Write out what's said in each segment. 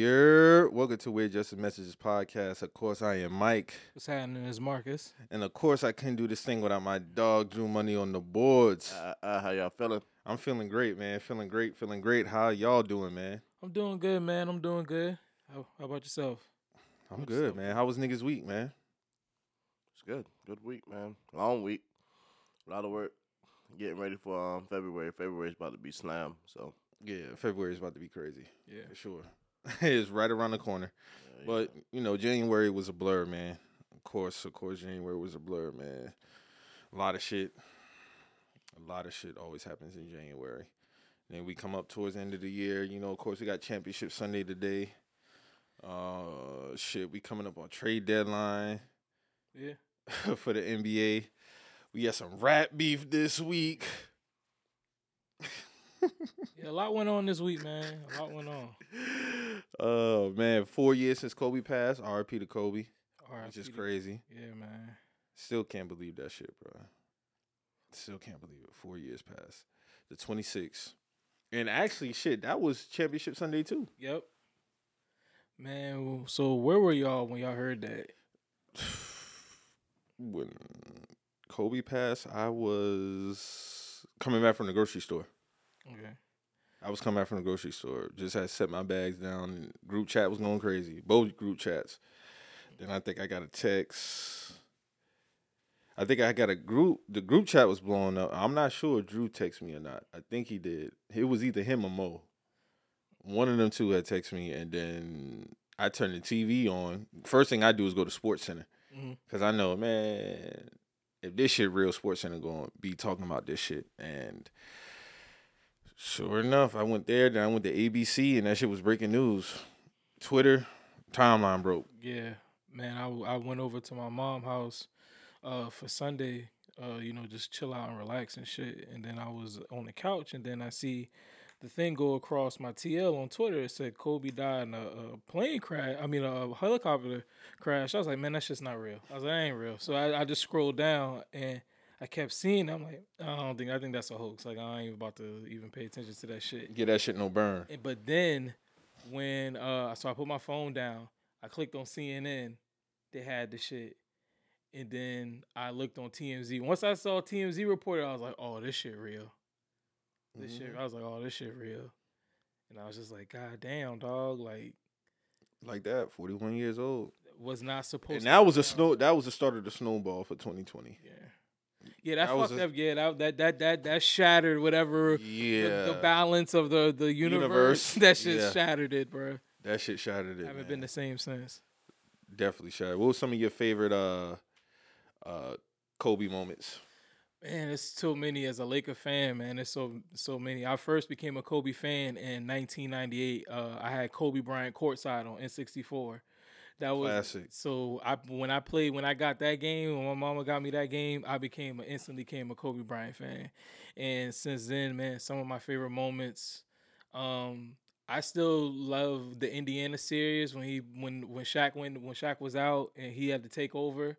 You're welcome to Weird Justice Messages podcast. Of course, I am Mike, What's happening is Marcus. and of course, I couldn't do this thing without my dog Drew Money on the boards. Uh, uh, how y'all feeling? I'm feeling great, man. Feeling great. Feeling great. How y'all doing, man? I'm doing good, man. I'm doing good. How, how about yourself? I'm What's good, up? man. How was niggas week, man? It's good. Good week, man. Long week. A lot of work. Getting ready for um, February. February's about to be slam. So, Yeah, February is about to be crazy Yeah. for sure. it's right around the corner. yeah, But you know, January was a blur, man. Of course, of course, January was a blur, man. A lot of shit. A lot of shit always happens in January. Then we come up towards the end of the year. You know, of course, we got Championship Sunday today. Uh, shit, we coming up on trade deadline Yeah. for the NBA. We got some rap beef this week. Yeah, a lot went on this week, man. A lot went on. Oh man, four years since Kobe passed. RP to Kobe, right. which is crazy. Yeah, man. Still can't believe that shit, bro. Still can't believe it. Four years passed. The 26th. And actually, shit, that was Championship Sunday too. Yep. Man, so where were y'all when y'all heard that? When Kobe passed, I was coming back from the grocery store. Okay. I was coming back from the grocery store. Just had set my bags down. And group chat was going crazy. Both group chats. Then I think I got a text. I think I got a group. The group chat was blowing up. I'm not sure if Drew texted me or not. I think he did. It was either him or Mo. One of them two had texted me, and then I turned the TV on. First thing I do is go to Sports Center mm-hmm. because I know, man, if this shit real, Sports Center going be talking about this shit. And sure enough, I went there. Then I went to ABC, and that shit was breaking news. Twitter timeline broke. Yeah, man. I, I went over to my mom house uh, for Sunday. Uh, you know, just chill out and relax and shit. And then I was on the couch, and then I see the thing go across my TL on Twitter. It said Kobe died in a, a plane crash. I mean, a helicopter crash. I was like, man, that's just not real. I was like, that ain't real. So I, I just scrolled down and. I kept seeing. I'm like, I don't think. I think that's a hoax. Like I ain't about to even pay attention to that shit. Get that shit no burn. But then when uh so I put my phone down, I clicked on CNN, they had the shit. And then I looked on TMZ. Once I saw TMZ reported, I was like, oh, this shit real. This shit Mhm. I was like, oh, this shit real. And I was just like, God damn, dog, like like that. Forty one years old. was not supposed And to that was a snow. That was the start of the snowball for 2020. Yeah. Yeah, that, That fucked a- up. Yeah, that that that that that shattered whatever the- Yeah, the, balance of the the universe. Universe, that shit yeah. shattered it, bro. that shit shattered it. haven't man. been the same since. Definitely shattered. What was some of your favorite uh uh Kobe moments? Man, it's too many as a Laker fan, man. It's so so many. I first became a Kobe fan in 1998. Uh, I had Kobe Bryant courtside on N64. That was Classic. so. I when I played when I got that game when my mama got me that game, I became instantly became a Kobe Bryant fan. And since then, man, some of my favorite moments. Um, I still love the Indiana series when he when when Shaq when when Shaq was out and he had to take over,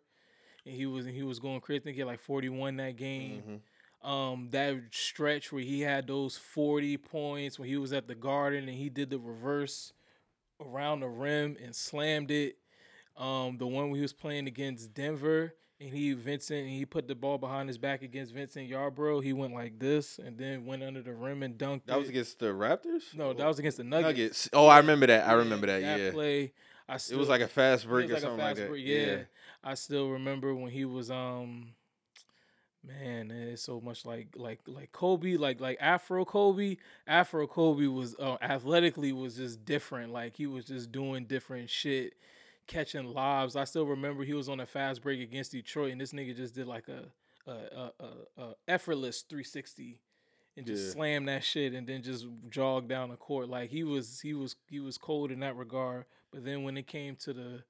and he was and he was going crazy. I think he had like 41 that game Mhm. um that stretch where he had those 40 points when he was at the garden and he did the reverse around the rim and slammed it um the one he was playing against Denver and he Vincent and he put the ball behind his back against Vincent Yarbrough he went like this and then went under the rim and dunked That was against the Raptors. no that was against the Nuggets, Nuggets. Oh, I remember that. I remember that. that Yeah, play I it was like a fast break or like something like that. break, yeah. I still remember when he was um man, it's so much like like like Kobe, like like Afro Kobe. Afro Kobe was uh, athletically was just different. Like he was just doing different shit, catching lobs. I still remember he was on a fast break against Detroit, and this nigga just did like a a a, a, a effortless 360 and just Yeah. slammed that shit and then just jogged down the court. Like he was he was he was cold in that regard. But then when it came to the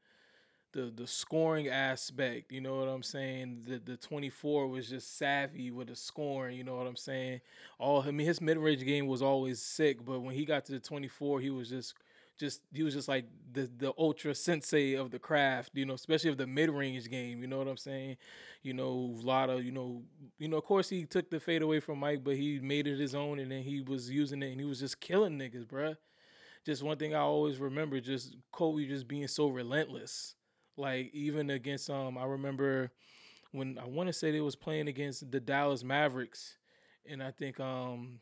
the the scoring aspect, you know what I'm saying? The the 24 was just savvy with the scoring, you know what I'm saying? All I mean his mid-range game was always sick, but when he got to the 24, he was just just he was just like the the ultra sensei of the craft, you know, especially of the mid-range game, you know what I'm saying? You know, a lot of, you know, you know, of course he took the fade away from Mike, but he made it his own and then he was using it and he was just killing niggas, bruh just one thing I always remember, just Kobe just being so relentless. Like even against um, I remember when I want to say they was playing against the Dallas Mavericks, and I think um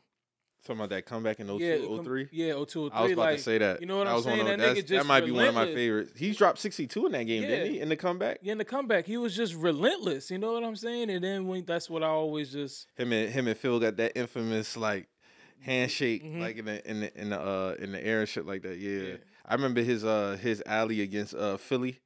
Talking about that comeback in 02, yeah, come- 03? yeah, 02, I was about like, to say that. you know what was one saying? That nigga just that might be one of my relentless. favorites. He's dropped 62 in that game, didn't he? In the comeback? Yeah, in the comeback, he was just relentless. You know what I'm saying? And then when that's what I always just Him and him and Phil got that infamous like handshake Mhm. like in the in the in the uh in the air and shit like that. Yeah. Yeah. I remember his uh his alley against uh Philly.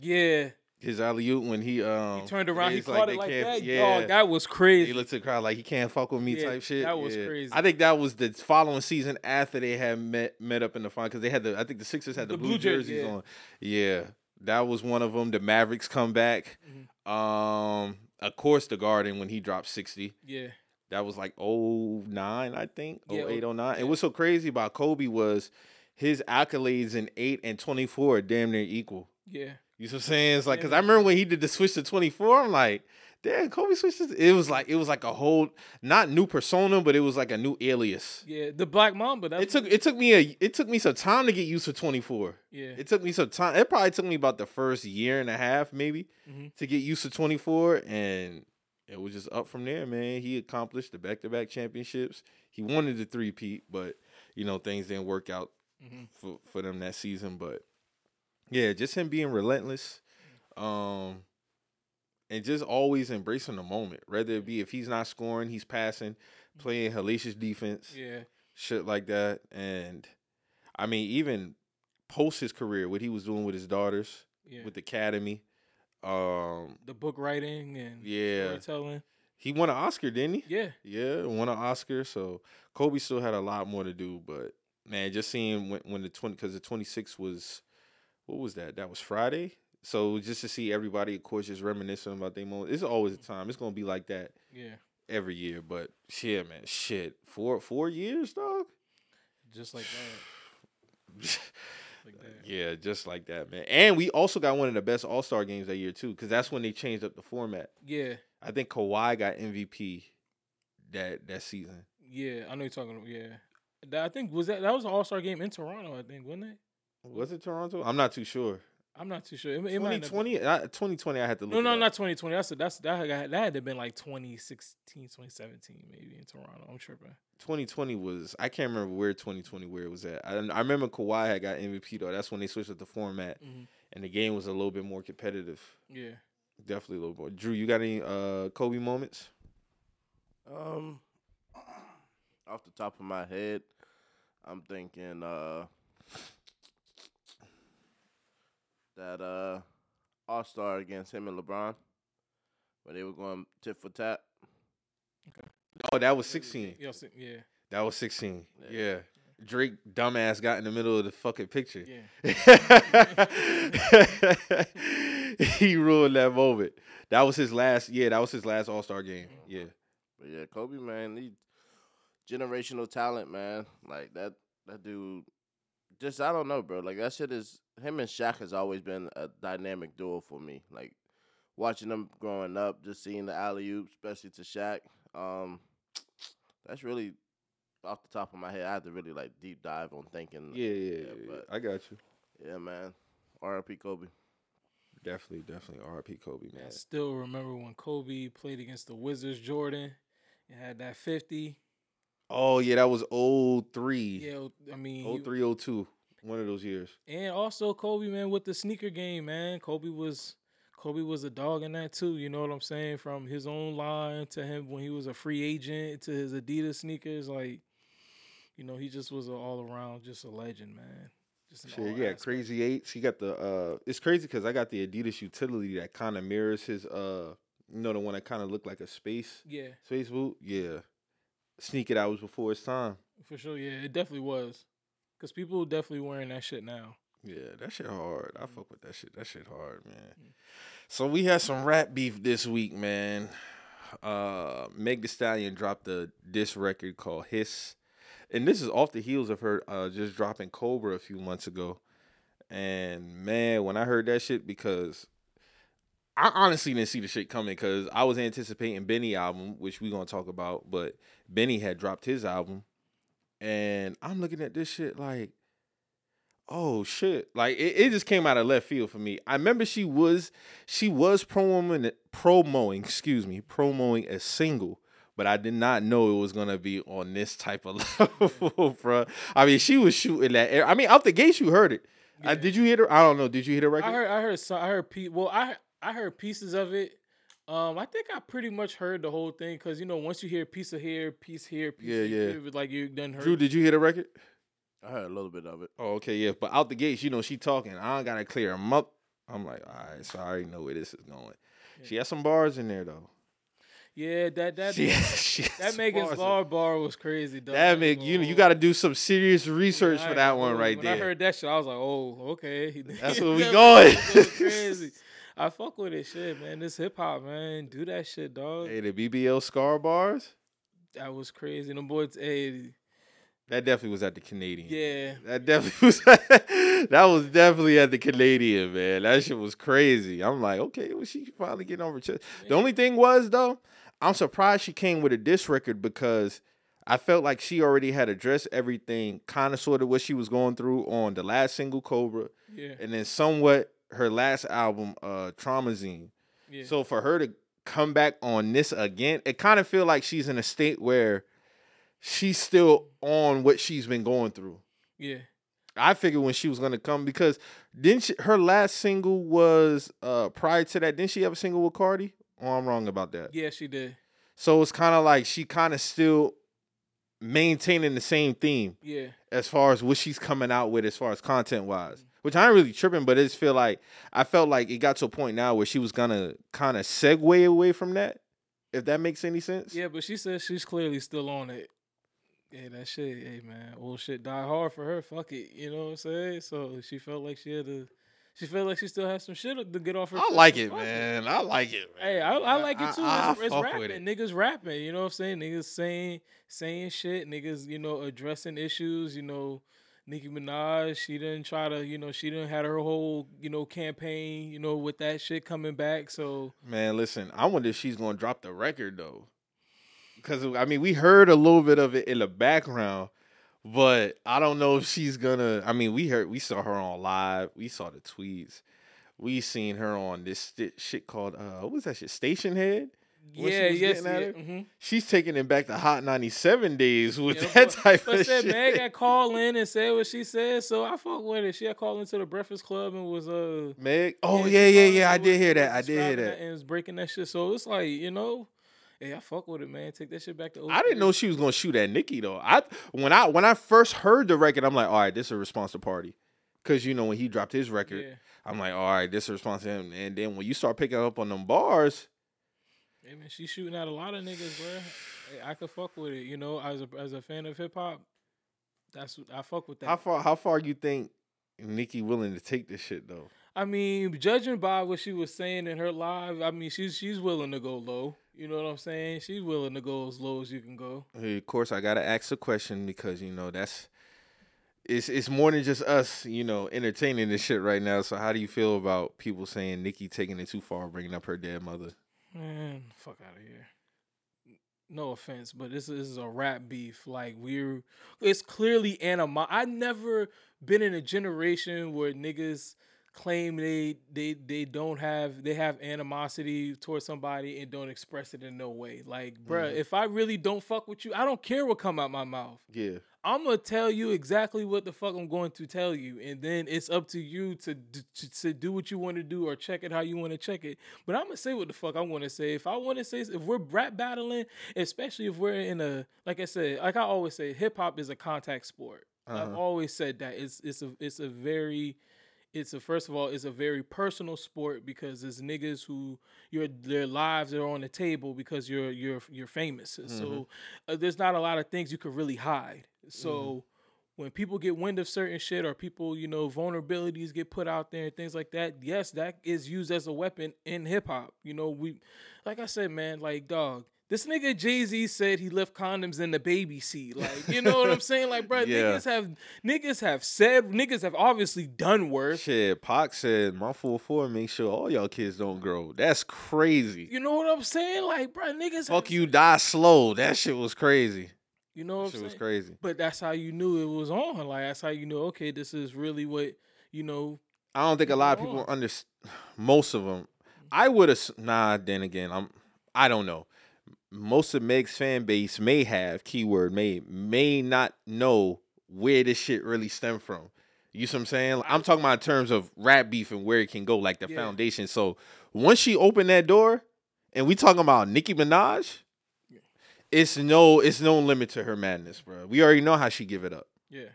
Yeah. His alley oop when he um He turned around, he caught they it like can't- that. Yeah. Dog, that was crazy. he looked at the crowd like he can't fuck with me Yeah, type shit. that was Yeah. crazy. I think that was the following season after they had met met up in the final because they had the I think the Sixers had the, The blue, blue jerseys yeah. on. Yeah, that was one of them. The Mavericks come back. Mm-hmm. Um, of course, the Garden when he dropped sixty. Yeah. That was like 09, I think. Yeah, 08, 09. yeah. And what's so crazy about Kobe was his accolades in 8 and 24 are damn near equal. Yeah. You know what I'm saying? It's like, because I remember when he did the switch to 24, I'm like, damn, Kobe switched to, it was like, it was like a whole, not new persona, but it was like a new alias. Yeah. The Black Mamba. It took it took me a it took me some time to get used to 24. yeah. It took me some time. It probably took me about the first year and a half, maybe, Mhm. to get used to 24. And it was just up from there, man. He accomplished the back to back championships. He wanted the three peat, but you know, things didn't work out Mhm. for, for them that season. But yeah, just him being relentless. Um and just always embracing the moment. Whether it be if he's not scoring, he's passing, playing hellacious defense Yeah. shit like that. And I mean, even post his career, what he was doing with his daughters, Yeah. with the academy. Um, the book writing and Yeah. storytelling. he won an Oscar, didn't he? Yeah. Yeah, won an Oscar. So Kobe still had a lot more to do, but man, just seeing when, when the twenty because the twenty six was what was that? That was Friday. So just to see everybody, of course, just reminiscing about their moment. It's always a time. It's gonna be like that Yeah. every year. But shit, man, shit, four four years, dog. Just like that. Like that. Yeah, just like that, man. And we also got one of the best All Star games that year too, because that's when they changed up the format. Yeah. I think Kawhi got MVP that that season. Yeah. I know you're talking. Yeah. That, I think was that that was an All Star game in Toronto. I think wasn't it? Was it Toronto? I'm not too sure. I'm not too sure. It, it might have- 2020, uh, 2020. I had to look. No, it no, up. not 2020. That's that's that had, that had to have been like 2016, 2017, maybe in Toronto. I'm tripping. 2020 was. I can't remember where 2020 where it was at. I, I remember Kawhi had got MVP though. That's when they switched up the format, Mhm. and the game was a little bit more competitive. Yeah. Definitely a little more. Drew, you got any uh Kobe moments? Um, off the top of my head, I'm thinking uh that uh All Star against him and LeBron, where they were going tit for tat. Oh, that was 16. Yeah. Yeah. That was 16. Yeah. Yeah. Drake dumbass got in the middle of the fucking picture. Yeah. he ruined that moment. That was his last. Yeah, that was his last All Star game. Yeah, But yeah, Kobe, man, he generational talent, man. Like that that dude just I don't know, bro. Like that shit is him and Shaq has always been a dynamic duo for me. Like watching them growing up, just seeing the alley oop, especially to Shaq. Um that's really off the top of my head. I had to really like deep dive on thinking. yeah, yeah. Yeah, yeah, but- I got you. Yeah, man. R.I.P. Kobe. Definitely, definitely. R.I.P. Kobe, man. I still remember when Kobe played against the Wizards. Jordan, he had that 50. Oh yeah, that was 03. Yeah. I mean. he- 03, 02. One of those years. And also Kobe, man, with the sneaker game, man. Kobe was Kobe was a dog in that too. You know what I'm saying? From his own line to him when he was a free agent to his Adidas sneakers, like, you know, he just was an all around, just a legend, man. Just Shit, got aspects. crazy eights. He got the. uh It's crazy because I got the Adidas utility that kind of mirrors his. uh You know the one that kind of looked like a space Yeah, space boot. Yeah, sneak it out was before its time. for sure. Yeah, it definitely was. Cause people definitely wearing that shit now. Yeah, that shit hard. I fuck with that shit. That shit hard, man. Mm. So we had some rap beef this week, man. Uh Meg Thee Stallion dropped a diss record called Hiss. And this is off the heels of her uh just dropping Cobra a few months ago. And man, when I heard that shit, because I honestly didn't see the shit coming because I was anticipating Benny album, which we're gonna talk about, but Benny had dropped his album. And I'm looking at this shit like oh shit. Like it, it just came out of left field for me. I remember she was she was promoing promoing, excuse me, promoting a single, but I did not know it was gonna be on this type of level, bro. I mean, she was shooting that air. I mean, out the gate, you heard it. Uh, did you hear her? I don't know. Did you hear the record? I heard. I heard. I heard. Pe- well, I I heard pieces of it. Um, I think I pretty much heard the whole thing because you know once you hear piece of here, piece here, piece Yeah, yeah. here, like you done heard. Drew, did you hear the record? I heard a little bit of it. Oh, okay, yeah. But out the gates, you know, she talking. I don't gotta clear them up. I'm like, all right, so I already know where this is going. She has some bars in there though. Yeah, that that She, she that some Megan's bars Law bar was crazy. Dog. That make you you got to do some serious research Yeah, for I- that one right when there. I heard that shit, I was like, oh, okay. That's where we That going. was crazy. I fuck with this shit, man. This hip hop, man. Do that shit, dog. hey, the BBL scar bars. That was crazy. Them boys, hey, That definitely was at the Canadian. yeah. That definitely was. that was definitely at the Canadian, man. That shit was crazy. I'm like, okay, well, she finally getting over chest. The only thing was though, I'm surprised she came with a diss record because I felt like she already had addressed everything, kind of sort of what she was going through on the last single, Cobra, Yeah, and then somewhat her last album, uh, Traumazine. yeah. So for her to come back on this again, it kind of feel like she's in a state where she's still on what she's been going through. yeah. I figured when she was gonna come because didn't she, her last single was uh prior to that? Didn't she have a single with Cardi? Oh, I'm wrong about that. Yeah, she did. So it's kind of like she kind of still maintaining the same theme Yeah, as far as what she's coming out with as far as content wise. Which I ain't really tripping, but it's feel like I felt like it got to a point now where she was gonna kind of segue away from that. If that makes any sense. yeah. But she says she's clearly still on it. Yeah, that shit. Hey, man, old shit die hard for her. Fuck it. You know what I'm saying? So she felt like she had to. She felt like she still has some shit to get off her. I like it, man. I like it. Man. Hey, I, I like it too. I- it's I it's fuck rapping. with it. Niggas rapping. You know what I'm saying? Niggas saying saying shit. Niggas, you know, addressing issues. You know, Nicki Minaj, she didn't try to, you know, she didn't had her whole, you know, campaign, you know, with that shit coming back. So Man, listen, I wonder if she's gonna drop the record though, because I mean we heard a little bit of it in the background, but I don't know if she's gonna. I mean, we heard we saw her on live, we saw the tweets, we seen her on this shit called uh, what was that shit? Stationhead. When she yeah, was yes, getting at yeah. her? mhm. She's taking it back to Hot ninety seven days with Yeah, that but- type But of said shit. Meg had called in and said what she said, so I fuck with it. She had called into the Breakfast Club and was uh. Meg, oh she yeah, yeah, yeah, I did hear that. I did hear that. and was breaking that shit. So it's like you know, hey, I fuck with it, man. Take that shit back to. I didn't know she was gonna shoot at Nicki though. I when I when I first heard the record, I'm like, all right, this is a response to Pardi, because you know when he dropped his record, Yeah. I'm like, all right, this is a response to him. And then when you start picking up on them bars, Hey man, she's shooting at a lot of niggas, bro. I could fuck with it, you know. As a as a fan of hip hop, that's I fuck with that. how far how far you think Nicki willing to take this shit though? I mean, judging by what she was saying in her live, I mean, she's she's willing to go low. You know what I'm saying? She's willing to go as low as you can go. Hey, of course, I gotta ask a question because you know that's it's it's more than just us, you know, entertaining this shit right now. So how do you feel about people saying Nicki taking it too far, bringing up her dead mother? Man, fuck out of here. No offense, but this, is a rap beef. Like we're, it's clearly anima. I never been in a generation where niggas claim they they they don't have they have animosity towards somebody and don't express it in no way. Like, bruh, Mhm. if I really don't fuck with you, I don't care what come out my mouth. Yeah, I'm gonna tell you exactly what the fuck I'm going to tell you, and then it's up to you to to, to do what you want to do or check it how you want to check it. But I'm gonna say what the fuck I want to say. If I want to say, if we're rap battling, especially if we're in a like I said, like I always say, hip hop is a contact sport. I've Uh-huh. always said that it's it's a it's a very it's a first of all it's a very personal sport because there's niggas who your their lives are on the table because you're you're you're famous. So uh, there's not a lot of things you could really hide. So when people get wind of certain shit or people, you know, vulnerabilities get put out there and things like that, yes, that is used as a weapon in hip hop. You know, we like I said, man, like dog. This nigga Jay Z said he left condoms in the baby seat. Like, you know what I'm saying? Like, bro, Yeah. niggas have niggas have said niggas have obviously done worse. shit. Pac said, "My full four make sure all y'all kids don't grow." That's crazy. You know what I'm saying? Like, bro, niggas Fuck have- you, die slow. That shit was crazy. You know what I'm Shit was crazy. But that's how you knew it was on. Like that's how you knew. Okay, this is really what you know. I don't think a lot of People people under most of them. I would have nah. Then again, I'm. I don't know. Most of Meg's fan base may have keyword may may not know where this shit really stemmed from. You see what I'm saying? Like, I'm talking about in terms of rap beef and where it can go, like the Yeah. foundation. So once she opened that door, and we talking about Nicki Minaj, it's no it's no limit to her madness, bro. We already know how she give it up. Yeah.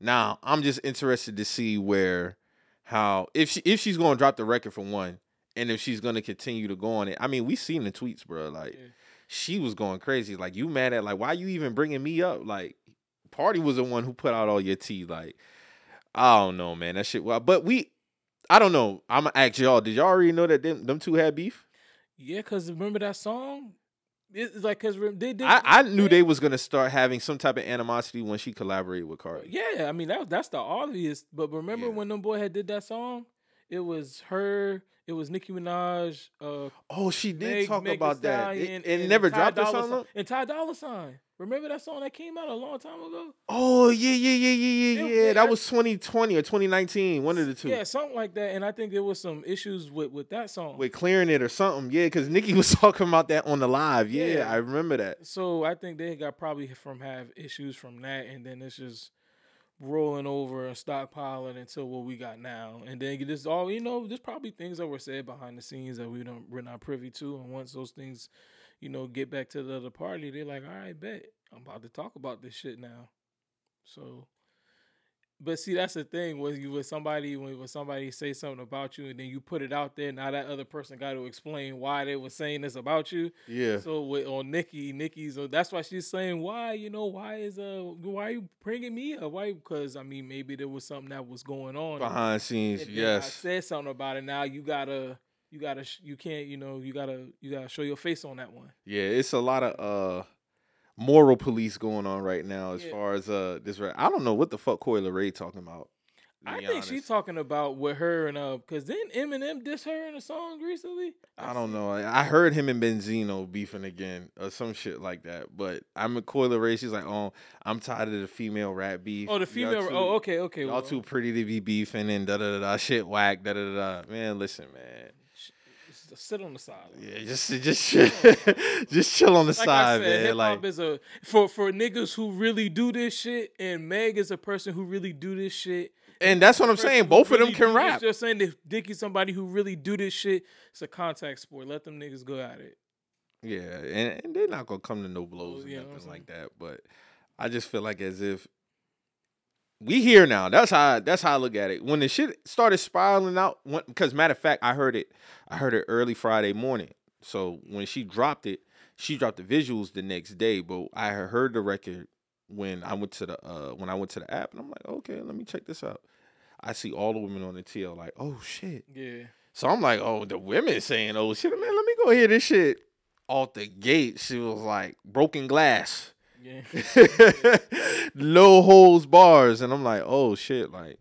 Now I'm just interested to see where how if she if she's gonna drop the record for one, and if she's gonna continue to go on it. I mean, we seen the tweets, bro. Like Yeah. She was going crazy. Like you mad at like why you even bringing me up? Like Pardi was the one who put out all your tea. Like I don't know, man. That shit. Well, but we. I don't know. I'm gonna ask y'all. Did y'all already know that them, them two had beef? Yeah, cause remember that song? It's like cause rem- they did. I, I knew they was gonna start having some type of animosity when she collaborated with Cardi. Yeah, I mean that that's the obvious. But remember Yeah. when them boy had did that song? It was her. It was Nicki Minaj. Uh, Oh, she did Meg- talk Meg about that. It, it and never Ty dropped or Dolla something. And Ty Dolla Sign. Remember that song that came out a long time ago? Oh yeah, yeah, yeah, yeah, yeah, It- yeah. That was 2020 or 2019, one of the two. Yeah, something like that. And I think there was some issues with with that song. With clearing it or something. Yeah, because Nicki was talking about that on the live. Yeah, Yeah. I remember that. So I think they got probably from have issues from that, and then it's just rolling over and stockpiling until what we got now. And then this all you know, there's probably things that were said behind the scenes that we don't we're not privy to. And once those things, you know, get back to the other party, they're like, all right, bet I'm about to talk about this shit now. So. But see, that's the thing when you with somebody when, when somebody say something about you and then you put it out there. Now that other person got to explain why they were saying this about you. Yeah. So with on Nicki, Nicki's uh, that's why she's saying why you know why is uh why are you bringing me up why because I mean maybe there was something that was going on Behind scenes, and then I yes. said something about it now you gotta you gotta sh- you can't you know you gotta you gotta show your face on that one Yeah, it's a lot of uh moral police going on right now as Yeah. far as uh this. I don't know what the fuck Coi Leray talking about. I think she's talking about with her and uh because then Eminem diss her in a song recently I don't know. I I heard him and Benzino beefing again or some shit like that. But I'm a Coi Leray. She's like, oh, I'm tired of the female rap beef. oh the female too- oh okay okay Y'all well, too pretty to be beefing and da da da da shit whack da da da da. Man, listen, man. Just sit on the side Yeah, just just chill, just chill on the like side, I said, man. Like is a for for niggas who really do this shit, and Meg is a person who really do this shit. and that's what I'm saying. Both of them can rap. Just saying, if Nicki's somebody who really do this shit, it's a contact sport. Let them niggas go at it. Yeah, and, and they're not gonna come to no blows oh, or know what I'm nothing like that. But I just feel like as if we here now. That's how that's how I look at it. When the shit started spiraling out, because matter of fact, I heard it. I heard it early Friday morning. So when she dropped it, she dropped the visuals the next day. But I had heard the record when I went to the uh when I went to the app, and I'm like, okay, let me check this out. I see all the women on the TL like, oh shit. Yeah, So I'm like, oh, the women saying, oh shit, man, let me go hear this shit. Off the gate, she was like, broken glass, yeah. no holes bars, and I'm like, oh shit, like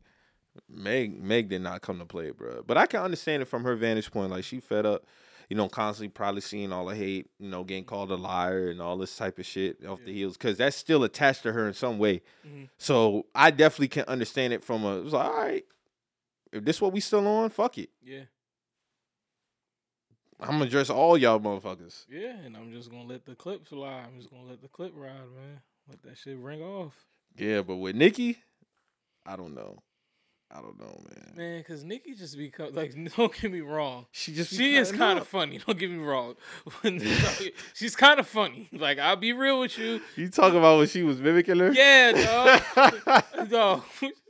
Meg, Meg did not come to play, bro. But I can understand it from her vantage point. Like she fed up, you know, constantly probably seeing all the hate, you know, getting called a liar and all this type of shit off the heels, because that's still attached to her in some way. Mhm. So I definitely can understand it from a. It was like, all right, if this what we still on, fuck it. yeah, I'm gonna address all y'all motherfuckers. yeah. And I'm just gonna let the clip fly. I'm just gonna let the clip ride, man. Let that shit ring off, Yeah, but with Nicki, I don't know. I don't know, man. man. Cause Nicki just become like, don't get me wrong. She just She is kind of funny. Don't get me wrong. She's kind of funny. Like I'll be real with you. You talk about when she was mimicking her? Yeah, dog. dog.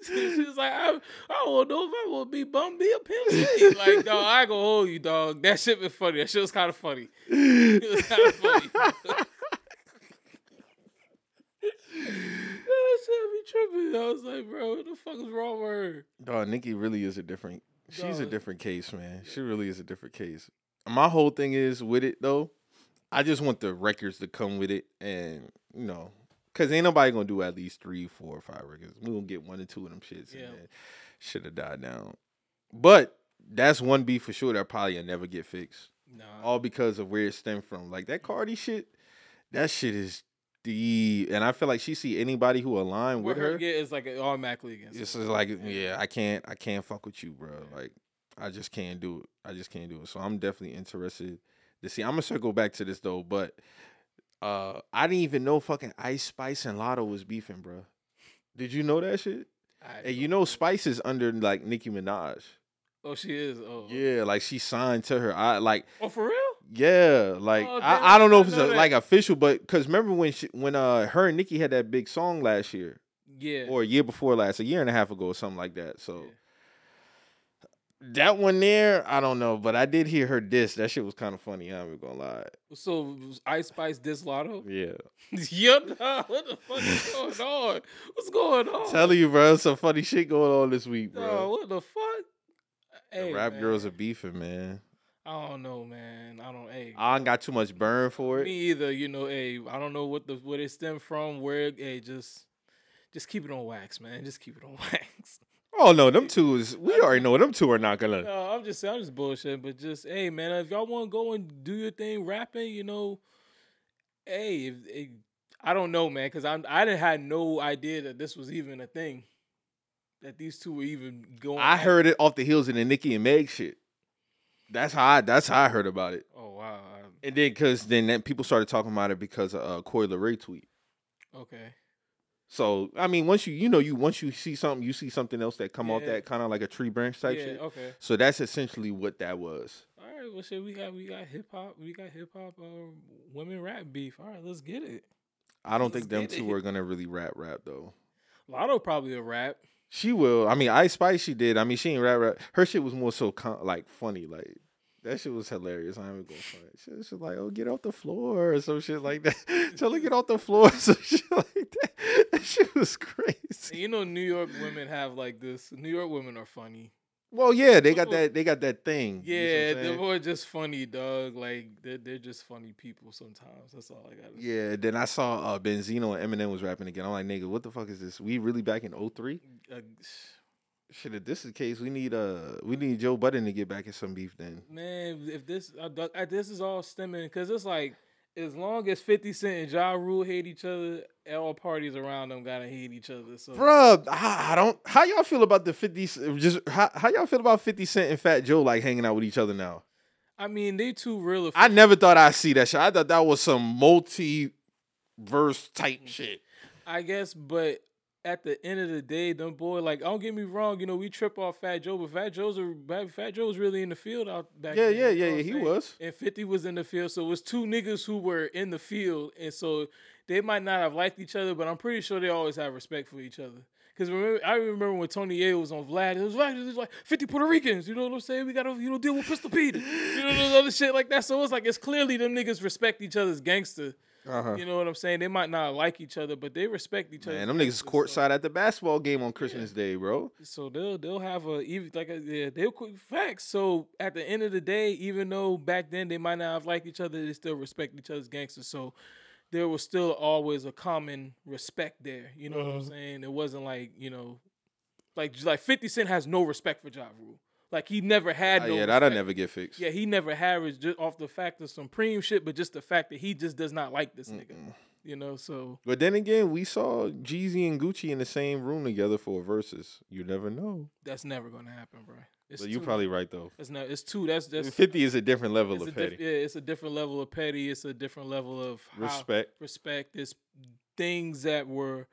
She was like, I, I don't know if I to be bum, be a pimp. C." Like, dog, I go hold you, dog. That shit was funny. That shit was kind of funny. It was kind of funny. That be tripping. I was like, bro, what the fuck is wrong with her? Dog, Nicki really is a different. She's a different case, man. She really is a different case. My whole thing is with it though. I just want the records to come with it, and you know, cause ain't nobody gonna do at least three, four, or five records. We gonna get one or two of them shits, Yeah. and should have died down. But that's one beef for sure that probably will never get fixed. Nah. all because of where it stemmed from. Like that Cardi shit, that shit is deep, and I feel like she see anybody who align with her. yeah, it's like automatically against. It's her. just like, yeah, I can't, I can't fuck with you, bro. Like, I just can't do it. I just can't do it. So I'm definitely interested to see. I'm gonna circle back to this though, but uh I didn't even know fucking Ice Spice and Latto was beefing, bro. Did you know that shit? I And you know Spice is under like Nicki Minaj. Oh, she is. Oh, Yeah, like she signed to her. I like Oh, for real? Yeah, like Oh, I, I don't know if it's know a, like official, but because remember when she when uh her and Nicki had that big song last year Yeah. or a year before last, a year and a half ago or something like that. So Yeah. that one there, I don't know, but I did hear her diss. That shit was kind of funny. I'm not gonna lie. So Ice Spice diss Latto? Yeah, nah, what the fuck is going on? What's going on? telling you, bro, some funny shit going on this week, bro. what the fuck? The rap man, girls are beefing, man. I don't know, man. I don't. Hey, I ain't got too much burn for it. me either. You know, hey, I don't know what the what it stemmed from. Where, hey, just just keep it on wax, man. Just keep it on wax. Oh no, them two is. We already know them two are not gonna. No, I'm just I'm just bullshit. But just hey, man, if y'all want to go and do your thing, rapping, you know, hey, if, if, I don't know, man, because I'm I didn't had no idea that this was even a thing. That these two were even going. I heard it off the heels of the Nicki and Meg shit. That's how I. That's how I heard about it. Oh wow. And then, cause then that people started talking about it because of uh, Coi Leray tweet. Okay. So I mean, once you you know you once you see something, you see something else that come off that kind of like a tree branch type yeah. shit. Okay. So that's essentially what that was. All right. Well, shit. We got we got hip hop. We got hip hop. Uh, women rap beef. All right. Let's get it. I don't Let's think them two it. are gonna really rap rap though. Latto probably a rap. She will. I mean, Ice Spice she did. I mean, she ain't rap rap. Her shit was more so con- like funny. Like that shit was hilarious. I ain't gonna front. She was like, "Oh, get off the floor" or some shit like that. Tell her get off the floor, some shit like that. That shit was crazy. you know, New York women have like this. New York women are funny. Well, yeah, they got that. They got that thing. you Yeah, I'm they're more just funny, dog. Like they're they're just funny people sometimes. That's all I got. to say. Yeah, then I saw uh, Benzino and Eminem was rapping again. I'm like, nigga, what the fuck is this? We really back in 03? Uh, Shit, if this is the case, we need uh we need Joe Budden to get back in some beef then. man, if this uh, uh, this is all stemming because it's like as long as Fifty Cent and Ja Rule hate each other, all parties around them gotta hate each other. So Bruh, I, I don't how y'all feel about the 50 just how, how y'all feel about 50 Cent and Fat Joe like hanging out with each other now? I mean, they two real. I never thought I'd see that shit. I thought that was some multi verse type Mm. shit. I guess, but at the end of the day, them boy, like, don't get me wrong, you know, we trip off Fat Joe, but Fat Joe's a Fat Joe was really in the field out back Yeah, then. yeah, you know yeah, yeah, he was. And 50 was in the field, so it was two niggas who were in the field, and so they might not have liked each other, but I'm pretty sure they always have respect for each other. Cause remember, I remember when Tony Yayo was on Vlad. It was like it was like 50 Puerto Ricans. You know what I'm saying? We gotta you know deal with Pistol Pete. You know those other shit like that. So it's like it's clearly them niggas respect each other's gangster. Uh-huh. You know what I'm saying? They might not like each other, but they respect each other. Man, them niggas is courtside at the basketball game on Christmas Day, bro. So they'll they'll have a even like a, yeah they'll quick facts. So at the end of the day, even though back then they might not have liked each other, they still respect each other's gangsters. So there was still always a common respect there. You know what I'm saying? It wasn't like you know, like like Fifty Cent has no respect for Ja Rule. Like he never had uh, no. yeah, that'll never get fixed. Yeah, he never had it just off the fact of some preem shit, but just the fact that he just does not like this nigga. You know, so But then again, we saw Jeezy and Gucci in the same room together for a Verzuz. You never know. that's never gonna happen, bro. It's But you're probably right though. It's not. It's two. That's that's 50 is a different level of diff- petty. yeah, it's a different level of petty. It's a different level of Respect. Respect. It's things that were.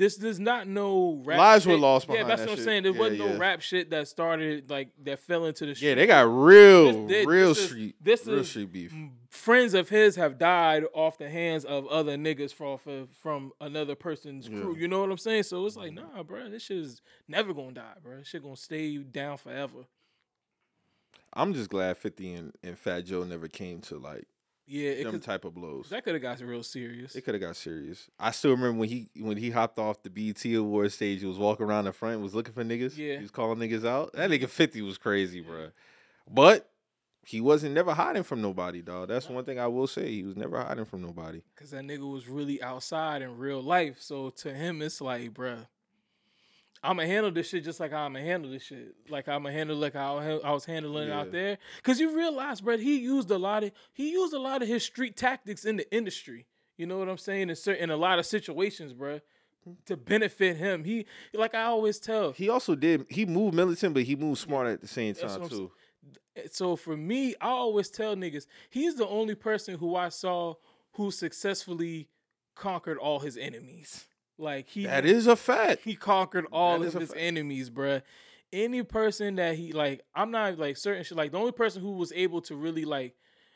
This does not no rap. Lives were shit. lost Yeah, that's that what I'm shit. saying. There Yeah, wasn't yeah. no rap shit that started like that fell into the. Street. Yeah, they got real, This- this- real this is- street, this real is- street beef. friends of his have died off the hands of other niggas from from, another person's crew. You know what I'm saying? So it's like, mm-hmm. nah, bro, this shit is never gonna die, bro. This shit gonna stay down forever. I'm just glad 50 and, and Fat Joe never came to like Yeah, it them could, type of blows. that could have got real serious. It could have got serious. I still remember when he when he hopped off the BT Award stage, he was walking around the front, was looking for niggas. Yeah. He was calling niggas out. That nigga 50 was crazy, bro. But he wasn't never hiding from nobody, dog. That's one thing I will say. He was never hiding from nobody. Cause that nigga was really outside in real life. So to him, it's like, bruh, I'ma handle this shit just like I'ma handle this shit. Like I'ma handle like how I was handling it out there. Cause you realize, bruh, he used a lot of he used a lot of his street tactics in the industry. You know what I'm saying? In certain, in a lot of situations, bruh, to benefit him. He like I always tell. He also did. He moved militant, but he moved smart at the same time too. So for me, I always tell niggas he's the only person who I saw who successfully conquered all his enemies. Like he That is a fact. he conquered all That of his enemies, bruh. Any person that he like, I'm not like certain shit. Like the only person who was able to really like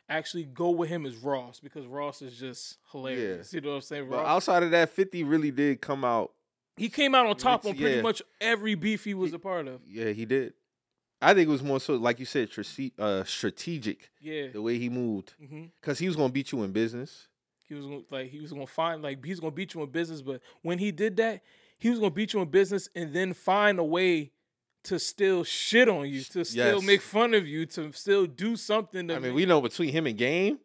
actually go with him is Ross because Ross is just hilarious. You know what I'm saying? But Ross, outside of that, Fifty really did come out. he came out on top on pretty yeah. much every beef he was a part of. Yeah, he did. I think it was more so, like you said, strate- uh, strategic Yeah. the way he moved, because he was gonna beat you in business. He was gonna, like he was gonna find like he's gonna beat you in business, but when he did that, he was gonna beat you in business and then find a way to still shit on you, to still Yes. make fun of you, to still do something. To I mean, make- we know between him and Game,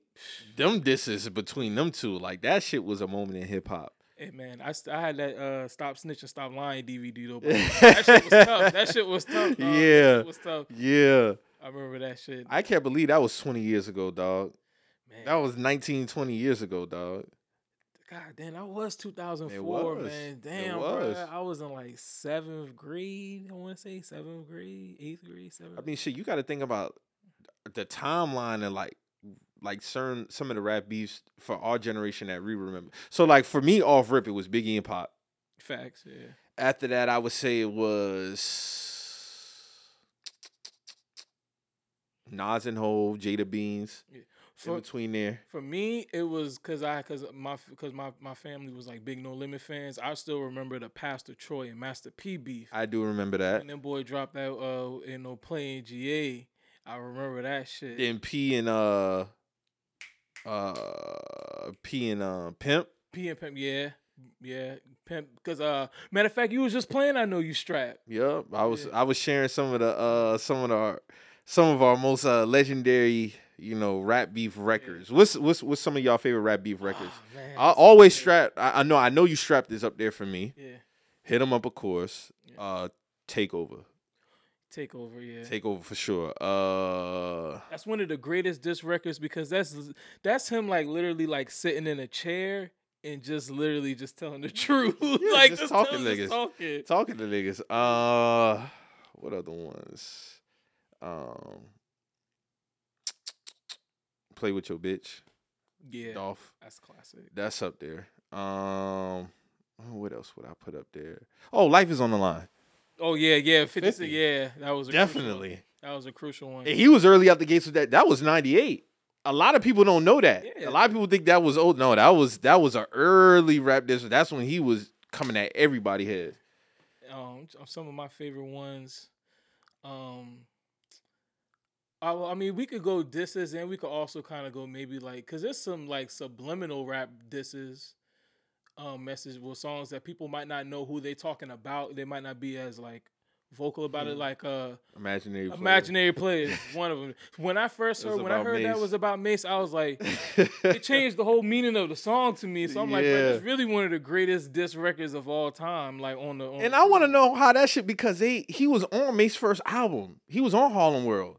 them disses between them two, like that shit was a moment in hip hop. Hey man, I, st- I had that uh, stop snitching, stop lying DVD though. that shit was tough. That shit was tough. dog. That Yeah. shit was tough. Yeah, I remember that shit. I can't believe that was 20 years ago, dog. Man, That was 19, 20 years ago, dog. God damn, that was 2004, was. man. Damn, bro. I was in like seventh grade. I want to say seventh grade, eighth grade, seventh. I mean, shit, you got to think about the timeline and like, like certain some of the rap beefs for our generation that we remember. So, like for me, off rip, it was Biggie and Pop. facts. Yeah. After that, I would say it was Nas and Hove, Jada Beans. In For, between there, for me, it was cause I cause my cause my, my family was like big No Limit fans. I still remember the Pastor Troy and Master P beef. I do remember that. And then boy dropped that uh you know playing GA, I remember that shit. Then P and uh, uh, P and uh, Pimp. P and Pimp, yeah, yeah, Pimp. Cause uh, matter of fact, you was just playing. I know you strapped. Yep, I was Yeah. I was sharing some of the uh some of our some of our most uh legendary you know rap beef records. What's what's what's some of y'all favorite rap beef records? Ah, man, I always strap. I, I know I know you strapped this up there for me. Yeah, Hit 'em up, of course. Yeah. Uh, takeover, take over. Yeah, takeover for sure. Uh, that's one of the greatest diss records because that's that's him like literally like sitting in a chair and just literally just telling the truth, like just just talking niggas. just talking. talking to niggas. Uh, what other ones? Um, play with your bitch, Yeah, Dolph. that's classic. That's up there. Um, what else would I put up there? Oh, life is on the line. Oh yeah, yeah, 50, 50. yeah, that was a. Definitely. that was a crucial one. And he was early out the gates with that. That was '98. A lot of people don't know that. Yeah. A lot of people think that was old. No, that was that was an early rap diss. That's when he was coming at everybody head. um some of my favorite ones um I, I mean we could go disses and we could also kind of go maybe like because there's some like subliminal rap disses um message with songs that people might not know who they talking about they might not be as like vocal about it Mhm. like uh Imaginary. player. imaginary players one of them when i first heard when i heard that was about Mase i was like it changed the whole meaning of the song to me. So I'm like, it's really one of the greatest diss records of all time. Like on the on And the- I want to know how that shit because they he was on Mase's first album. He was on Harlem World.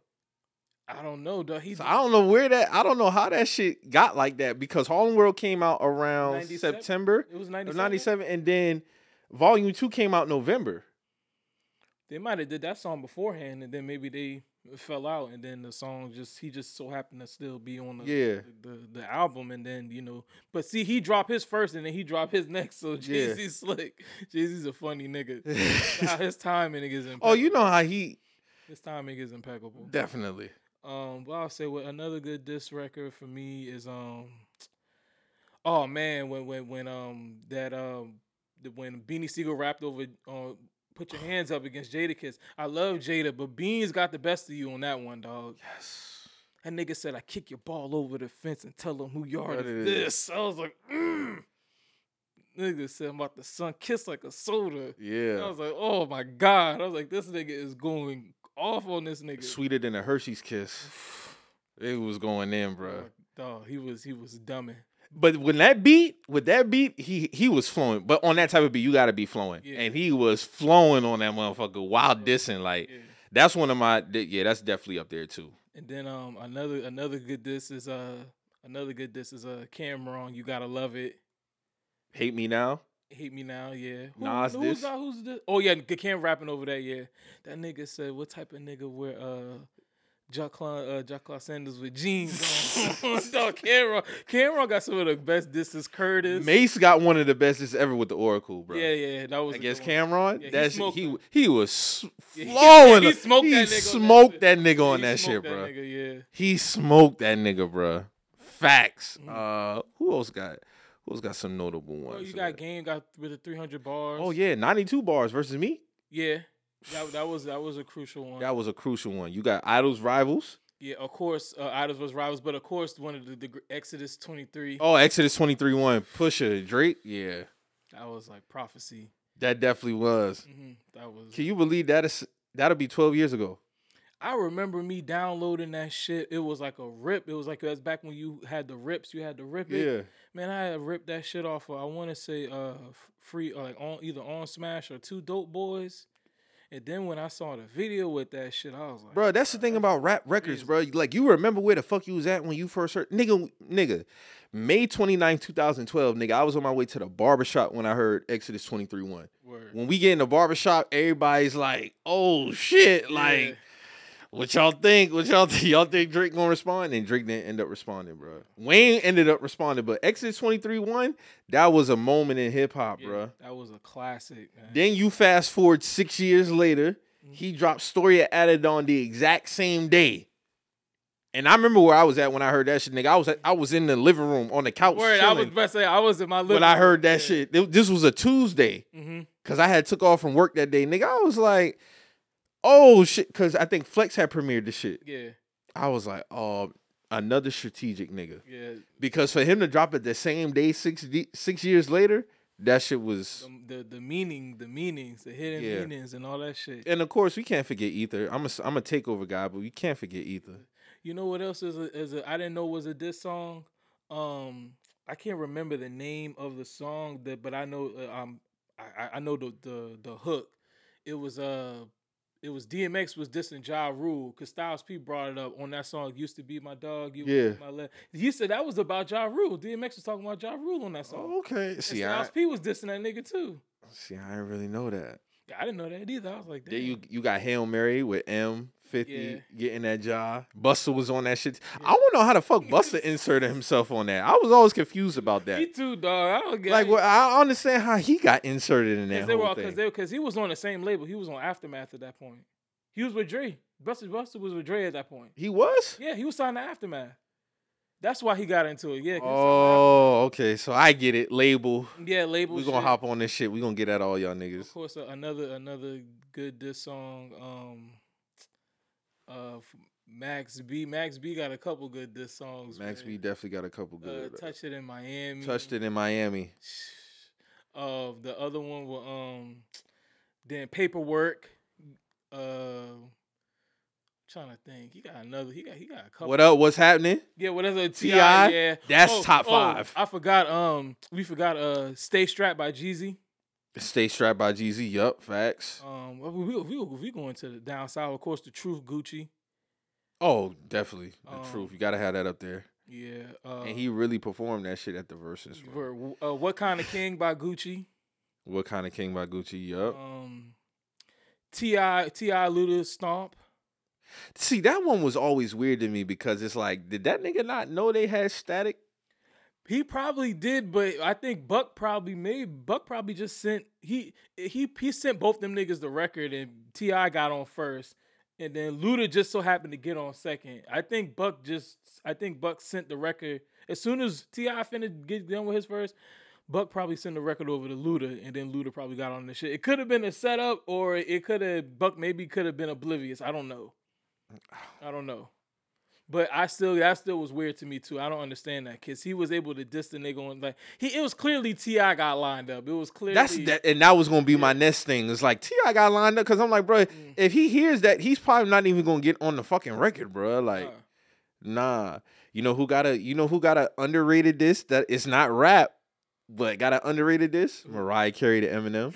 I don't know, though. He So I don't know where that I don't know how that shit got like that because Harlem World came out around 97? September it was 97. 97 and then Volume 2 came out November. They might have did that song beforehand, and then maybe they fell out, and then the song just he just so happened to still be on the Yeah. the, the, the album, and then you know. But see, he dropped his first, and then he dropped his next. So Jay Yeah. Slick. Jay Z's a funny nigga. His timing is impeccable. oh, you know how he his timing is impeccable. definitely. Um, well, I'll say what another good diss record for me is um, oh man, when when when um that um when Beanie Sigel rapped over uh, put your hands up against Jadakiss. I love Jada, but Beans got the best of you on that one, dog. Yes. That nigga said I kick your ball over the fence and tell them who yard What is this. I was like, mm. nigga said I'm about the sun kiss like a soda. Yeah. I was like, oh my god. I was like, this nigga is going off on this nigga. Sweeter than a Hershey's kiss. It was going in, bro. Dog, he was he was dumbing. But when that beat, with that beat, he he was flowing. But on that type of beat, you gotta be flowing. Yeah. And he was flowing on that motherfucker while Yeah. dissing. Like Yeah. that's one of my yeah, that's definitely up there too. And then um another another good diss is uh Another good diss is uh Cam'ron. You gotta love it. Hate me now. Hate me now, yeah. Who, Nas who's that? Who's this? Oh yeah, the Cam rapping over that. Yeah, that nigga said, "What type of nigga wear uh Jacqueline uh Jacqueline Sanders with jeans on?" Dog, Cam'ron, Cam'ron got some of the best disses. Curtis, Mase got one of the best this ever with the Oracle, bro. yeah, yeah, that was Against. Cam'ron, Yeah, he that's he he was s- Yeah, he- flowing. he smoked he that nigga on that smoked shit. that nigga on that shit, bro. Yeah. He smoked that nigga, bro. Facts. Mm. Uh, who else got? Who else got some notable Oh, ones? you got game got with the 300 bars. Oh yeah, ninety-two bars versus me. yeah. That, that was that was a crucial one. That was a crucial one. You got Idols rivals. yeah, of course, uh, Idols was rivals, but of course, one of the, the Exodus 23. Oh, Exodus twenty-three one. Pusha Drake. Yeah, That was like prophecy. that definitely was. hmm That was. Can you believe that? Is that'll be twelve years ago. I remember me downloading that shit. It was like a rip. It was like that's back when you had the rips. You had to rip it. Yeah. Man, I had ripped that shit off. Of, I want to say uh free uh, like on either on Smash or two Dope Boys. And then when I saw the video with that shit, I was like, Bro, that's the thing about rap records, bro. Like you remember where the fuck you was at when you first heard nigga nigga. May 29, 2012, nigga. I was on my way to the barbershop when I heard Exodus 23 1. When we get in the barbershop, everybody's like, oh shit. Like, Yeah. What y'all think? What y'all think? Y'all think Drake gonna respond? And Drake didn't end up responding, bro. Wayne ended up responding, but Exodus 23 1, that was a moment in hip hop, Yeah, bro. That was a classic, man. Then you fast forward six years later, Mm-hmm. he dropped Story Adidon the exact same day. And I remember where I was at when I heard that shit, nigga. I was at, I was in the living room on the couch Word, I was about to say I was in my living room. when I heard that shit. This was a Tuesday hmm because I had took off from work that day, nigga. I was like, oh shit, because I think Flex had premiered the shit. Yeah, I was like, oh, another strategic nigga. yeah. Because for him to drop it the same day, six six years later, that shit was. The, the the meaning, the meanings, the hidden Yeah. meanings, and all that shit. And of course, we can't forget Ether. I'm a I'm a takeover guy, but we can't forget Ether. You know what else is a, is a I didn't know was a diss song. Um, I can't remember the name of the song that, but I know uh, um I I- know the the the hook. It was uh it was DMX was dissing Ja Rule because Styles P brought it up on that song. Used to be my dog. You Yeah. my left. He said that was about Ja Rule. DMX was talking about Ja Rule on that song. okay. And See, I Styles P was dissing that nigga too. see. I didn't really know that. Yeah, I didn't know that either. I was like, Then Damn. you you got Hail Mary with M. 50 Yeah. getting that job. Buster was on that shit. I don't know how the fuck Buster inserted himself on that. I was always confused about that. me too, dog. I don't get Like, well, I understand how he got inserted in that Because whole thing. because he was on the same label. He was on Aftermath at that point. He was with Dre. Buster Buster was with Dre at that point. he was. Yeah, he was signed to Aftermath. That's why he got into it. Yeah. Oh, okay. So I get it. Label. signed to Aftermath. yeah, label. We're gonna shit. hop on this shit. We're gonna get at all y'all niggas. Of course, uh, another another good diss song. Um, uh, Max B. Max B got a couple good diss songs. Max B definitely got a couple Uh, good. uh, touched it in Miami. touched it in Miami. Uh, the other one was um, then paperwork. Uh, trying to think. He got another. He got. He got a couple. What up? What's happening? Yeah, whatever. Ti. T.I.? Yeah, That's top five. I forgot. Um, we forgot. Uh, stay strapped by Jeezy. Stay strapped by Jeezy. Yup. Facts. Um, we we we, we going to the down south. Of course, the truth Gucci. Oh, definitely. The Um, truth. You gotta have that up there. Yeah. Uh, And he really performed that shit at the Verzuz. bro. for, uh, what kind of king by Gucci. What kind of king by Gucci? Yup. Um, T.I. T.I. Luda Stomp. See, that one was always weird to me because it's like, did that nigga not know they had static? He probably did, but I think Buck probably made Buck probably just sent he he he sent both them niggas the record and T.I. got on first, and then Luda just so happened to get on second. I think Buck just I think Buck sent the record as soon as T.I. finished get done with his first. Buck probably sent the record over to Luda, and then Luda probably got on the shit. It could have been a setup, or it could have Buck maybe could have been oblivious. I don't know. I don't know. But I still that still was weird to me too. I don't understand that because he was able to diss the nigga on like he it was clearly T.I. got lined up. It was clearly That's that, and that was gonna be my next thing. It's like T.I. got lined up because I'm like, bro, Mm. if he hears that, he's probably not even gonna get on the fucking record, bro. Like, Uh, nah. You know who got a you know who got a underrated this that it's not rap, but got an underrated this? Mariah Carey to Eminem.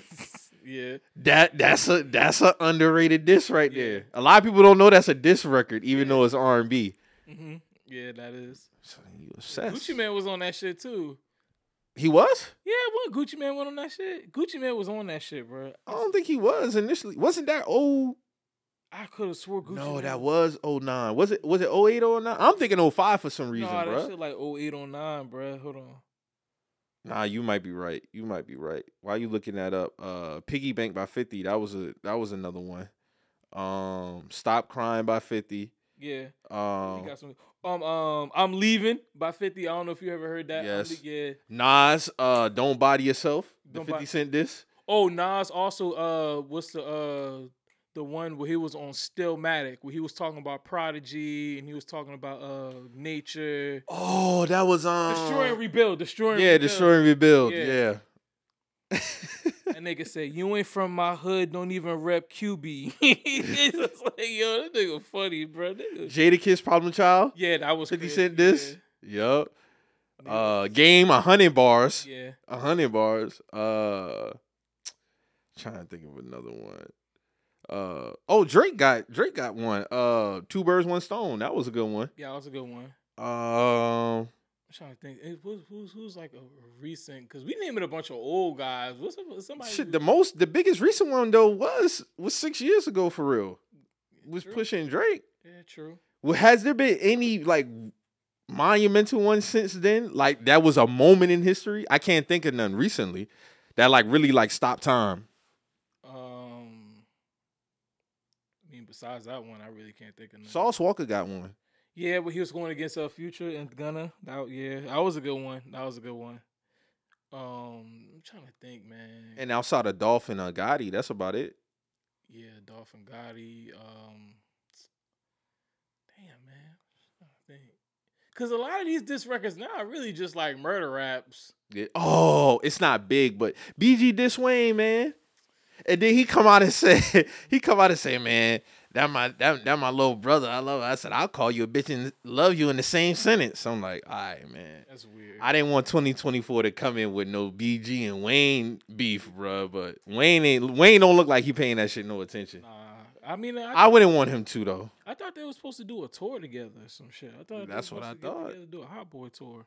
yeah, That that's a that's a underrated diss right Yeah. there. A lot of people don't know that's a diss record, even though it's R and B. hmm Yeah, that is. So you obsessed. Gucci Mane was on that shit too. He was? Yeah, what Gucci Mane went on that shit? Gucci Mane was on that shit, bro. I don't think he was initially. Wasn't that old? I could have swore Gucci. no, Man that was 09. Was it was it 08 or 09? I'm thinking 05 for some reason, Nah, that bro. shit like 08, 09, bro. Hold on. Nah, you might be right. You might be right. Why are you looking that up? Uh Piggy Bank by 50. That was a that was another one. Um Stop Crying by 50. Yeah, he Um got some. Um, um, I'm leaving by 50. I don't know if you ever heard that. Yes. yeah. Nas, uh Don't Body Yourself. The Don't 50 Bo- Cent this. Oh, Nas also. Uh, what's the uh the one where he was on Stillmatic, where he was talking about Prodigy and he was talking about uh nature. Oh, that was um Destroy and rebuild. Destroy and Yeah, rebuild. Destroy and Rebuild. Yeah. Yeah. That nigga said, "You ain't from my hood. Don't even rep QB." it's just like, yo, that nigga funny, bro. Nigga. Jadakiss Problem Child. Yeah, that was 50 crazy, Cent this. Yep. Yeah. Uh game a hundred bars. yeah. A hundred bars. Uh trying to think of another one. Uh oh Drake got Drake got one. Uh two birds, one stone. That was a good one. Yeah, that was a good one. Um I'm trying to think. It, who's, who's, who's like a recent? Because we named it a bunch of old guys. What's somebody? shit, the most the biggest recent one though was was six years ago for real. Was True. pushing Drake. Yeah, true. Well, has there been any like monumental one since then? Like that was a moment in history. I can't think of none recently that like really like stopped time. Um, I mean, besides that one, I really can't think of. None. Sauce Walka got one. Yeah, but he was going against a future and Gunna. That yeah, that was a good one. That was a good one. Um, I'm trying to think, man. And outside of Dolphin uh, Gotti, that's about it. yeah, Dolphin Gotti. Um, damn, man. To think. Cause a lot of these diss records now are really just like murder raps. Yeah. Oh, it's not big, but BG this Wayne, man. And then he come out and say, he come out and say, man, that my that, that my little brother. I love. Her. I said, I'll call you a bitch and love you in the same sentence. I'm like, all right, man. That's weird. I didn't want 2024 to come in with no BG and Wayne beef, bro. But Wayne ain't Wayne don't look like he paying that shit no attention. Nah, I mean, I, I wouldn't want him to though. I thought they were supposed to do a tour together or some shit. I thought they That's were what I supposed to get thought. Do a Hot Boy tour.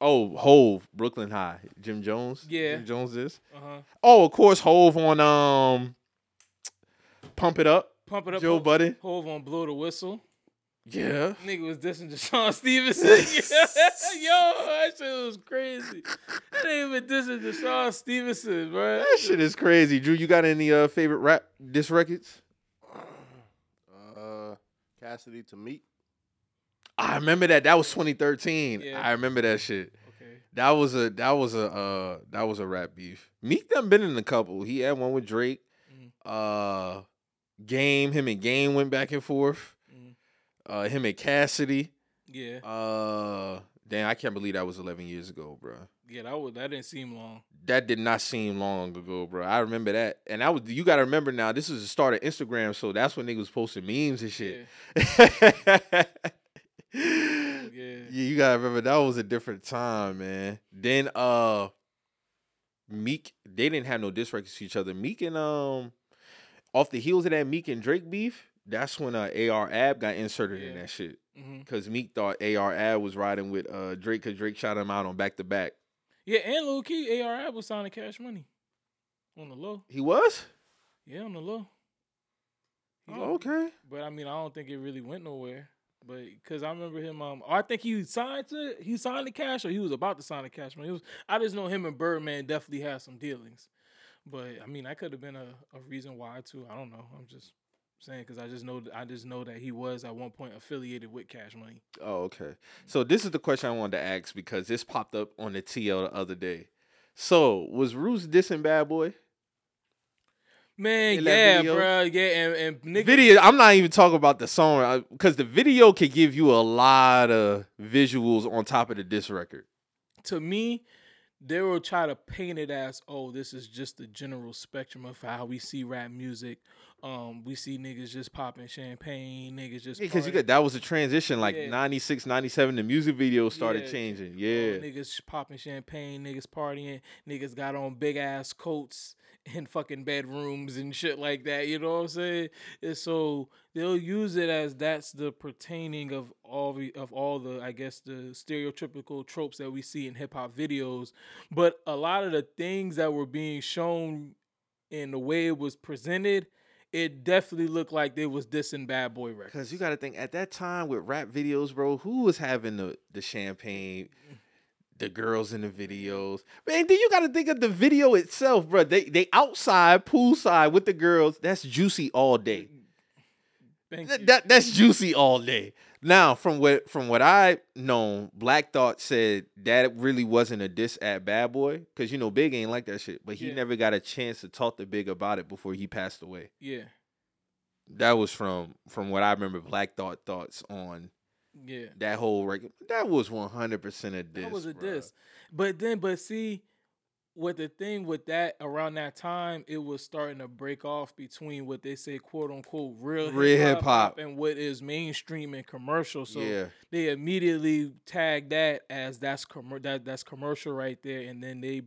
Oh, Hove, Brooklyn High, Jim Jones. Yeah. Jim Jones is. Uh huh. Oh, of course, Hove on um, Pump It Up. Pump it up. Joe Hov- Budden. Hove on blow the whistle. Yeah. Nigga was dissing DeShawn Stevenson. Yo, that shit was crazy. That nigga been dissing DeShawn Stevenson, bro. That shit is crazy. Drew, you got any uh favorite rap diss records? Uh, Cassidy to Meek. I remember that. That was 2013. Yeah. I remember that shit. Okay. That was a that was a uh that was a rap beef. Meek done been in a couple. He had one with Drake. Mhm. Uh Game, him and Game went back and forth. Mhm. Uh him and Cassidy. Yeah. Uh damn, I can't believe that was 11 years ago, bro. Yeah, that was, that didn't seem long. That did not seem long ago, bro. I remember that. And I was you gotta remember now, this was the start of Instagram, so that's when niggas posting memes and shit. Yeah. yeah, Yeah. you gotta remember that was a different time, man. Then uh Meek, they didn't have no diss records to each other. Meek and um off the heels of that Meek and Drake beef, that's when uh AR Ab got inserted in that shit. hmm Cause Meek thought AR Ab was riding with uh Drake cause Drake shot him out on back to back. Yeah, and Lil Key, AR Ab was signing cash money. On the low. He was? Yeah, on the low. Oh, okay. But I mean, I don't think it really went nowhere. But because I remember him, um, I think he signed to he signed the cash, or he was about to sign the cash. money. It was, I just know him and Birdman definitely had some dealings. But I mean, that could have been a, a reason why too. I don't know. I'm just saying because I just know I just know that he was at one point affiliated with Cash Money. Oh, okay. So this is the question I wanted to ask because this popped up on the TL the other day. So was Roots dissing Bad Boy? Man, yeah, bro, yeah, and and niggas, Video. I'm not even talking about the song uh, because the video can give you a lot of visuals on top of the diss record. to me, they will try to paint it as, oh, this is just the general spectrum of how we see rap music. Um, we see niggas just popping champagne, niggas just Because you got that was a transition, like Yeah. 96, 97, the music videos started Yeah. changing. Oh, Yeah. niggas popping champagne, niggas partying, niggas got on big ass coats in fucking bedrooms and shit like that. You know what I'm saying? And so they'll use it as that's the pertaining of all the of all the I guess the stereotypical tropes that we see in hip hop videos. But a lot of the things that were being shown in the way it was presented, it definitely looked like they was dissing Bad Boy records. Because you got to think at that time with rap videos, bro, who was having the, the champagne, the girls in the videos? Man, then you got to think of the video itself, bro. They they outside, poolside with the girls. That's juicy all day. Thank That, you. that- that's juicy all day. Now, from what from what I know, Black Thought said that really wasn't a diss at Bad Boy because you know Big ain't like that shit, but he Yeah. never got a chance to talk to Big about it before he passed away. yeah. That was from from what I remember. Black Thought thoughts on Yeah. that whole record. That was one hundred percent a diss. That was a bruh. diss. But then, but see, what the thing with that around that time, it was starting to break off between what they say quote unquote real Real hip hip-hop. and what is mainstream and commercial. So yeah, they immediately tagged that as that's commer- that that's commercial right there, and then they.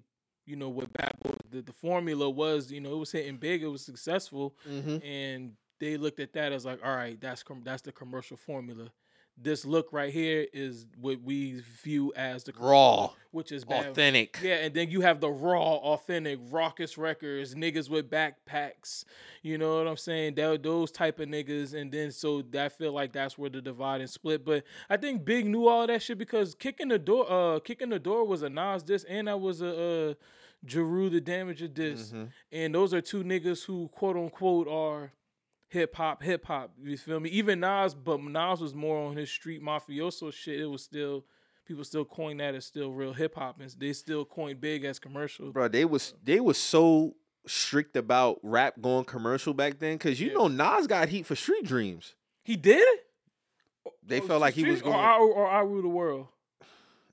You know what Bad Boy, the, the formula was, you know, it was hitting big, it was successful, hmm and they looked at that as like, all right, that's com- that's the commercial formula. This look right here is what we view as the raw, which is bad. authentic. Yeah, and then you have the raw, authentic, raucous records, niggas with backpacks. You know what I'm saying? That, those type of niggas, and then so I feel like that's where the divide and split. But I think Big knew all that shit because kicking the door, uh, kicking the door was a Nas diss, and that was a uh, Jeru the Damaja diss, Mhm. and those are two niggas who quote unquote are hip hop, hip hop. You feel me? Even Nas, but Nas was more on his street mafioso shit. It was still people still coin that as still real hip hop, and they still coin Big as commercial. bro. They was they was so strict about rap going commercial back then because you Yeah. know Nas got heat for Street Dreams. He did. They Oh, felt like he was going. or I, or I rule the world.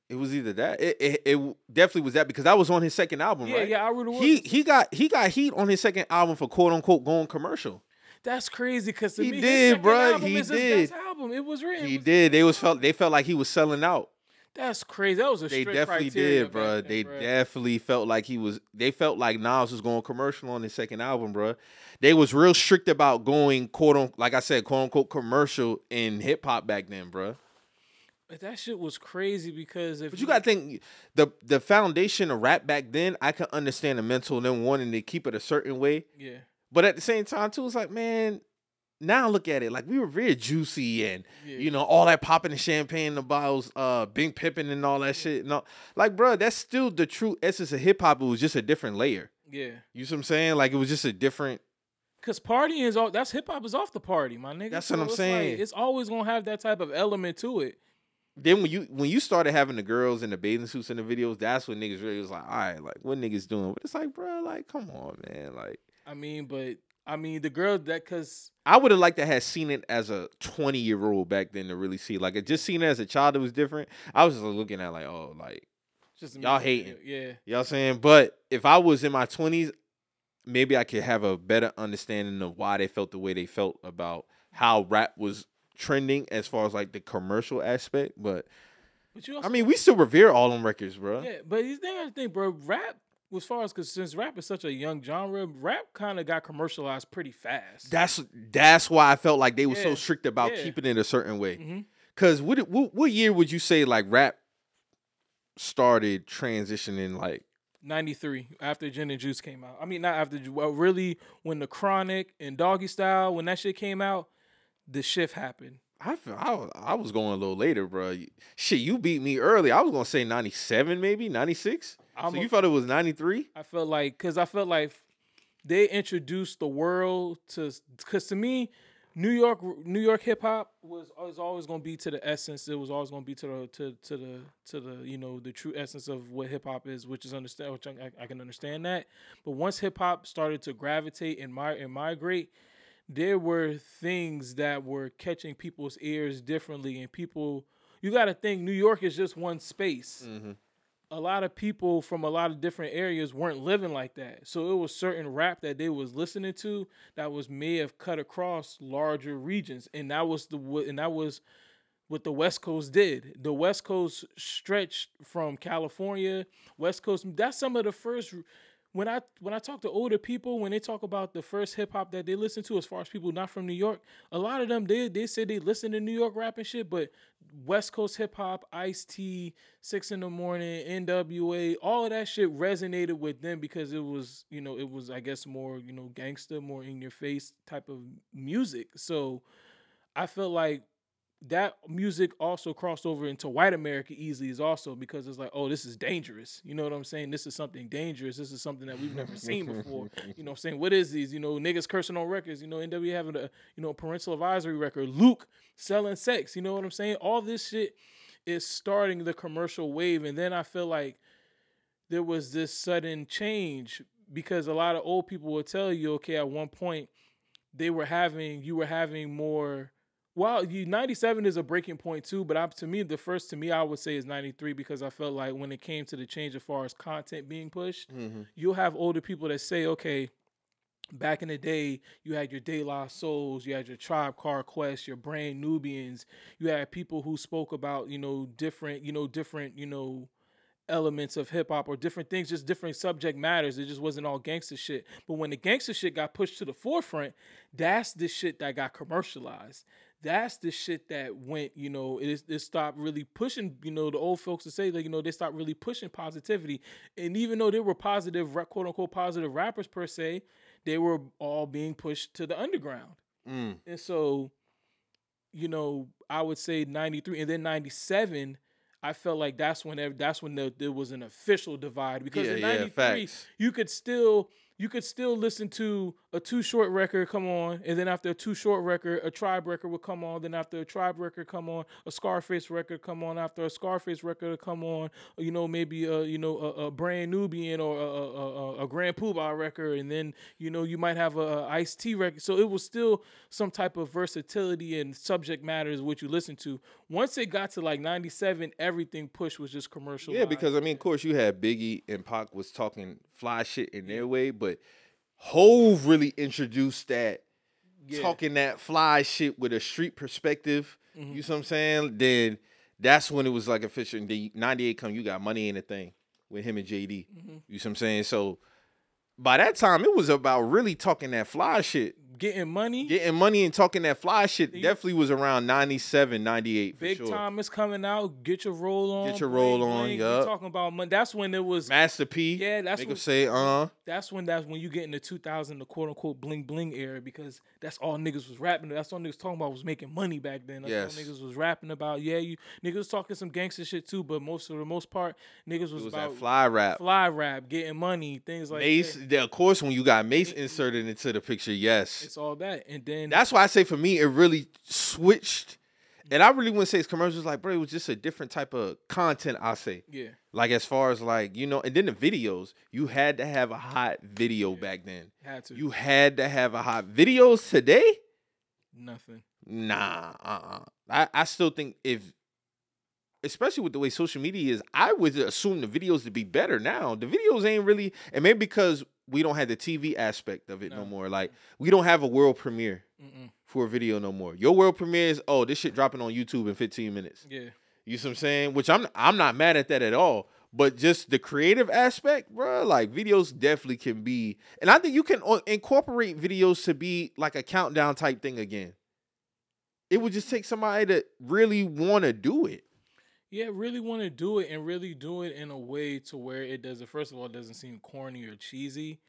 It was either that. It, it it definitely was that because that was on his second album, Yeah, right? yeah, I rule the world. He he got he got heat on his second album for quote unquote going commercial. That's crazy because He me, did, album he is his did. best album. It was written. He was- did. They was felt they felt like he was selling out. That's crazy. That was a They definitely did, bro. then, They bruh. definitely felt like he was. They felt like Nas was going commercial on his second album, bro. They was real strict about going quote unquote, like I said, quote unquote commercial in hip hop back then, bro. But that shit was crazy because if But you gotta think the the foundation of rap back then. I can understand the mental and them wanting to keep it a certain way, yeah, but at the same time too, it's like man. Now look at it, like we were very juicy and yeah, you know all that popping the champagne in the bottles, uh, Big Pimpin' and all that shit. And all. like, bro, that's still the true essence of hip hop. It was just a different layer. yeah. You see what I'm saying? Like it was just a different. Cause partying is all that's hip hop is off the party, my nigga. That's what I'm saying. it's always gonna have that type of element to it. Then when you when you started having the girls in the bathing suits in the videos, that's when niggas really was like, all right, like what niggas doing? But it's like, bro, like come on, man. Like I mean, but I mean the girl that cause I would have liked to have seen it as a 20 year old back then to really see. Like it just seen it as a child, it was different. I was just looking at like, oh, like just Y'all hating. Yeah. You know what I'm saying? But if I was in my 20s, maybe I could have a better understanding of why they felt the way they felt about how rap was trending as far as like the commercial aspect. But But you also I mean, we still revere all them records, bro. Yeah, but you think I think, bro, rap as far as because since rap is such a young genre, rap kind of got commercialized pretty fast. That's that's why I felt like they were so strict about yeah. keeping it a certain way. Mhm. Cause what, what what year would you say like rap started transitioning like 93 after Gin and Juice came out. I mean, not after well, really when the Chronic and Doggy Style when that shit came out, the shift happened. I feel, I, was- I was going a little later, bro. Shit, you beat me early. I was gonna say ninety seven, maybe ninety six. I'm So a- you thought it was ninety three? I felt like because I felt like they introduced the world to because to me, New York New York hip hop was was always gonna be to the essence. It was always gonna be to the to to the to the you know the true essence of what hip hop is, which is understand which I, I can understand that. But once hip hop started to gravitate and mi- and migrate, there were things that were catching people's ears differently, and people. You got to think New York is just one space Mm-hmm. A lot of people from a lot of different areas weren't living like that. So it was certain rap that they was listening to that was may have cut across larger regions, and that was the and that was what the West Coast did. The West Coast stretched from California, West Coast. That's some of the first. When I when I talk to older people, when they talk about the first hip hop that they listen to, as far as people not from New York, a lot of them they they say they listen to New York rap and shit, but West Coast hip hop, Ice T, Six in the Morning, N.W.A., all of that shit resonated with them because it was you know it was I guess more you know gangster, more in your face type of music. So I felt like that music also crossed over into white America easily is also because it's like, oh, this is dangerous. You know what I'm saying? This is something dangerous. This is something that we've never seen before. You know what I'm saying? What is these? You know, niggas cursing on records. You know, NW having a, you know, parental advisory record. Luke selling sex. You know what I'm saying? All this shit is starting the commercial wave. And then I feel like there was this sudden change because a lot of old people will tell you, okay, at one point they were having, you were having more well, you 97 is a breaking point too, but I, to me, the first to me, I would say is 93 because I felt like when it came to the change as far as content being pushed, Mm-hmm. you'll have older people that say, okay, back in the day, you had your De La Souls, you had your Tribe Called Quest, your Brand Nubians, you had people who spoke about, you know, different, you know, different, you know, elements of hip hop or different things, just different subject matters. It just wasn't all gangster shit. But when the gangster shit got pushed to the forefront, that's the shit that got commercialized. That's the shit that went, you know, it, it stopped really pushing, you know, the old folks to say that, you know, they stopped really pushing positivity. And even though they were positive, quote unquote, positive rappers per se, they were all being pushed to the underground. Mm. And so, you know, I would say 93 and then 97, I felt like that's when that's when the, there was an official divide because Yeah, in 93 facts. you could still you could still listen to a Too Short record come on, and then after a Too Short record, a Tribe record would come on. Then after a Tribe record come on, a Scarface record come on. After a Scarface record come on, you know maybe a you know a, a Brand Nubian or a, a, a, a Grand Puba record, and then you know you might have a, Ice T record. So it was still some type of versatility and subject matters what you listen to. Once it got to like '97, everything pushed was just commercial. Yeah, because I mean, of course, you had Biggie and Pac was talking fly shit in their way, but Hove really introduced that Yeah. talking that fly shit with a street perspective. Mhm. You see what I'm saying? Then that's when it was like official. And then 98 come, you got money in the thing with him and JD. Mhm. You see what I'm saying? So by that time, it was about really talking that fly shit. Getting money. Getting money and talking that fly shit definitely was around 97, 98 for Big sure. time is coming out. Get your roll on. Get your bling, roll on, bling. We yup. talking about money. That's when it was. Master P. Yeah, that's Make him say, uh-huh That's when that's when you get in the 2000 the quote unquote bling bling era because that's all niggas was rapping. That's all niggas talking about was making money back then. That's Yes. all niggas was rapping about. Yeah, you niggas was talking some gangster shit too, but most of the most part, niggas was, It was about that fly rap. fly rap, getting money, things like Mase, that. yeah, of course, when you got Mase inserted into the picture, yes. It's all that, and then That's why I say for me, it really switched. And I really wouldn't say it's commercials, like, bro, it was just a different type of content, I say. yeah, Like, as far as, like, you know, and then the videos, you had to have a hot video back then. had to You had to have a hot videos today? nothing. Nah, uh-uh. I, I still think if, especially with the way social media is, I would assume the videos to be better now. The videos ain't really, and maybe because we don't have the TV aspect of it no, No. more. Like, we don't have a world premiere Mm-mm. for a video no more. Your world premiere is, oh, this shit dropping on YouTube in 15 minutes. Yeah, You see what I'm saying? Which I'm I'm not mad at that at all. But just the creative aspect, bro, like videos definitely can be, and I think you can incorporate videos to be like a countdown type thing again. It would just take somebody to really want to do it. Yeah. Really want to do it and really do it in a way to where it doesn't. First of all, it doesn't seem corny or cheesy.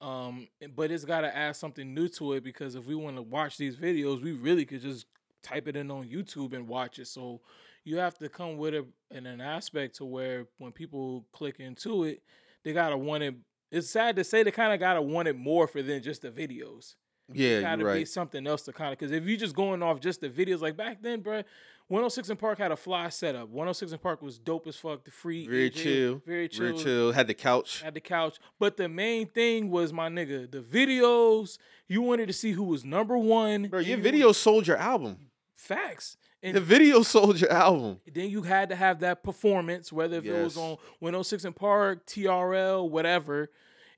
Um, but it's got to add something new to it because if we want to watch these videos, we really could just type it in on YouTube and watch it. So you have to come with a in an aspect to where when people click into it, they gotta want it. It's sad to say they kind of gotta want it more for than just the videos. Yeah, gotta you're be something else to kind of because if you're just going off just the videos like back then, bro, 106 and Park had a fly setup. 106 and Park was dope as fuck. The free, Very AJ, chill, very chill, Very chill. Had the couch. had the couch. But the main thing was my nigga, the videos. You wanted to see who was number one. Bro, your you- video sold your album. facts. And The video sold your album. then you had to have that performance, whether if it was on 106 and Park, TRL, whatever.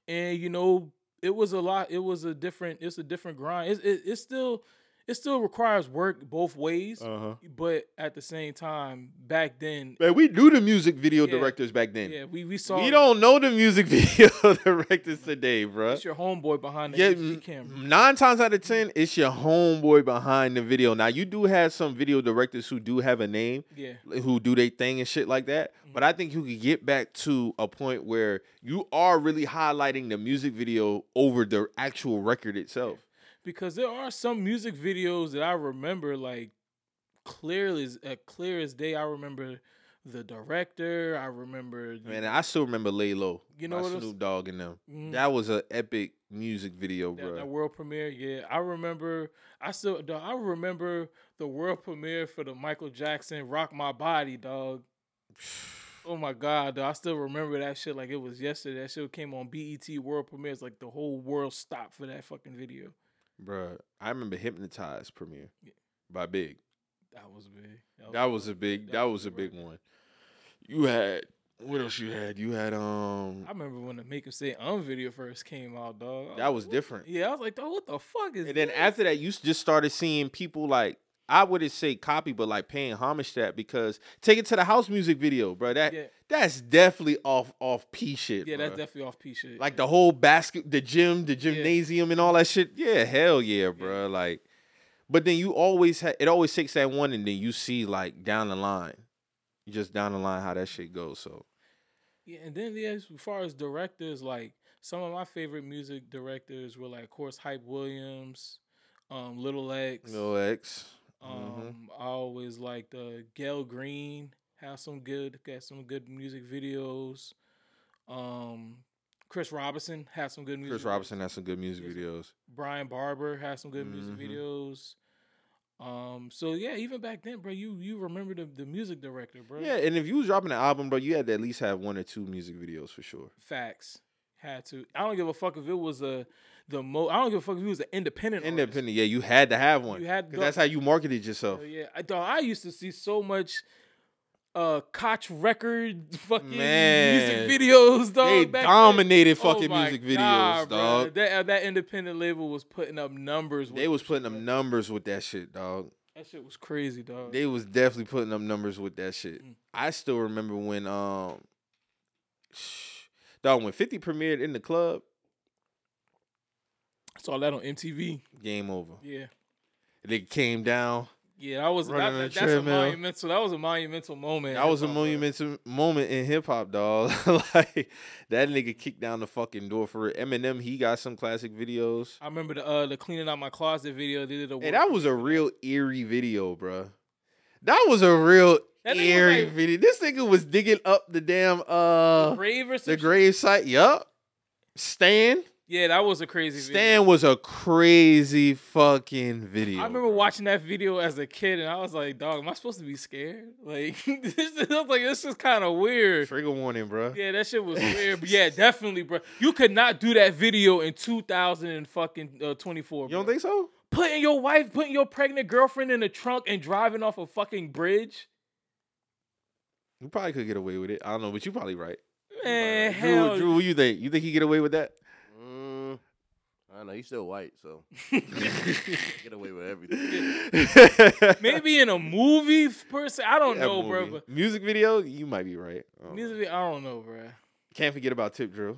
And you know, it was a lot. It was a different. It's a different grind. It, it, it still, it still requires work both ways. Uh-huh. But at the same time, back then, Man, we knew the music video Yeah. directors back then. yeah, we we saw. we don't know the music video directors today, bruh. It's your homeboy behind the Yeah, HD camera. nine times out of ten, it's your homeboy behind the video. Now you do have some video directors who do have a name, Yeah, who do their thing and shit like that. Mm-hmm. But I think you could get back to a point where you are really highlighting the music video over the actual record itself. Because there are some music videos that I remember like clearly as uh, clear as day. I remember the director. I remember. Man, I still remember Lay Low. You know Snoop Dogg and them. Mhm. That was an epic music video, that, bro. that world premiere. Yeah, I remember. I still. dog, I remember the world premiere for the Michael Jackson "Rock My Body," dog. Oh my god, dog, I still remember that shit like it was yesterday. That shit came on BET World Premieres. Like the whole world stopped for that fucking video. Bruh, I remember Hypnotized premiere Yeah. by Big. That was big. That was a big. that That was was a big one. You had what else? You had you had um. I remember when the Make 'em Say Um video first came out, dog. That was like, different. Yeah, I was like, dog, what the fuck is And then this? after that, you just started seeing people like I wouldn't say copy, but like paying homage to that because take it to the house music video, bro. That Yeah. that's definitely off off P shit. Yeah, that's definitely off P shit. like the whole basket, the gym, the gymnasium, and all that shit. Yeah, hell yeah, bro. Like, but then you always ha- it always takes that one, and then you see like down the line, just down the line how that shit goes. So Yeah, and then yeah, as far as directors, like some of my favorite music directors were like, of course, Hype Williams, um, Little X. no X. Um, mhm. I always liked uh, Gil Green. Have some good, got some good music videos. Um, Chris Robinson had some good music. Chris Robinson has some good music videos. Bryan Barber has some good music Mhm. videos. Um, so yeah, even back then, bro, you you remember the, the music director, bro. Yeah, and if you was dropping an album, bro, you had to at least have one or two music videos for sure. Facts. Had to. I don't give a fuck if it was a the most. I don't give a fuck if he was an independent. artist. Independent, yeah, you had to have one. You had because that's how you marketed yourself. Yeah, I dog. I used to see so much. Uh, Koch record fucking Man. music videos, dog. They back then. dominated Oh fucking my music videos, God, bro. dog. That uh, that independent label was putting up numbers. with They was putting shit, them numbers with that shit, dog. That shit was crazy, dog. They was definitely putting up numbers with that shit. Mm. I still remember when um dog when 50 premiered in the club, saw that on MTV. game over. Yeah, They came down. yeah. That was that, that's a treadmill. monumental. That was a monumental moment. That was a bro. monumental moment in hip hop, dog. like that nigga kicked down the fucking door for it. Eminem, he got some classic videos. I remember the uh the cleaning out my closet video. They did a Hey, that was a real eerie video, bruh. That was a real That eerie like- video. This nigga was digging up the damn uh grave or the grave site. Yup. Stan. Yeah, that was a crazy video. Stan was a crazy fucking video. I remember bro. watching that video as a kid, and I was like, "Dog, am I supposed to be scared?" Like, this, I was like, "This is kind of weird." Trigger warning, bro. Yeah, that shit was weird. But yeah, definitely, bro. You could not do that video in 2000 and fucking uh, 24. You don't bro. think so? putting your wife, putting your pregnant girlfriend in the trunk and driving off a fucking bridge? You probably could get away with it. I don't know, but you're probably right. Man, Drew, hell. Drew, what you think? You think he get away with that? I don't know. He's still white, so get away with everything. Maybe in a movie person. I don't That know, bro. But Music video, you might be right. I music, video, I don't know, bro. Can't forget about Tip Drill.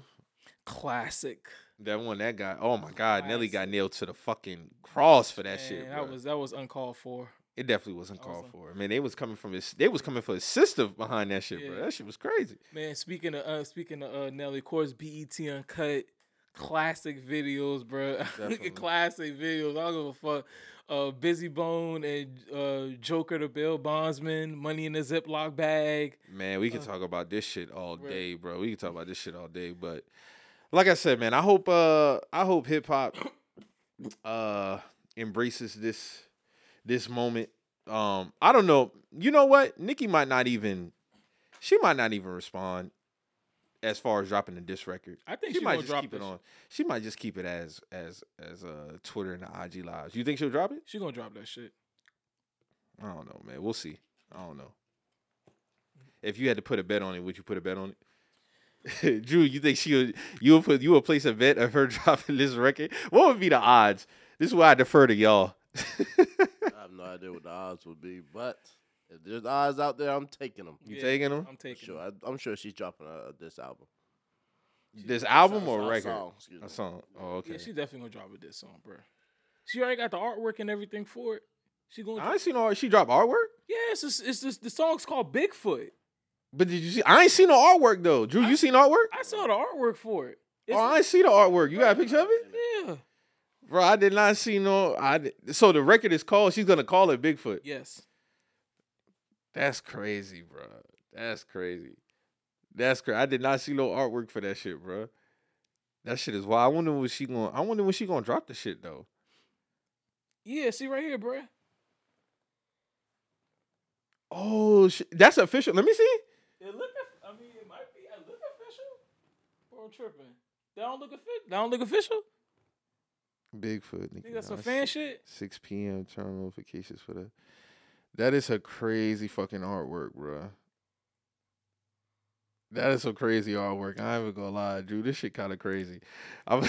Classic. That one, that guy. Oh my God, Nelly got nailed to the fucking cross for that Man, shit. that was that was uncalled for. It definitely wasn't called Awesome. for. I mean, they was coming from his. They was coming for his sister behind that shit, bro. That shit was crazy. Man, speaking of uh, speaking of uh, Nelly, of course, BET Uncut, classic videos, bro. Classic videos. I don't give a fuck. Uh, Bizzy Bone and uh, Joker the Bail Bondsman, Money in a Ziploc bag. Man, we can Uh, talk about this shit all right. day, bro. We can talk about this shit all day, but like I said, man, I hope uh I hope hip hop uh embraces this this moment. Um I don't know. You know what? Nicki might not even she might not even respond as far as dropping the diss record. I think She she, might just drop keep it on. She might just keep it as as as uh Twitter and the IG lives. You think she'll drop it? She gonna drop that shit. I don't know, man. We'll see. I don't know. If you had to put a bet on it, would you put a bet on it? Drew, you think she would you would put you would place a bet of her dropping this record? What would be the odds? This is why I defer to y'all. I have no idea what the odds would be, but if there's eyes out there, I'm taking them. You Yeah, taking them? I'm taking. Sure, it. I, I'm sure she's dropping a, this album. This album A- or a record? song, excuse A me. song. Oh, okay. Yeah, she definitely gonna drop a diss song, bro. She already got the artwork and everything for it. She going. I ain't seen no. She dropped artwork, Yeah, it's just, it's just the song's called Bigfoot. but did you see? I ain't seen no artwork though. Drew, you seen artwork? I saw the artwork for it. Oh, it's, Oh, I ain't see the artwork. You got a picture of it, yeah. bro? I did not see no. I di- so the record is called. She's gonna call it Bigfoot. Yes. That's crazy, bro. That's crazy. That's crazy. I did not see no artwork for that shit, bro. That shit is wild. I wonder when she going. I wonder when she gonna drop the shit though. Yeah. See right here, bro. Oh, that's official. Let me see. It look. I mean, it might be. It look official. Or I'm tripping. That don't look official. That don't look official. Bigfoot. Think that's some fan shit. 6 p.m. Turn on notifications for that. That is a crazy fucking artwork, bro. That is some crazy artwork. I ain't even gonna lie, Drew. This shit kind of crazy. I'm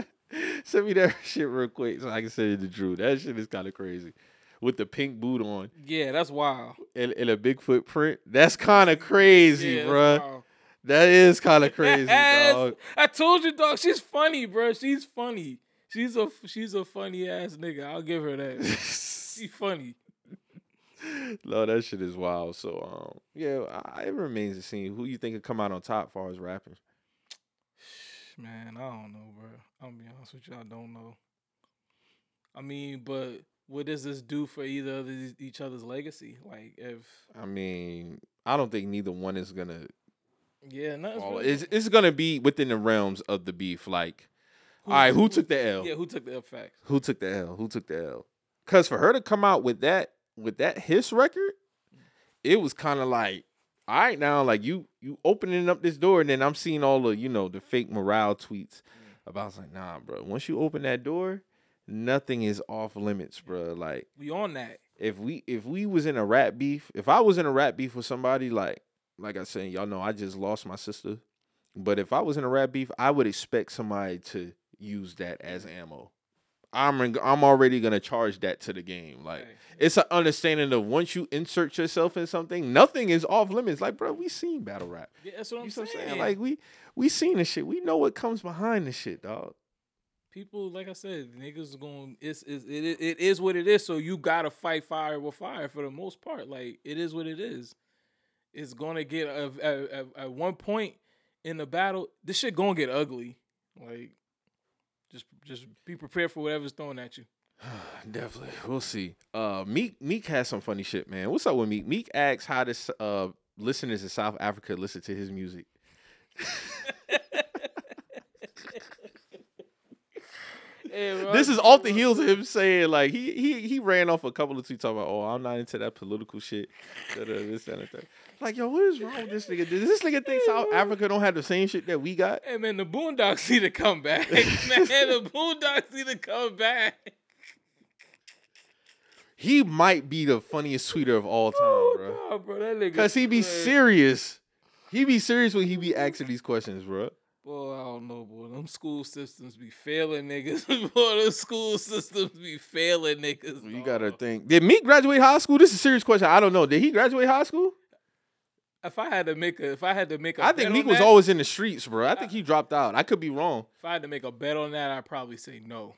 send me that shit real quick so I can send it to Drew. That shit is kind of crazy. With the pink boot on Yeah, that's wild. and, and a big footprint. That's kind of crazy, yeah, bro. That is kind of crazy, dog. I told you, dog. She's funny, bro. She's funny. She's a she's a funny ass nigga. I'll give her that. She's funny. no, that shit is wild. So, um, yeah, I, it remains to see who you think could come out on top as far as rapping. Man, I don't know, bro. I'll be honest with you. I don't know. I mean, but what does this do for either of these, each other's legacy? Like, if I mean, I don't think neither one is gonna. yeah, nothing's really- It's it's gonna be within the realms of the beef. Like, all right, who took the L? Yeah, who took the L? facts? Who took the L? Who took the L? Cause for her to come out with that with that his record, it was kind of like, all right, now like you you opening up this door, and then I'm seeing all the you know the fake morale tweets mm. about. I was like, nah, bro. Once you open that door, nothing is off limits, bro. Like We on that. if we if we was in a rap beef, if I was in a rap beef with somebody, like like I said, y'all know I just lost my sister. But if I was in a rap beef, I would expect somebody to use that as ammo. I'm I'm already gonna charge that to the game. Like Hey. it's an understanding of once you insert yourself in something, nothing is off limits. Like, bro, we seen battle rap. Yeah, that's what I'm know what I'm saying. saying? Like we we seen the shit. We know what comes behind the shit, dog. people, like I said, niggas going. It's, it's it, it it is what it is. So you gotta fight fire with fire for the most part. Like it is what it is. It's gonna get at one point in the battle. This shit gonna get ugly. Like just just be prepared for whatever's thrown at you. Definitely, we'll see. Uh, Meek Meek has some funny shit, man. What's up with Meek? Meek asks how does uh listeners in South Africa listen to his music. This is off the heels of him saying like he he he ran off a couple of tweets talking about oh I'm not into that political shit. This that, and that. Like yo, what is wrong with this nigga? Does this nigga think South Africa don't have the same shit that we got? Hey man, the Boondocks need to come back. man, the Boondocks need to come back. He might be the funniest tweeter of all time, bro. Oh, bro, that nigga. Cause he be serious. He be serious when he be asking these questions, bro. Boy, I don't know, boy. Them school systems be failing niggas. boy, them school systems be failing niggas. You dawg. gotta think. Did Meek graduate high school? This is a serious question. I don't know. Did he graduate high school? If I had to make a, if I had to make a, I think Meek was that- always in the streets, bro. I think he dropped out. I could be wrong. If I had to make a bet on that, I'd probably say no.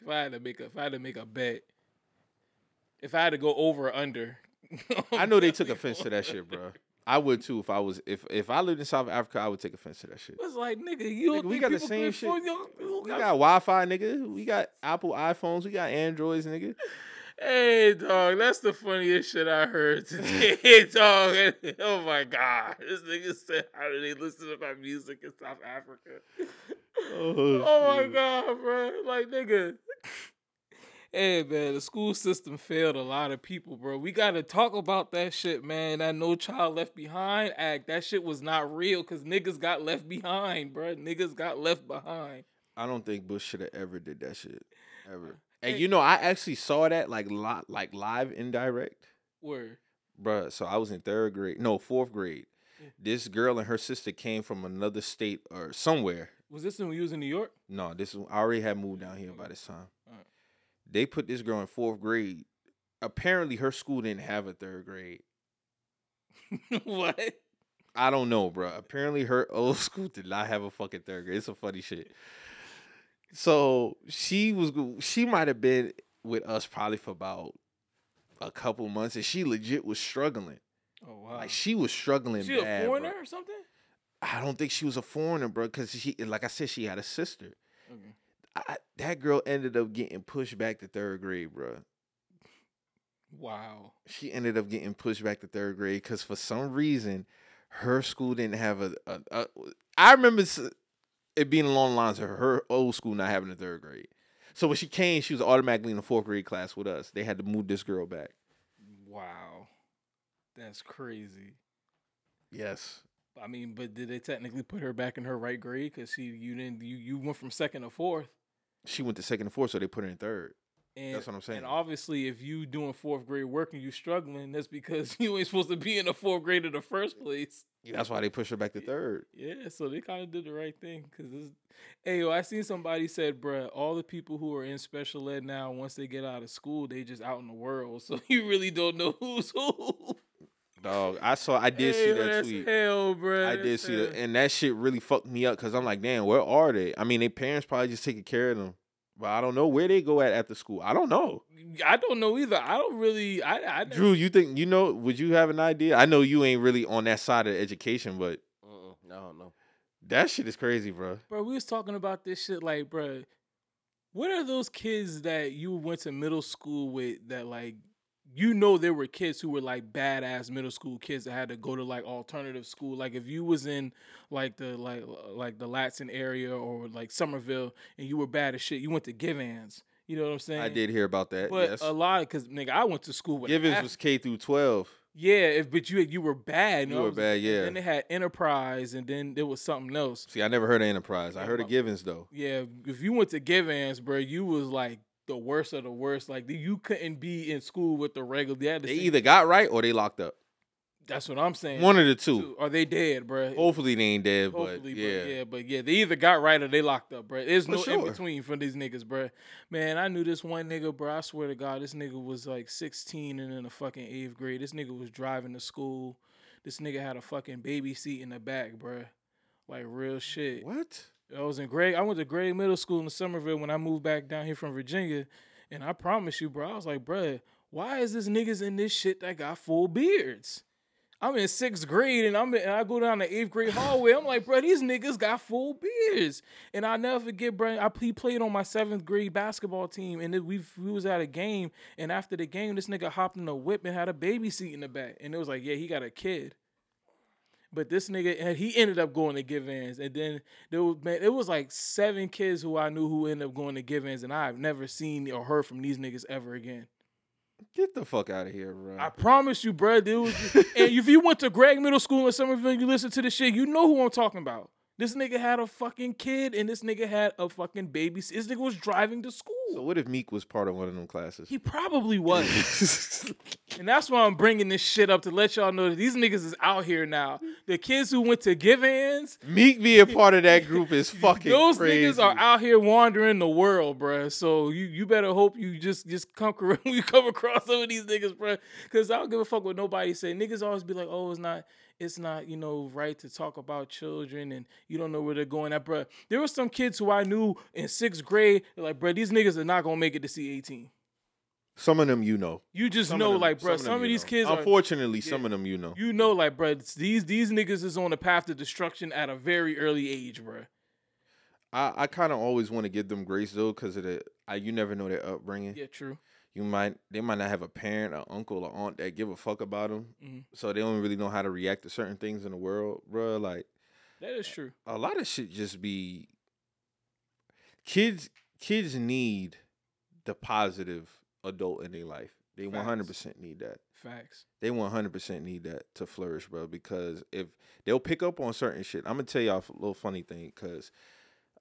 If I had to make a, if I had to make a bet, if I had to go over or under, I know they took offense to that shit, bro. I would too if I was if if I lived in South Africa, I would take offense to that shit. It's like nigga, you Nigga, we got the same shit. afford your- you We got- got Wi-Fi, nigga. We got Apple iPhones. We got Androids, nigga. Hey, dog, that's the funniest shit I heard today, dog. Oh my god, this nigga said, "How do they listen to my music in South Africa?" Oh, Oh my god, bro! Like nigga. Hey man, the school system failed a lot of people, bro. We gotta talk about that shit, man. That no child left behind act. That shit was not real because niggas got left behind, bro. Niggas got left behind. I don't think Bush should have ever did that shit. Ever. And Hey. you know, I actually saw that like li- like live indirect. Where, Bruh, so I was in third grade, no, fourth grade. Yeah. This girl and her sister came from another state or somewhere. Was this when you was in New York? No, this was- I already had moved down here by this time. They put this girl in fourth grade. Apparently, her school didn't have a third grade. what? I don't know, bro. Apparently, her old school did not have a fucking third grade. It's some funny shit. So she was, she might have been with us probably for about a couple months, and she legit was struggling. Oh wow. Like she was struggling. she a bad, bro. foreigner or something? I don't think she was a foreigner, bro. Because she, like I said, she had a sister. Okay. I, that girl ended up getting pushed back to third grade, bro. Wow. She ended up getting pushed back to third grade because for some reason her school didn't have a. a, a I remember it being along the lines of her old school not having a third grade. So when she came, she was automatically in the fourth grade class with us. They had to move this girl back. Wow. That's crazy. Yes. I mean, but did they technically put her back in her right grade? Cause she, you didn't, you, you went from second to fourth. She went to second and fourth, so they put her in third. And, That's what I'm saying. And obviously, if you doing fourth grade work and you struggling, that's because you ain't supposed to be in the fourth grade in the first place. That's why they push her back to third. Yeah, so they kind of did the right thing. Cause this, hey, yo, I seen somebody said, bruh, all the people who are in special ed now, once they get out of school, they just out in the world. So you really don't know who's who. Dog, I saw. I did Hey, see that tweet. Hell, bruh. I did that's see that, and that shit really fucked me up because I'm like, damn, where are they? I mean, their parents probably just taking care of them, but I don't know where they go at after school. I don't know. I don't know either. I don't really. I. I Drew, you think you know? Would you have an idea? I know you ain't really on that side of education, but Mm-mm, no, no. that shit is crazy, bro. bro, we was talking about this shit. Like, bro, what are those kids that you went to middle school with that like? You know there were kids who were like badass middle school kids that had to go to like alternative school. Like if you was in like the like like the Ladson area or like Summerville and you were bad as shit, you went to Givans. You know what I'm saying? I did hear about that. But yes, a lot because nigga, I went to school with Givens was K through twelve. yeah, if but you you were bad. You know, were bad, yeah. Then they had Enterprise, and then there was something else. See, I never heard of Enterprise. I heard of Givens though. Yeah, if you went to Givans, bro, you was like the worst of the worst. Like you couldn't be in school with the regular. They to They either got right or they locked up. That's what I'm saying. One of the two. Are they dead, bro? Hopefully they ain't dead, Hopefully, but but yeah. yeah, but yeah, they either got right or they locked up, bro. There's For no in between for these niggas, bro. Man, I knew this one nigga, bro. I swear to God, this nigga was like 16 and in the fucking eighth grade. This nigga was driving to school. This nigga had a fucking baby seat in the back, bro. Like real shit. What? I was in grade. I went to grade middle school in Summerville when I moved back down here from Virginia, and I promise you, bro, I was like, bro, why is this niggas in this shit that got full beards? I'm in sixth grade and I'm in, and I go down the eighth grade hallway. I'm like, bro, these niggas got full beards. And I never forget, bro. I he played on my seventh grade basketball team, and we we was at a game, and after the game, this nigga hopped in a whip and had a baby seat in the back, and it was like, yeah, he got a kid. But this nigga, and he ended up going to Givens, and then there was man, it was like seven kids who I knew who ended up going to Givens, and I've never seen or heard from these niggas ever again. Get the fuck out of here, bro. I promise you, bro. Dude, and if you went to Gregg Middle School in Summerville, you listen to this shit, you know who I'm talking about. This nigga had a fucking kid, and this nigga had a fucking baby. This nigga was driving to school. so what if Meek was part of one of them classes? he probably was. And that's why I'm bringing this shit up to let y'all know that these niggas is out here now. The kids who went to Givens, Meek being part of that group is fucking those crazy. niggas are out here wandering the world, bruh. So you you better hope you just just come cor- you come across some of these niggas, bruh. Cause I don't give a fuck what nobody say. Niggas always be like, oh, it's not it's not you know right to talk about children and you don't know where they're going at, bruh. There were some kids who I knew in sixth grade, like, bruh, these niggas are not gonna make it to C eighteen. Some of them you know. You just Some know, them, like, bruh, them some of these know. kids are Unfortunately, some Yeah. of them you know. you know, like, bruh, these these niggas is on the path to destruction at a very early age, bruh. I, I kind of always want to give them grace though, because of the I, you never know their upbringing. Yeah, true. You might they might not have a parent, or uncle, or aunt that give a fuck about them, Mhm. so they don't really know how to react to certain things in the world, bro. Like That is true. a lot of shit just be kids. Kids need the positive adult in their life. They one hundred percent need that. Facts. They one hundred percent need that to flourish, bro. Because if they'll pick up on certain shit, I'm gonna tell y'all a little funny thing. Cause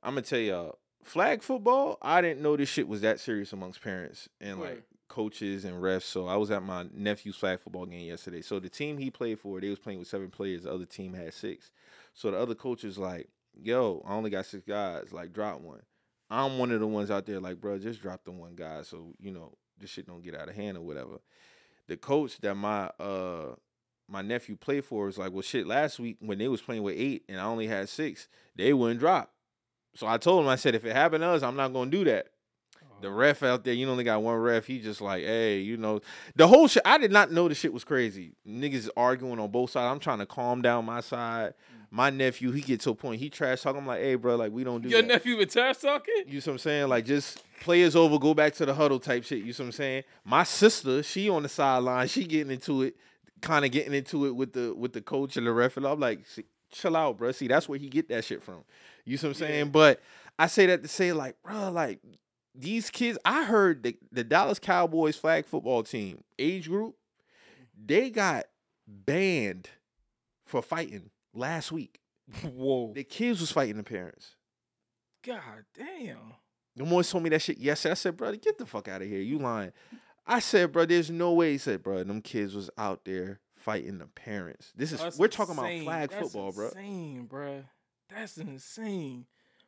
I'm gonna tell y'all flag football, I didn't know this shit was that serious amongst parents and like coaches and refs. So I was at my nephew's flag football game yesterday. So the team he played for, they was playing with seven players. The other team had six. So the other coach is like, "Yo, I only got six guys. Like, drop one." I'm one of the ones out there like, bro, just drop the one guy so you know this shit don't get out of hand or whatever. The coach that my uh my nephew played for was like, well, shit. Last week when they was playing with eight and I only had six, they wouldn't drop. So I told him, I said, if it happened to us, I'm not gonna do that. Oh. The ref out there, you only got one ref. He just like, hey, you know, the whole shit. I did not know the shit was crazy. Niggas arguing on both sides. I'm trying to calm down my side. Mm. My nephew, he get to a point, he trash talk. I'm like, hey, bro, like we don't do that. Your that. nephew with trash talking? You see what I'm saying? Like just players over, go back to the huddle type shit. You see what I'm saying? My sister, she on the sideline, she getting into it, kind of getting into it with the with the coach and the ref. And I'm like, chill out, bro. See, that's where he get that shit from. You see what I'm saying? But I say that to say, like, bro, like these kids, I heard the, the Dallas Cowboys flag football team age group, they got banned for fighting last week. Whoa. The kids was fighting the parents. God damn. The boys told me that shit yesterday. I said, brother, get the fuck out of here. You lying. I said, bro, there's no way. He said, bro, them kids was out there fighting the parents. This is That's we're talking insane. about flag That's football, bro. Insane, bro. That's insane,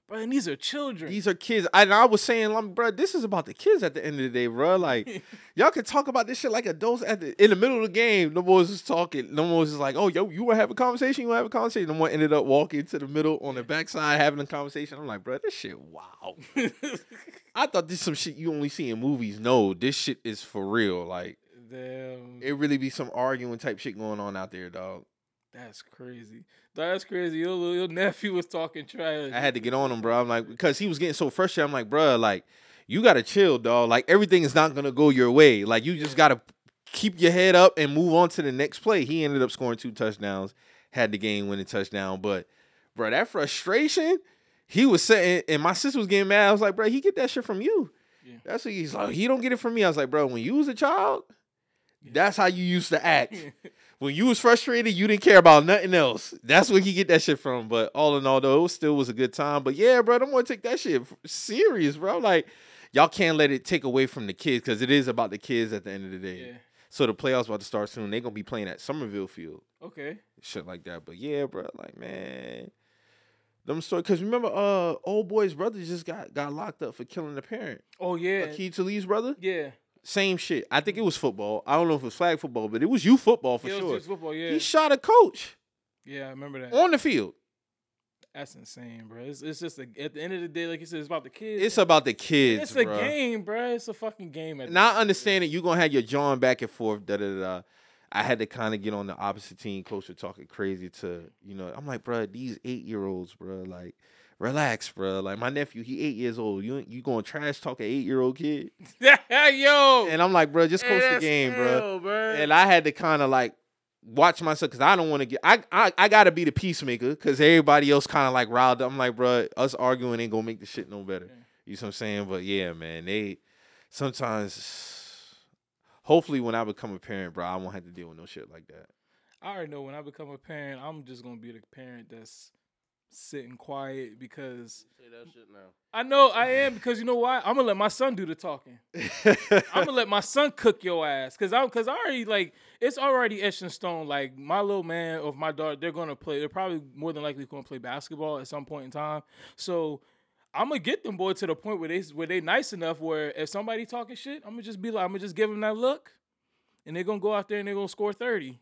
bro. And these are children. These are kids. And I was saying, like, bro, this is about the kids at the end of the day, bro. Like, y'all can talk about this shit like adults at the in the middle of the game. No one was just talking. No one was just like, oh, yo, you want to have a conversation? You want to have a conversation? The one ended up walking to the middle on the backside having a conversation. I'm like, bro, this shit, wow. I thought this some shit you only see in movies. No, this shit is for real. Like, Damn. it really be some arguing type shit going on out there, dog. That's crazy. That's crazy. Your, your nephew was talking trash. I had to get on him, bro. I'm like, because he was getting so frustrated. I'm like, bro, like, you gotta chill, dog. Like, everything is not gonna go your way. Like, you just gotta keep your head up and move on to the next play. He ended up scoring two touchdowns, had the game winning touchdown. But, bro, that frustration, he was saying, and my sister was getting mad. I was like, bro, he get that shit from you. Yeah. That's what he's like. He don't get it from me. I was like, bro, when you was a child, that's how you used to act. when you was frustrated, you didn't care about nothing else. That's where he get that shit from. But all in all, though, it still was a good time. But yeah, bro, I'm gonna take that shit serious, bro. Like, y'all can't let it take away from the kids because it is about the kids at the end of the day. yeah. So the playoffs about to start soon. They gonna be playing at Summerville Field, Okay. shit like that. But yeah, bro, like man, them story. Cause remember, uh, old boy's brother just got got locked up for killing the parent. Oh yeah. Aqib Talib's brother. Yeah. Same shit. I think it was football. I don't know if it was flag football, but it was youth football for it was sure. football. Yeah. He shot a coach yeah, I remember that. on the field. That's insane, bro. It's, it's just a, at the end of the day, like you said, it's about the kids. It's about the kids, It's a game, bro. It's a fucking game. At And the I end of the day. understand it. You're gonna have your John back and forth. Da da da. I had to kind of get on the opposite team. Was talking crazy to you know. I'm like, bro, these eight year olds, bro, like, relax, bro. Like my nephew, he eight years old. You you going to trash talk an eight year old kid? Yo. And I'm like, bro, just Hey, coach the game, bro. bro. And I had to kind of like watch myself because I don't want to get. I I, I got to be the peacemaker because everybody else kind of like riled up. I'm like, bro, us arguing ain't gonna make the shit no better. You see what I'm saying? But yeah, man, they sometimes. Hopefully, when I become a parent, bro, I won't have to deal with no shit like that. I already know when I become a parent, I'm just gonna be the parent that's sitting quiet because Say that shit now. I know I am because you know why? I'm gonna let my son do the talking. I'm gonna let my son cook your ass because I'm because I already like it's already etched in stone. Like my little man or my daughter, they're gonna play. They're probably more than likely gonna play basketball at some point in time. So I'm gonna get them boy to the point where they where they nice enough where if somebody talking shit, I'm gonna just be like I'm gonna just give them that look, and they're gonna go out there and they're gonna score thirty.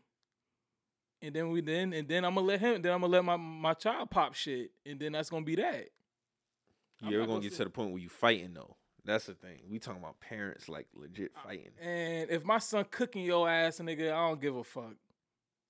And then we then and then I'm gonna let him. Then I'm gonna let my my child pop shit, and then that's gonna be that. I'm you ever gonna gonna get sit- to the point where you fighting though? That's the thing. We talking about parents like legit fighting. And if my son cooking your ass, nigga, I don't give a fuck.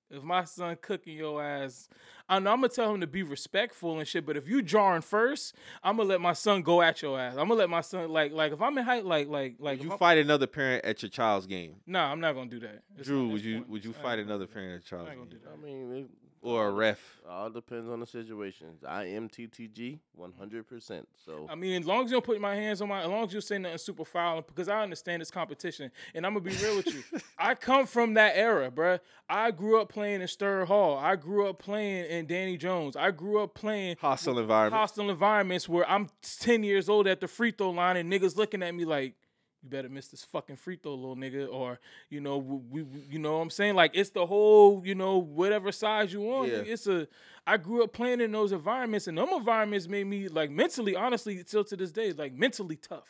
If my son cooking your ass, I know I'm gonna tell him to be respectful and shit. But if you jarring first, I'm gonna let my son go at your ass. I'm gonna let my son like like if I'm in height like like like Would if you I'm- fight another parent at your child's game? Nah, I'm not gonna do that. It's Drew, would you point. would you I fight another parent at your child's ain't gonna game? I mean, it, or a ref. All depends on the situations. I am TTG 100%. So I mean, as long as you don't put my hands on my, as long as you're say nothing super foul, because I understand it's competition, and I'm gonna be real with you. I come from that era, bruh. I grew up playing in Stir Hall. I grew up playing in Danny Jones. I grew up playing Hostile environment. hostile environments where I'm 10 years old at the free throw line and niggas looking at me like, you better miss this fucking free throw, little nigga, or you know, we, we you know what I'm saying? Like it's the whole, you know, whatever size you want. Yeah. It's a I grew up playing in those environments and them environments made me like mentally, honestly, still to this day, like mentally tough.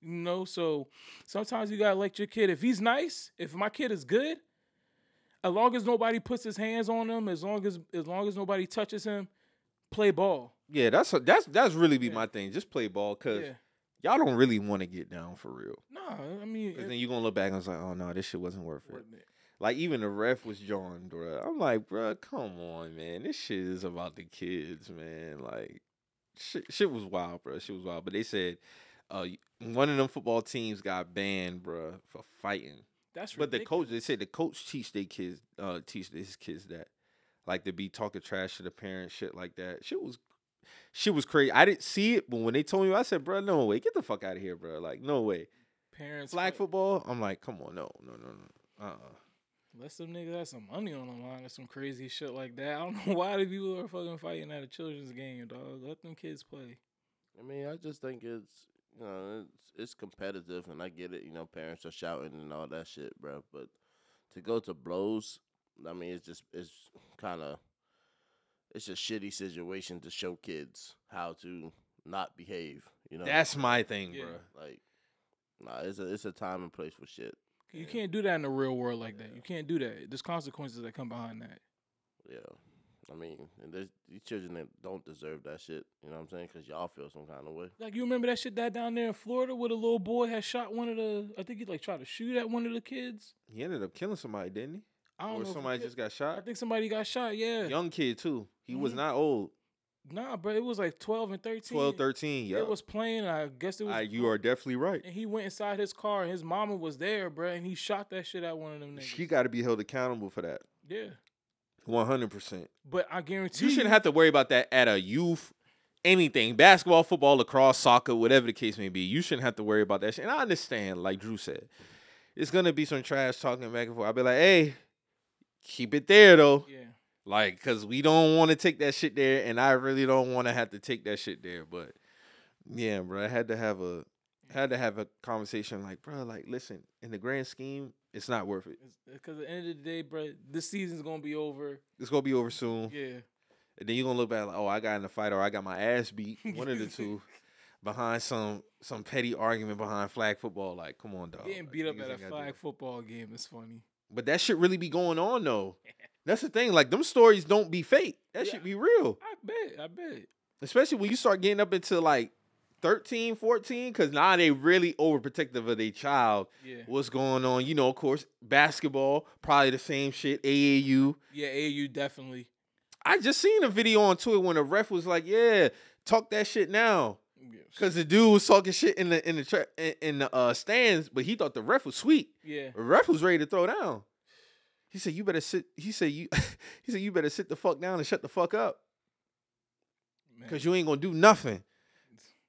You know, so sometimes you gotta let your kid, if he's nice, if my kid is good, as long as nobody puts his hands on him, as long as as long as nobody touches him, play ball. Yeah, that's that's that's really be Yeah. my thing. Just play ball, cause Yeah. Y'all don't really want to get down for real. No, I mean, it- then you gonna look back and it's like, oh no, this shit wasn't worth it. it? Like even the ref was John, bruh. I'm like, bro, come on, man. This shit is about the kids, man. Like, shit, shit was wild, bro. Shit was wild. But they said, uh, one of them football teams got banned, bro, for fighting. That's But the coach, they said the coach teach their kids, uh, teach his kids that, like to be talking trash to the parents, shit like that. Shit was, shit was crazy. I didn't see it, but when they told me, I said, "Bro, no way, get the fuck out of here, bro! Like, no way. parents Flag fight- football, I'm like, come on, no, no, no, no. Uh, uh Let some niggas have some money on the line or some crazy shit like that. I don't know why the people are fucking fighting at a children's game, dog. Let them kids play. I mean, I just think it's you know it's it's competitive, and I get it. You know, parents are shouting and all that shit, bro. But to go to blows, I mean, it's just it's kind of it's a shitty situation to show kids how to not behave. You know, That's my thing, Yeah. bruh. like nah, it's a it's a time and place for shit. You can't do that in the real world like that. You can't do that. There's consequences that come behind that. Yeah. I mean, and there's these children that don't deserve that shit. You know what I'm saying? Because y'all feel some kind of way. Like you remember that shit that down there in Florida where the little boy had shot one of the I think he like tried to shoot at one of the kids. He ended up killing somebody, didn't he? I don't Or know. somebody just got shot. I think somebody got shot, yeah. Young kid too. He was Mhm. not old. Nah, bro, it was like 12 and 13. 12, 13. Yeah. It was playing. I guess it was. Ah, you are definitely right. And he went inside his car, and his mama was there, bro, and he shot that shit at one of them niggas. She got to be held accountable for that. yeah, 100%. but I guarantee You shouldn't have to worry about that at a youth anything. Basketball, football, lacrosse, soccer, whatever the case may be. You shouldn't have to worry about that shit. And I understand, like Drew said, it's going to be some trash talking back and forth. I'll be like, hey, keep it there, though. Yeah, Like, cause we don't want to take that shit there, and I really don't want to have to take that shit there. But yeah, bro, I had to have a had to have a conversation. Like, bro, like, listen, in the grand scheme, it's not worth it. because at the end of the day, bro, this season's gonna be over. It's gonna be over soon, Yeah, and then you're gonna look back like, oh, I got in a fight or I got my ass beat, one of the two, behind some some petty argument behind flag football. Like, come on, dog. getting Like, beat up at a ain't gotta do flag football game is funny. But that shit really be going on though. That's the thing. Like, them stories don't be fake. That Yeah. should be real. I bet, I bet. especially when you start getting up into like 13 14 because now they really overprotective of their child Yeah, what's going on you know of course basketball probably the same shit aau yeah, AAU definitely. i just seen a video on twitter when a ref was like yeah talk that shit now Because the dude was talking shit in the in the tra- in, in the uh stands but he thought the ref was sweet yeah, the ref was ready to throw down he said you better sit he said you he said you better sit the fuck down and shut the fuck up man. because you ain't gonna do nothing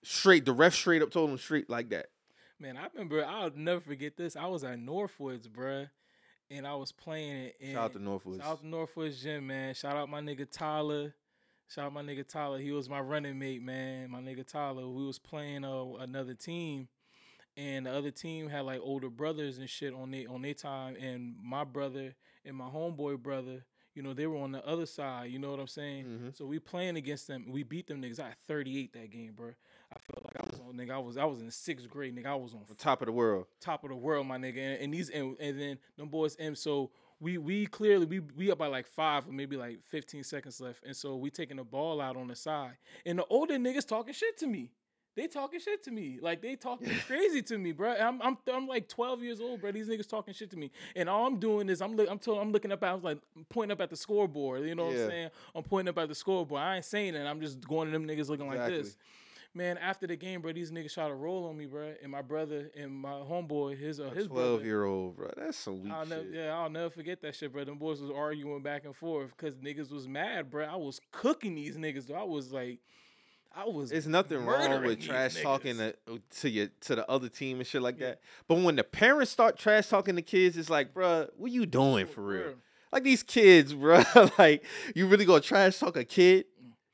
straight the ref straight up told him straight like that Man, I remember. I'll never forget this. I was at Northwoods, bruh, and I was playing it. In, shout out to northwoods Shout out to Northwoods Gym, man. Shout out my nigga Tyler. Shout out my nigga Tyler. He was my running mate, man. My nigga Tyler. We was playing uh, another team, and the other team had like older brothers and shit on they on their time, and my brother and my homeboy brother. You know, they were on the other side. You know what I'm saying? Mhm. So we playing against them. We beat them niggas. I had 38 that game, bro. I felt like I was on nigga. I was I was in sixth grade, nigga. I was on on top of the world top of the world, my nigga. And, and these and, and then them boys M. So we we clearly we we up by like five or maybe like 15 seconds left. And so we taking the ball out on the side. And the older niggas talking shit to me. They talking shit to me. Like they talking crazy to me, bro. I'm I'm I'm like 12 years old, bro. These niggas talking shit to me. And all I'm doing is I'm look I'm told, I'm looking up I was like pointing up at the scoreboard. You know what Yeah. I'm saying? I'm pointing up at the scoreboard. I ain't saying that. I'm just going to them niggas looking like this. Man, after the game, bro, these niggas tried to roll on me, bro, and my brother and my homeboy, his uh, his Twelve year old, bro. That's some weak I'll shit. yeah, I'll never forget that shit, bro. Them boys was arguing back and forth because niggas was mad, bro. I was cooking these niggas. Though. I was like, I was. There's nothing wrong with trash talking to, to your to the other team and shit like Yeah. that. But when the parents start trash talking to kids, it's like, bro, what you doing for real? Real. Like these kids, bro. like you really gonna trash talk a kid?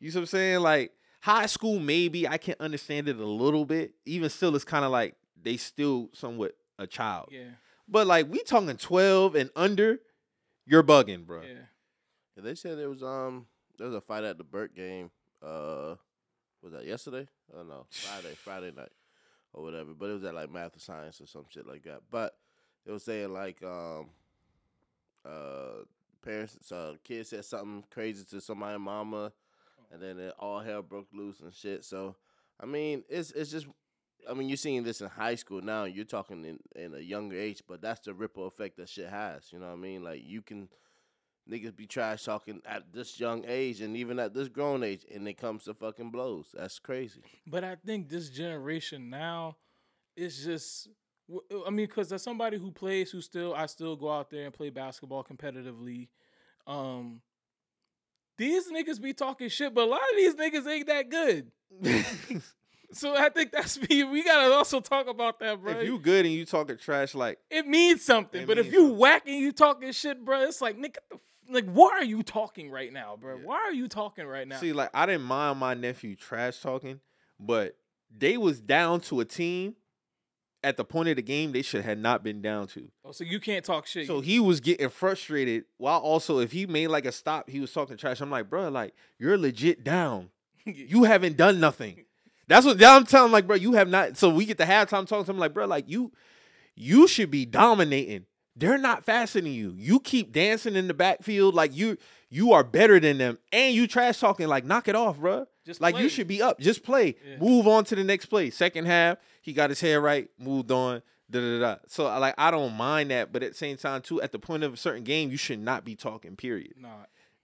You see what I'm saying? Like high school, maybe I can understand it a little bit. Even still, it's kind of like they still somewhat a child. Yeah, But like we talking 12 and under, you're bugging, bro. yeah. Yeah, they said there was um there was a fight at the Burt game. Uh, was that yesterday? Oh no, Friday, Friday night or whatever. But it was at like math or science or some shit like that. But it was saying like um uh parents uh kids said something crazy to somebody's mama, and then it all hell broke loose and shit. So I mean, it's it's just. I mean, you're seeing this in high school now. You're talking in, in a younger age, but that's the ripple effect that shit has. You know what I mean? Like you can niggas be trash talking at this young age and even at this grown age, and it comes to fucking blows. That's crazy. But I think this generation now, it's just. I mean, because as somebody who plays, who still, I still go out there and play basketball competitively. Um, these niggas be talking shit, but a lot of these niggas ain't that good. So I think that's me. We gotta also talk about that, bro. if you good and you talking trash, like it means something. It but if you something. whacking, you talking shit, bro, it's like nigga, like why are you talking right now, bro? Yeah. Why are you talking right now? See, like I didn't mind my nephew trash talking, but they was down to a team at the point of the game they should have not been down to. oh, so you can't talk shit. So he was getting frustrated while also if he made like a stop, he was talking trash. I'm like, bro, like you're legit down. You haven't done nothing. That's what I'm telling like, bro, you have not. So we get the halftime talking to him like, bro, like you, you should be dominating. They're not faster than you. You keep dancing in the backfield like you, you are better than them, and you trash talking like, knock it off, bro. Just like play. you should be up. Just play. Yeah. Move on to the next play. Second half, he got his head right, moved on. Da, da, da. So like I don't mind that, but at the same time too, at the point of a certain game, you should not be talking. Period. nah.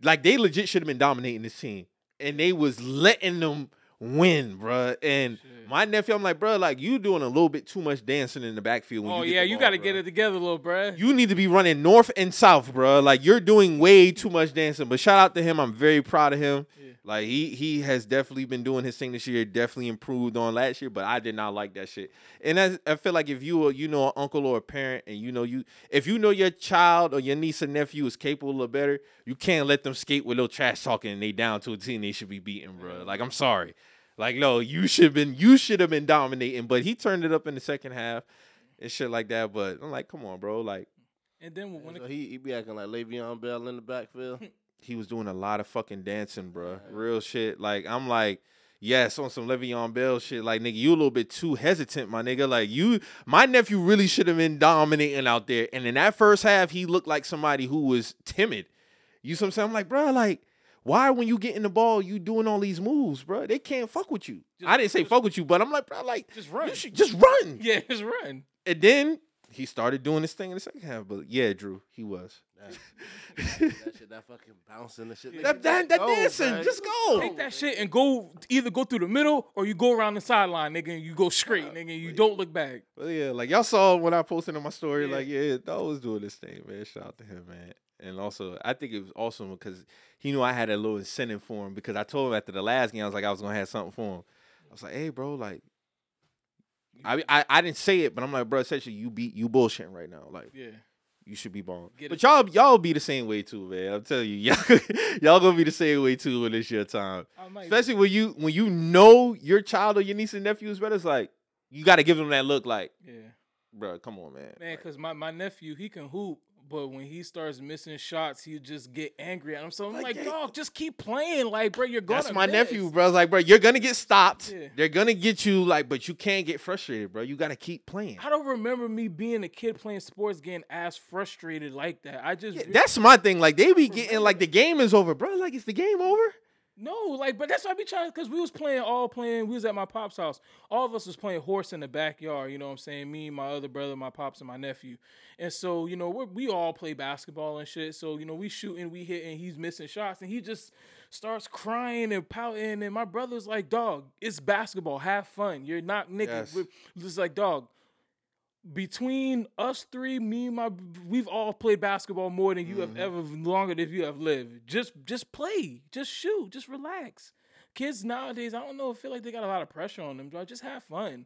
Like they legit should have been dominating this team, and they was letting them win, bruh. And Shit. my nephew, I'm like, bruh, like you doing a little bit too much dancing in the backfield. When Oh you yeah, you got to bruh. get it together, little bro. You need to be running north and south, bruh. Like you're doing way too much dancing. But shout out to him. I'm very proud of him. Yeah. Like he he has definitely been doing his thing this year. Definitely improved on last year, but I did not like that shit. And that's, I feel like if you are, you know an uncle or a parent, and you know you if you know your child or your niece or nephew is capable of better, you can't let them skate with little trash talking and they down to a team they should be beating, bruh. Like I'm sorry. Like no, you should have been you should have been dominating, but he turned it up in the second half and shit like that. But I'm like, come on, bro. Like And then when So it, he, he be acting like Le'Veon Bell in the backfield. he was doing a lot of fucking dancing, bro. Real shit. Like I'm like, yes, on some Le'Veon Bell shit. Like nigga, you a little bit too hesitant, my nigga. Like you, my nephew really should have been dominating out there. And in that first half, he looked like somebody who was timid. You see what I'm saying? I'm like, bro, like. Why, when you get in the ball, you doing all these moves, bro? They can't fuck with you. Just- I didn't say just- fuck with you, but I'm like, bro, like, just run. you should just run. yeah, just run. And then he started doing this thing in the second half. But yeah, Drew, he was. that shit, that fucking bouncing the shit. That, Nigga, that, that go, dancing, man. just go. Take that shit and go either go through the middle or you go around the sideline, nigga, and you go straight, nigga, and you don't look back. Well, yeah, like y'all saw when I posted on my story, Yeah. like, yeah, that was doing this thing, man. Shout out to him, man. And also, I think it was awesome because he knew I had a little incentive for him because I told him after the last game, I was like, I was gonna have something for him. I was like, hey, bro, like, I I, I didn't say it, but I'm like, bro, essentially, you beat you bullshitting right now, like. Yeah. You should be balling. But y'all y'all be the same way too, man. I'm telling you, y'all y'all gonna be the same way too when it's your time. Especially when you when you know your child or your niece and nephew is better. It's like you got to give them that look, like, Yeah. bro, come on, man. Man, Like, because my, my nephew, he can hoop, but when he starts missing shots, he just get angry at him. So I'm Like, like, yeah. dog, just keep playing. Like, bro, you're gonna that's my miss. nephew, bro. It's like, bro, you're gonna get stopped. Yeah. They're gonna get you, like, but you can't get frustrated, bro. You got to keep playing. I don't remember me being a kid playing sports getting as frustrated like that. I just Yeah, that's my thing. Like they be getting like the game is over, bro. Like is the game over? No, like, but that's why I be trying because we was playing all playing. We was at my pop's house. All of us was playing horse in the backyard. You know what I'm saying? Me, my other brother, my pops, and my nephew. And so you know we we all play basketball and shit. So you know we shooting, we hitting. He's missing shots, and he just starts crying and pouting. And my brother's like, "Dog, it's basketball. Have fun. You're not nigga." Yes. We're just like, "Dog." Between us three, me and my, we've all played basketball more than you have mm-hmm. ever longer than you have lived. Just, just play, just shoot, just relax. Kids nowadays, I don't know, feel like they got a lot of pressure on them. Just have fun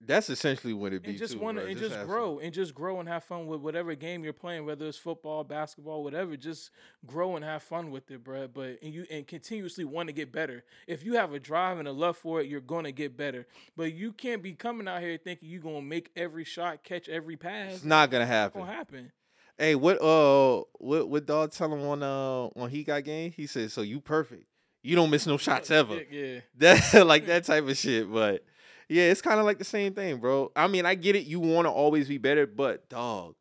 That's essentially what it be. and just too, want to bro. and just have grow fun. and just grow and have fun with whatever game you're playing, whether it's football, basketball, whatever. Just grow and have fun with it, bro. But and you and continuously want to get better. If you have a drive and a love for it, you're gonna get better. But you can't be coming out here thinking you're gonna make every shot, catch every pass. It's not gonna happen. gonna happen. Hey, what uh what what dog tell him on uh when he got game? He said, So you perfect. You don't miss no shots ever. Yeah, That like that type of shit. But yeah, it's kind of like the same thing, bro. I mean, I get it. You want to always be better, but dog,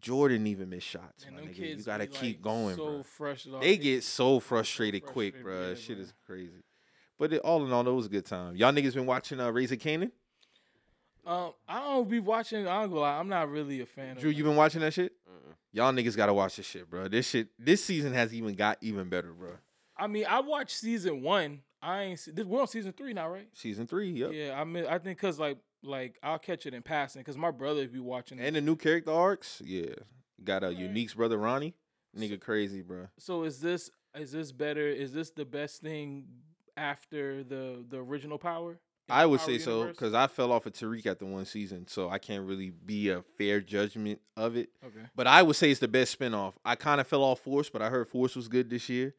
Jordan even miss shots. and my them nigga. kids You gotta be, keep like, going, so bro. fresh. dog. They get so frustrated quick, frustrated, bro. yeah, Shit bro. is crazy. But it, all in all, it was a good time. Y'all niggas been watching uh, Raising Kanan? Um, I don't be watching. I don't go lie. I'm not really a fan. Drew, of you been watching that shit? Mm-mm. Y'all niggas gotta watch this shit, bro. This shit, this season has even got even better, bro. I mean, I watched season one. I ain't. See, this, we're on season three now, right? Season three, yep. Yeah, I mean, I think cause like like I'll catch it in passing because my brother be watching. It and it. the new character arcs, yeah. Got a Alright. Unique's brother Ronnie. Nigga crazy, bro. So is this is this better? Is this the best thing after the the original Power? I would Power say so because I fell off of Tariq after one season, so I can't really be a fair judgment of it. Okay. But I would say it's the best spinoff. I kind of fell off Force, but I heard Force was good this year.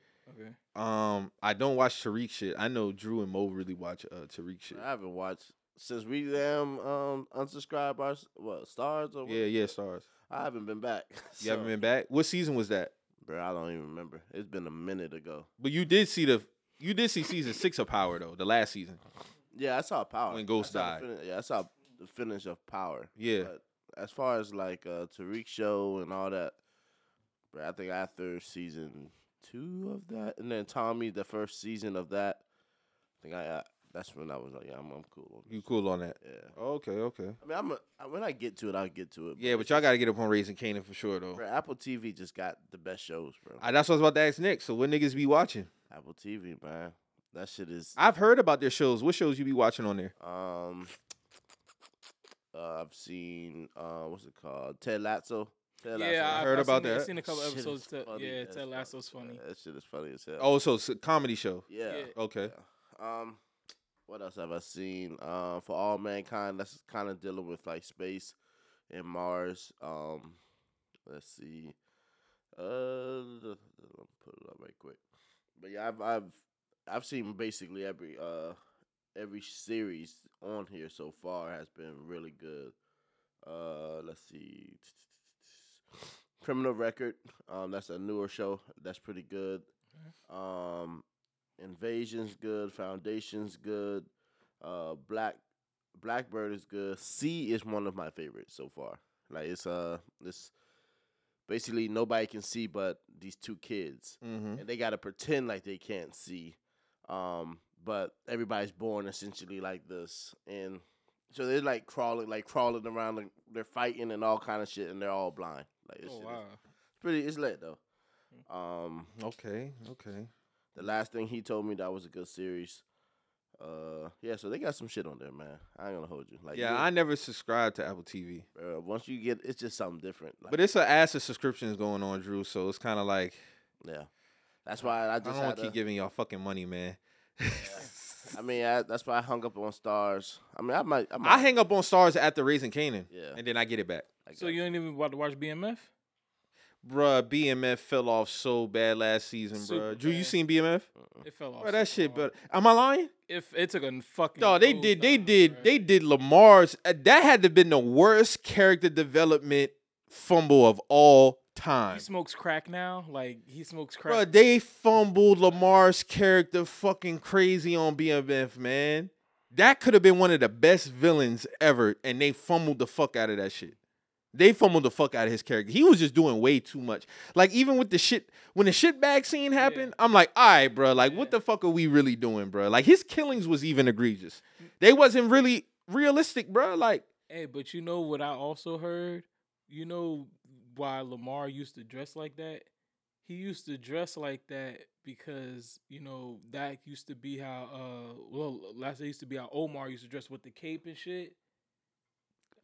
Um, I don't watch Tariq shit. I know Drew and Mo really watch uh Tariq shit. I haven't watched since we damn um unsubscribed our what Starz or what? Yeah, yeah, Starz. I haven't been back. You haven't been back. What season was that? bro. I don't even remember. It's been a minute ago. But you did see the you did see season six of Power though, the last season. Yeah, I saw Power When Ghost died. the fin- yeah, I saw the finish of Power. Yeah. But as far as like uh Tariq show and all that, bro, I think after season two of that, and then Tommy, the first season of that, I think I uh, that's when I was like, yeah, I'm, I'm cool. On You this. cool on that? Yeah. Okay, okay. I mean, I'm a, I- when I get to it, I'll get to it. Yeah, but y'all got to get up on Raising Kanan for sure though. Bro, Apple TV just got the best shows, bro. I, that's what I was about to ask Nick. So what niggas be watching? Apple TV, man. That shit is. I've heard about their shows. What shows you be watching on there? Um, uh, I've seen uh, what's it called? Ted Lasso. Ted Yeah, I heard I've about seen it- I've seen a couple Shit episodes. is To, funny yeah, as Ted fuck, Lasso's funny. man. That shit is funny as hell. Oh, so it's a comedy show. yeah. yeah. Okay. yeah. Um, what else have I seen? Uh, for all mankind, that's kind of dealing with like space and Mars. Um, let's see. Uh, let me put it up right quick. But yeah, I've I've I've seen basically every uh every series on here so far has been really good. Uh, let's see. Criminal Record. Um, that's a newer show. That's pretty good. Um, Invasion's good. Foundation's good. Uh, Black Blackbird is good. See is one of my favorites so far. Like it's uh this basically nobody can see but these two kids, Mm-hmm. and they gotta pretend like they can't see. Um, but everybody's born essentially like this, and so they're like crawling, like crawling around, like they're fighting and all kind of shit, and they're all blind. Like this Oh wow. is pretty. It's lit though. Um, Okay. Okay. the last thing he told me that was a good series. Uh, yeah, so they got some shit on there, man. I ain't gonna hold you. Like, yeah, you- I never subscribed to Apple TV, uh, once you get, it's just something different. Like, but it's an ass of subscriptions going on, Drew. So it's kind of like yeah, that's why I just. I just don't want to to, keep giving y'all fucking money, man. I mean, I, that's why I hung up on Starz. I mean, I might, I might. I hang up on Starz after Raising Kanan, Yeah. and then I get it back. I So got you ain't even about to watch BMF? Bruh, BMF fell off so bad last season, Super bruh. Drew, you seen BMF? It fell off. Bro, that shit. But am I lying? if it took a fucking. No, they did. They nosedive, did. bruh. They did Lamar's. uh, That had to been the worst character development fumble of all time. He smokes crack now. Like he smokes crack. Bro, they fumbled Lamar's character fucking crazy on BMF, man. That could have been one of the best villains ever, and they fumbled the fuck out of that shit. They fumbled the fuck out of his character. He was just doing way too much. Like even with the shit when the shit bag scene happened, I'm like, all right, bro. Like what the fuck are we really doing, bro? Like his killings was even egregious. They wasn't really realistic, bro. Like Hey, but you know what I also heard? You know why Lamar used to dress like that? He used to dress like that because, you know, that used to be how uh well last it used to be how Omar used to dress with the cape and shit.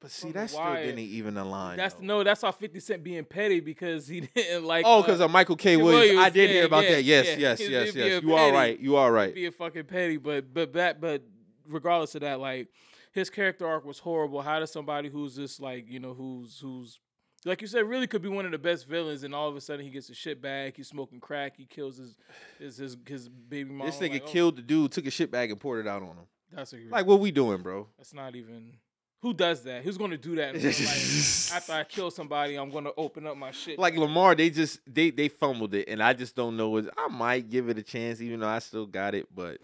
But see, that still didn't even align. That's though. no, that's how 50 Cent being petty because he didn't like Oh, uh, because of Michael K. K. Williams. I did yeah, hear about yeah, that. Yes, yeah. yes, yes, yes. You are petty. right. You are right. being fucking petty, but but that but regardless of that, like his character arc was horrible. How does somebody who's just like you know who's who's like you said really could be one of the best villains, and all of a sudden he gets a shit bag, he's smoking crack, he kills his his his, his baby mom. This nigga like, oh, killed the dude, took a shit bag and poured it out on him. That's a Like, what we doing, bro? that's not even. Who does that? Who's gonna do that? After I kill somebody, I'm gonna open up my shit. Like Lamar, they just they they fumbled it, and I just don't know. I might give it a chance, even though I still got it, but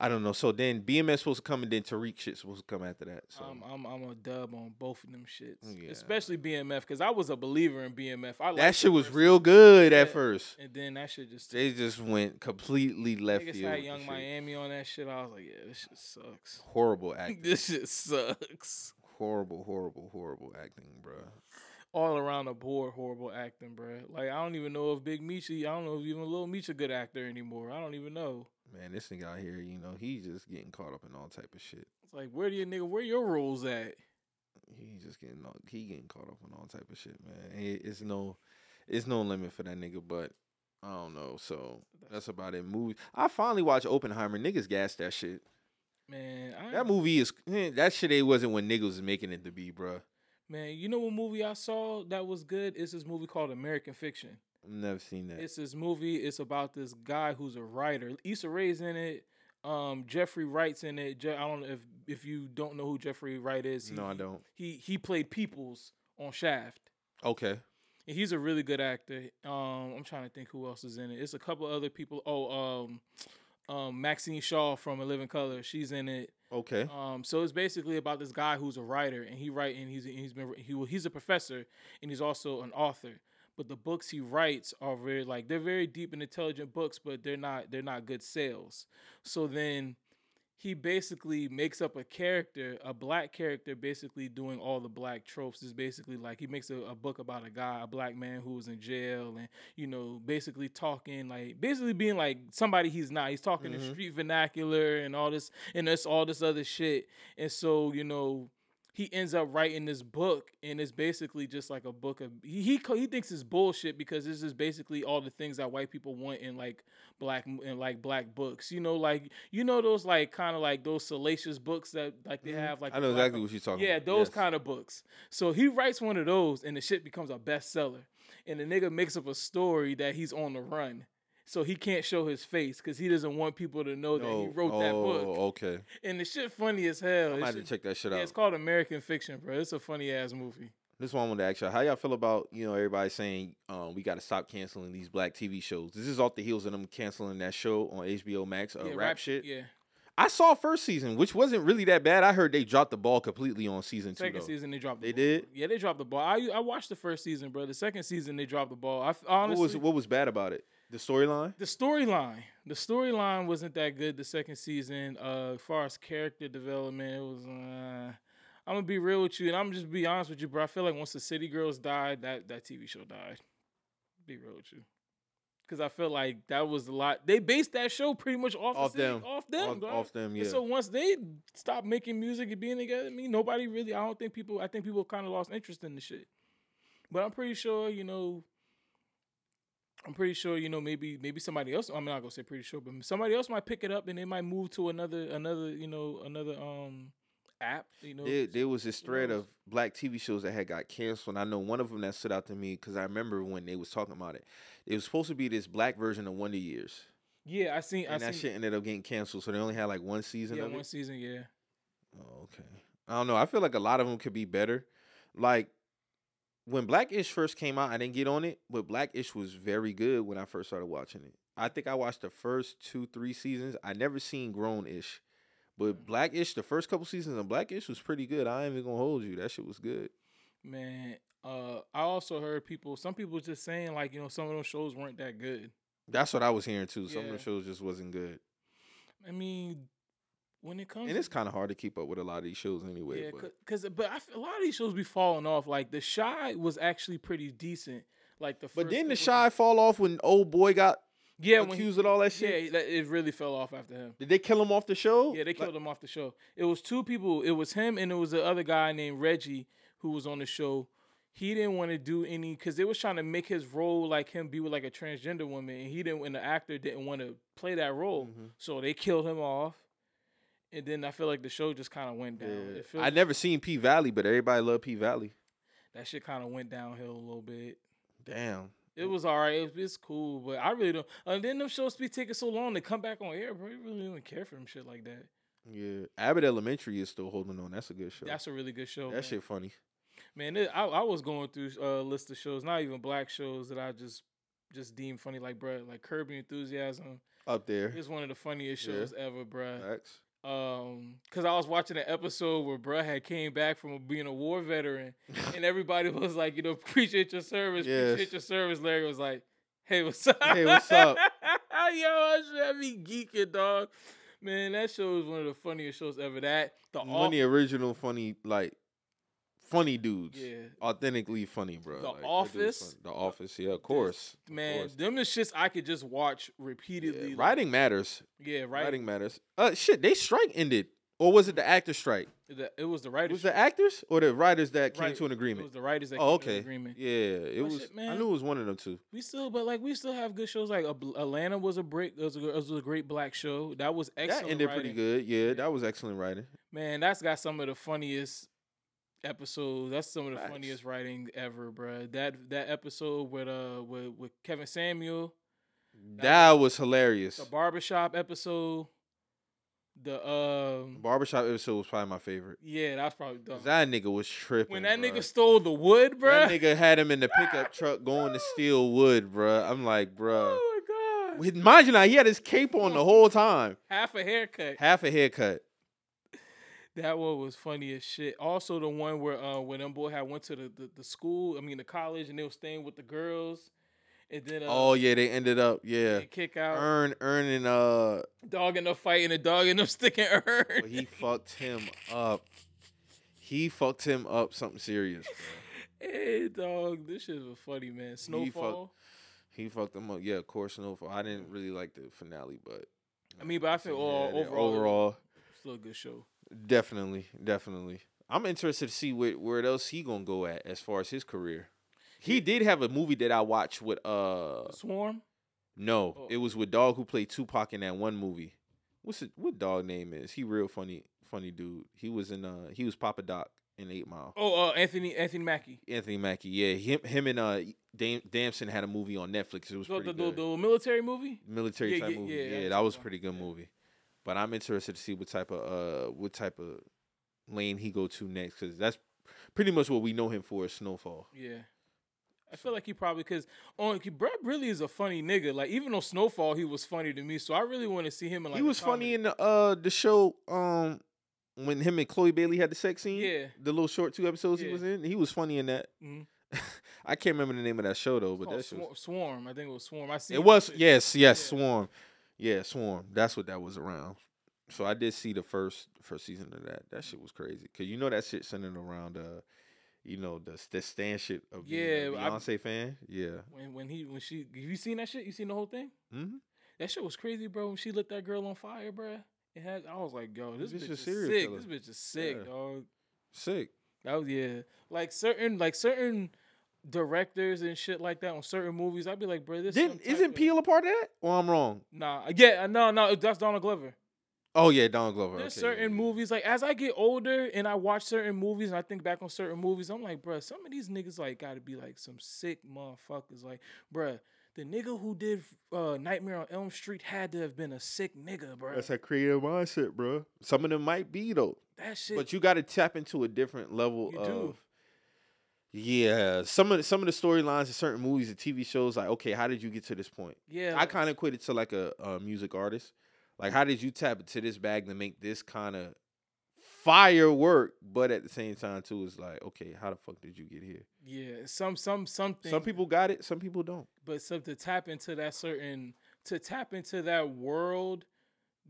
I don't know. So then BMF supposed to come, and then Tariq shit supposed to come after that. So I'm, I'm I'm a dub on both of them shits, Yeah. especially BMF because I was a believer in BMF. I that shit was real good at first. And then that shit just They just went completely left field. the Yung. Miami on that shit. I was like, yeah, this shit sucks. Horrible acting. this shit sucks. horrible, horrible, horrible acting, bro. All around the board, horrible acting, bro. Like I don't even know if Big Meech, I don't know if even Little Meech a good actor anymore. I don't even know. Man, this nigga out here, you know, he's just getting caught up in all type of shit. It's like, where do you nigga? Where your rules at? He just getting all- he getting caught up in all type of shit, man. It- It's no, it's no limit for that nigga, but I don't know. So that's about it. Movie. I finally watched Oppenheimer. Niggas gassed that shit. Man, I, That movie is that shit. It wasn't when niggas was making it to be, bruh. man, you know what movie I saw that was good? It's this movie called American Fiction. I've never seen that. It's this movie. It's about this guy who's a writer. Issa Rae's in it. Um, Jeffrey Wright's in it. Je- I don't know if if you don't know who Jeffrey Wright is. no, I don't. He he played Peoples on Shaft. Okay. And he's a really good actor. Um, I'm trying to think who else is in it. It's a couple other people. Oh, um, um, Maxine Shaw from A Living Color. She's in it. Okay. Um, so it's basically about this guy who's a writer, and he write and he's he's been he he's a professor, and he's also an author. But the books he writes are very like they're very deep and intelligent books, but they're not they're not good sales. So then he basically makes up a character, a black character, basically doing all the black tropes. Is basically like he makes a, a book about a guy, a black man who was in jail, and you know, basically talking like basically being like somebody he's not. He's talking in Mhm. street vernacular and all this and this all this other shit. And so you know, he ends up writing this book, and it's basically just like a book of he he, he thinks it's bullshit because this is basically all the things that white people want in like black in like black books. You know, like you know those like kind of like those salacious books that like they Mhm. have like I know exactly on- what you're talking yeah, about. Yeah those Yes. kind of books. So he writes one of those, and the shit becomes a bestseller. And the nigga makes up a story that he's on the run, so he can't show his face because he doesn't want people to know that he No. wrote that book. Oh, okay. And the shit funny as hell. Gonna shit- check that shit yeah, out. it's called American Fiction, bro. It's a funny ass movie. This one I wanted to ask you. How y'all feel about, you know, everybody saying um, we got to stop canceling these black TV shows? This is off the heels of them canceling that show on HBO Max, uh, yeah, rap, shit. Yeah, I saw first season, which wasn't really that bad. I heard they dropped the ball completely on season two. second season they dropped. The They ball. did? Yeah, they dropped the ball. I I watched the first season, bro. The second season they dropped the ball. I f- What honestly was what was bad about it? The storyline. the storyline the storyline wasn't that good the second season uh as far as character development it was uh i'm gonna be real with you and i'm just be honest with you bro i feel like once the city girls died that that tv show died be real with you because i feel like that was a lot they based that show pretty much off, Off the city- them. off them off, off them, And yeah. so once they stopped making music and being together, I mean, nobody really. I don't think people. I think people kind of lost interest in the shit. But I'm pretty sure, you know. I'm pretty sure, you know, maybe maybe somebody else. I'm not gonna say pretty sure, but somebody else might pick it up and they might move to another another you know another um app. You know, There, there was this thread of black TV shows that had got canceled. And I know one of them that stood out to me because I remember when they was talking about it. It was supposed to be this black version of Wonder Years, yeah, I seen. I and that seen. shit ended up getting canceled. So they only had like one season yeah, one it. season. Yeah, Oh, okay. I don't know. I feel like a lot of them could be better. Like when Blackish first came out, I didn't get on it, but Blackish was very good when I first started watching it. I think I watched the first two, three seasons. I never seen Grown Ish, but Blackish, the first couple seasons of Blackish was pretty good. I ain't even gonna hold you. That shit was good. Man, uh, I also heard people. Some people just saying like you know some of those shows weren't that good. That's what I was hearing too. Some of Yeah. the shows just wasn't good, I mean, when it comes, and it's kind of hard to keep up with a lot of these shows anyway. yeah, but because but I a lot of these shows be falling off. Like The Chi was actually pretty decent. Like the but didn't the Chi fall off when old boy got yeah when he, accused of all that shit? yeah it really fell off after him. Did they kill him off the show? Yeah, they Like- killed him off the show. It was two people. It was him and it was the other guy named Reggie who was on the show. He didn't want to do any because they was trying to make his role like him be with like a transgender woman, and he didn't. And the actor didn't want to play that role, Mhm. so they killed him off. And then I feel like the show just kind of went down. Yeah. I never seen P Valley, but everybody loved P Valley. that shit kind of went downhill a little bit. Damn. It was all right. It, it's cool, but I really don't. And then them shows be taking so long to come back on air, bro. You really don't care for them shit like that. Yeah. Abbott Elementary is still holding on. That's a good show. That's a really good show. that man. shit funny. Man, it, I, I was going through uh, a list of shows, not even black shows that I just just deem funny, like bruh, like Curb Enthusiasm. Up there. It's one of the funniest Yeah. shows ever, bruh. Facts. Um, cause I was watching an episode where bruh had came back from being a war veteran, and everybody was like, you know, appreciate your service, Yes. appreciate your service. Larry was like, hey, what's up? Hey, what's up? Yo, I should me geeking, dog. Man, that show is one of the funniest shows ever. That the One of the original funny, like, funny dudes. yeah, Authentically funny, bro. The Like, Office? The Office, yeah, of course. of man, course. them the shits I could just watch Yeah, repeatedly. like- Writing matters. Yeah, Writing. right. matters. Uh, shit, they strike ended. Or was it the actor strike? The- it was the It writers. was the actors or the writers that came Right. to an agreement? It was the writers that Oh, came to an okay. agreement. Yeah, it But was. shit, I knew it was one of them two. We still, but like we still have good shows. Like Atlanta was a break. Was a, was a great black show. That was excellent. that ended writing. pretty good. Yeah, that was excellent writing. Man, that's got some of the funniest episodes. That's some of the Facts. funniest writing ever, bruh. That that episode with uh with, with Kevin Samuel, That was hilarious. the barbershop episode, the um Barbershop episode was probably my favorite. yeah, that's probably dumb. That nigga was tripping. When that bruh. nigga stole the wood, bruh. That nigga had him in the pickup truck going to steal wood, bruh. I'm like, bruh. Oh my god. Mind you now, he had his cape on the whole time. Half a haircut. Half a haircut. That one was funny as shit. Also, the one where uh when them boy had went to the, the, the school, I mean the college, and they were staying with the girls, and then uh, Oh yeah, they ended up yeah. kick out Earn earning uh dog in the fight, and the dog in them sticking Earn. well, he fucked him up. He fucked him up something serious, bro. hey dog, this shit was funny, man. Snowfall. He fucked him up. Yeah, of course, Snowfall. I didn't really like the finale, but I mean, but I feel yeah, overall, overall, still a good show. Definitely, definitely. I'm interested to see where where else he gonna go at as far as his career. He did have a movie that I watched with uh Swarm. no, Oh. it was with dog who played Tupac in that one movie. What's it? What dog name is? He real funny, funny dude. He was in uh he was Papa Doc in Eight Mile. Oh, uh, Anthony Anthony Mackie. Anthony Mackie, yeah, him him and uh Dam- Damson had a movie on Netflix. It was The, pretty the, the, the military movie. military Yeah, type yeah, movie. yeah, Yeah, that was a pretty good movie. But I'm interested to see what type of uh what type of lane he go to next because that's pretty much what we know him for is Snowfall. Yeah. I feel like he probably because on Brett really is a funny nigga. Like even on Snowfall, he was funny to me. So I really want to see him in like he was funny in the uh the show um when him and Chloe Bailey had the sex scene. Yeah. the little short two episodes he was in. He was funny in that. Mhm. I can't remember the name of that show though, but Called that shit was, Swarm. I think it was Swarm. I see it was yes yes Yeah. Swarm, yeah Swarm. That's what that was around. So I did see the first first season of that. That shit was crazy because you know that shit centered around uh you know the the stand shit of being a Yeah, I- Beyonce fan. Yeah. when when he when she have you seen that shit? You seen the whole thing? hmm That shit was crazy, bro. When she lit that girl on fire, bro. It had I was like, yo, this Bitch bitch is sick. killer. This bitch is sick, Yeah. dog. Sick. That was yeah. Like certain like certain directors and shit like that on certain movies, I'd be like, bro, this Didn't isn't of- Peele a part of that? Or I'm wrong. Nah, yeah, no, no, that's Donald Glover. Oh yeah, Donald Glover. There's okay, certain yeah. movies like as I get older and I watch certain movies and I think back on certain movies, I'm like, bruh, some of these niggas like got to be like some sick motherfuckers. Like, bruh, the nigga who did uh, Nightmare on Elm Street had to have been a sick nigga, bruh. That's a creative mindset, bro. Some of them might be though, that shit. but you got to tap into a different level You of. do. Yeah, some of the, some of the storylines in certain movies and TV shows, like, okay, how did you get to this point? yeah, I kind of equate it to like a, a music artist. Like, how did you tap into this bag to make this kind of firework? but at the same time too, it's like, okay, how the fuck did you get here? Yeah, some some something. Some people got it, some people don't. but so to tap into that certain to tap into that world,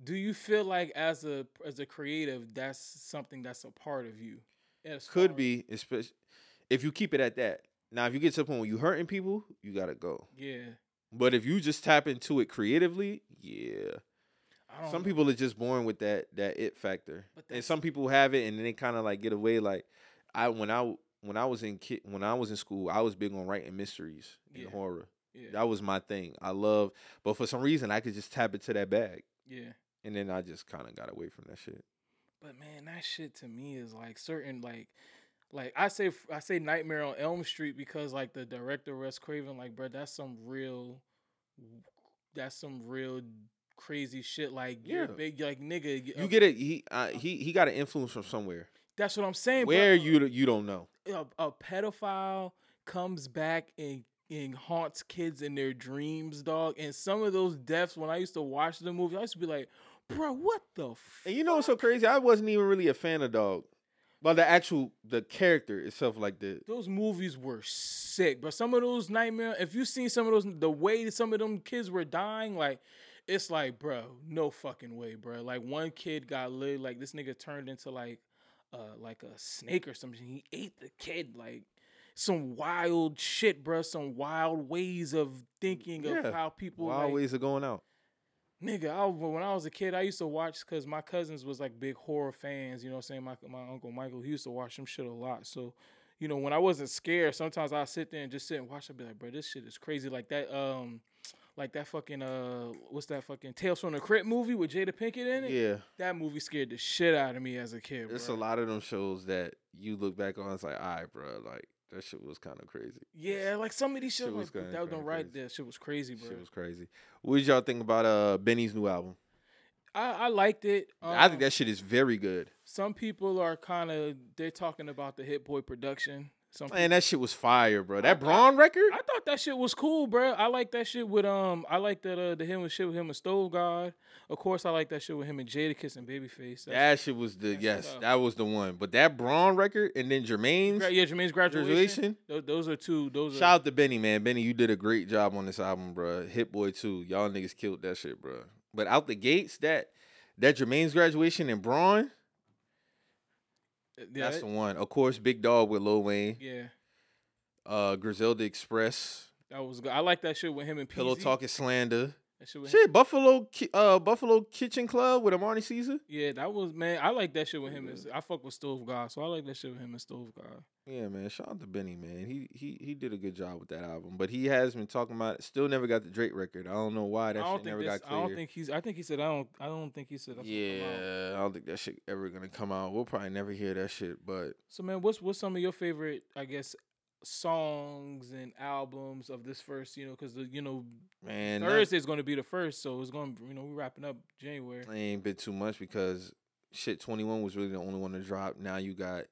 do you feel like as a as a creative, that's something that's a part of you? Could be, especially if you keep it at that. Now, if you get to the point where you hurting people, you gotta go. Yeah. But if you just tap into it creatively, yeah. Some know. people are just born with that that it factor, But and some people have it, and then they kind of like get away. Like I when I when I was in kid when I was in school, I was big on writing mysteries and Yeah. horror. Yeah. That was my thing. I love, but for some reason, I could just tap into that bag, yeah. and then I just kind of got away from that shit. But man, that shit to me is like certain like like I say I say Nightmare on Elm Street because like the director Wes Craven, like bro, that's some real that's some real crazy shit. Like you're Yeah. big like nigga. You get it? He uh, he he got an influence from somewhere. that's what I'm saying. Where bro. you you don't know. a, a pedophile comes back and and haunts kids in their dreams, dog. And some of those deaths, when I used to watch the movie, I used to be like, bro, what the f-? And you know what's so crazy? I wasn't even really a fan of Dog, but the actual the character itself, like the those movies were sick. But some of those nightmare, if you seen some of those, the way some of them kids were dying, like it's like, bro, no fucking way, bro. Like one kid got lit, like this nigga turned into like, uh, like a snake or something. He ate the kid, like some wild shit, bro. Some wild ways of thinking Yeah, of how people wild like, ways of going out. Nigga, I, when I was a kid, I used to watch because my cousins was like big horror fans. You know what I'm saying? My, my uncle Michael, he used to watch them shit a lot. So, you know, when I wasn't scared, sometimes I'd sit there and just sit and watch. I'd be like, bro, this shit is crazy. Like that, um, like that fucking, uh, what's that fucking Tales from the Crypt movie with Jada Pinkett in it? Yeah, That movie scared the shit out of me as a kid, there's bro. a lot of them shows that you look back on. It's like, all right, bro, like that shit was kind of crazy. Yeah, like some of these shit, Shit was like, that was kinda right there. Shit was crazy, bro. Shit was crazy. What did y'all think about uh Benny's new album? I, I liked it. I think Um, that shit is very good. some people are kind of they're talking about the Hit Boy production. Some Man, that shit was fire, bro. That I- Bron record? I thought that shit was cool, bro. I like that shit with um. I like that uh the him with shit with him and Stove God. Of course, I like that shit with him and Jadakiss and Babyface. That's, That shit was the yes, that was the one. But that Bron record and then Jermaine's yeah, Jermaine's graduation. graduation. Tho- Those are two. Those Shout are. out to Benny, man. Benny, you did a great job on this album, bro. Hit Boy too. Y'all niggas killed that shit, bro. But out the gates, that that Jermaine's graduation and Bron, Yeah, that's that- the one. Of course, Big Dog with Lil Wayne. yeah, Uh, Griselda Express, that was good. I like that shit with him and Pillow PZ. Talking Slander. Shit. Shit, Buffalo, uh, Buffalo Kitchen Club with Armani Caesar. Yeah, that was man. I like that shit with him. Yeah. I fuck with Stove God, so I like that shit with him and Stove God. Yeah, man. Shout out to Benny, man. He he he did a good job with that album. But he has been talking about it. Still never got the Drake record. I don't know why that shit never this, got I don't think he's. I think he said. I don't. I don't think he said. That's gonna come yeah, I don't think that shit ever gonna come out. We'll probably never hear that shit. But So man, what's what's some of your favorite, I guess, songs and albums of this first? You know, because the you know man, that- Thursday's going to be the first, so it's going. to You know, we're wrapping up January. I ain't been too much because shit 21 was really the only one to drop. Now you got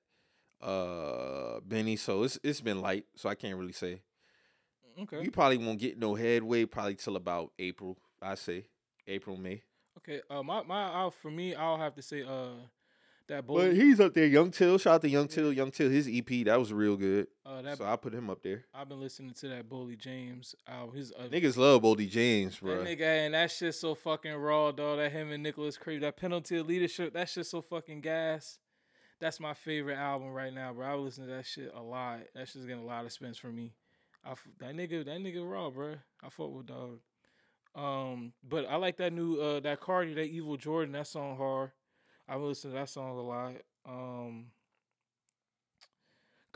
uh Benny, so it's it's been light, so I can't really say. Okay. You probably won't get no headway probably till about April, I say. April, May. Okay. Uh, my my I'll, for me, I'll have to say uh that boy. But he's up there. Young Till, shout out to Young Till. Young Till, his EP, that was real good. uh, that So I put him up there. I've been listening to that Boldy James album. His uh, Niggas love Boldy James, that bro. nigga and that shit so fucking raw, dog. That him and Nicholas Craven, that penalty of leadership, that shit so fucking gas. That's my favorite album right now, bro. I listen to that shit a lot. That shit's getting a lot of spins for me. I that nigga, that nigga raw, bro. I fuck with dog. Um, but I like that new uh that Carti, that Evil Jordan, that song hard. I listen to that song a lot. Um,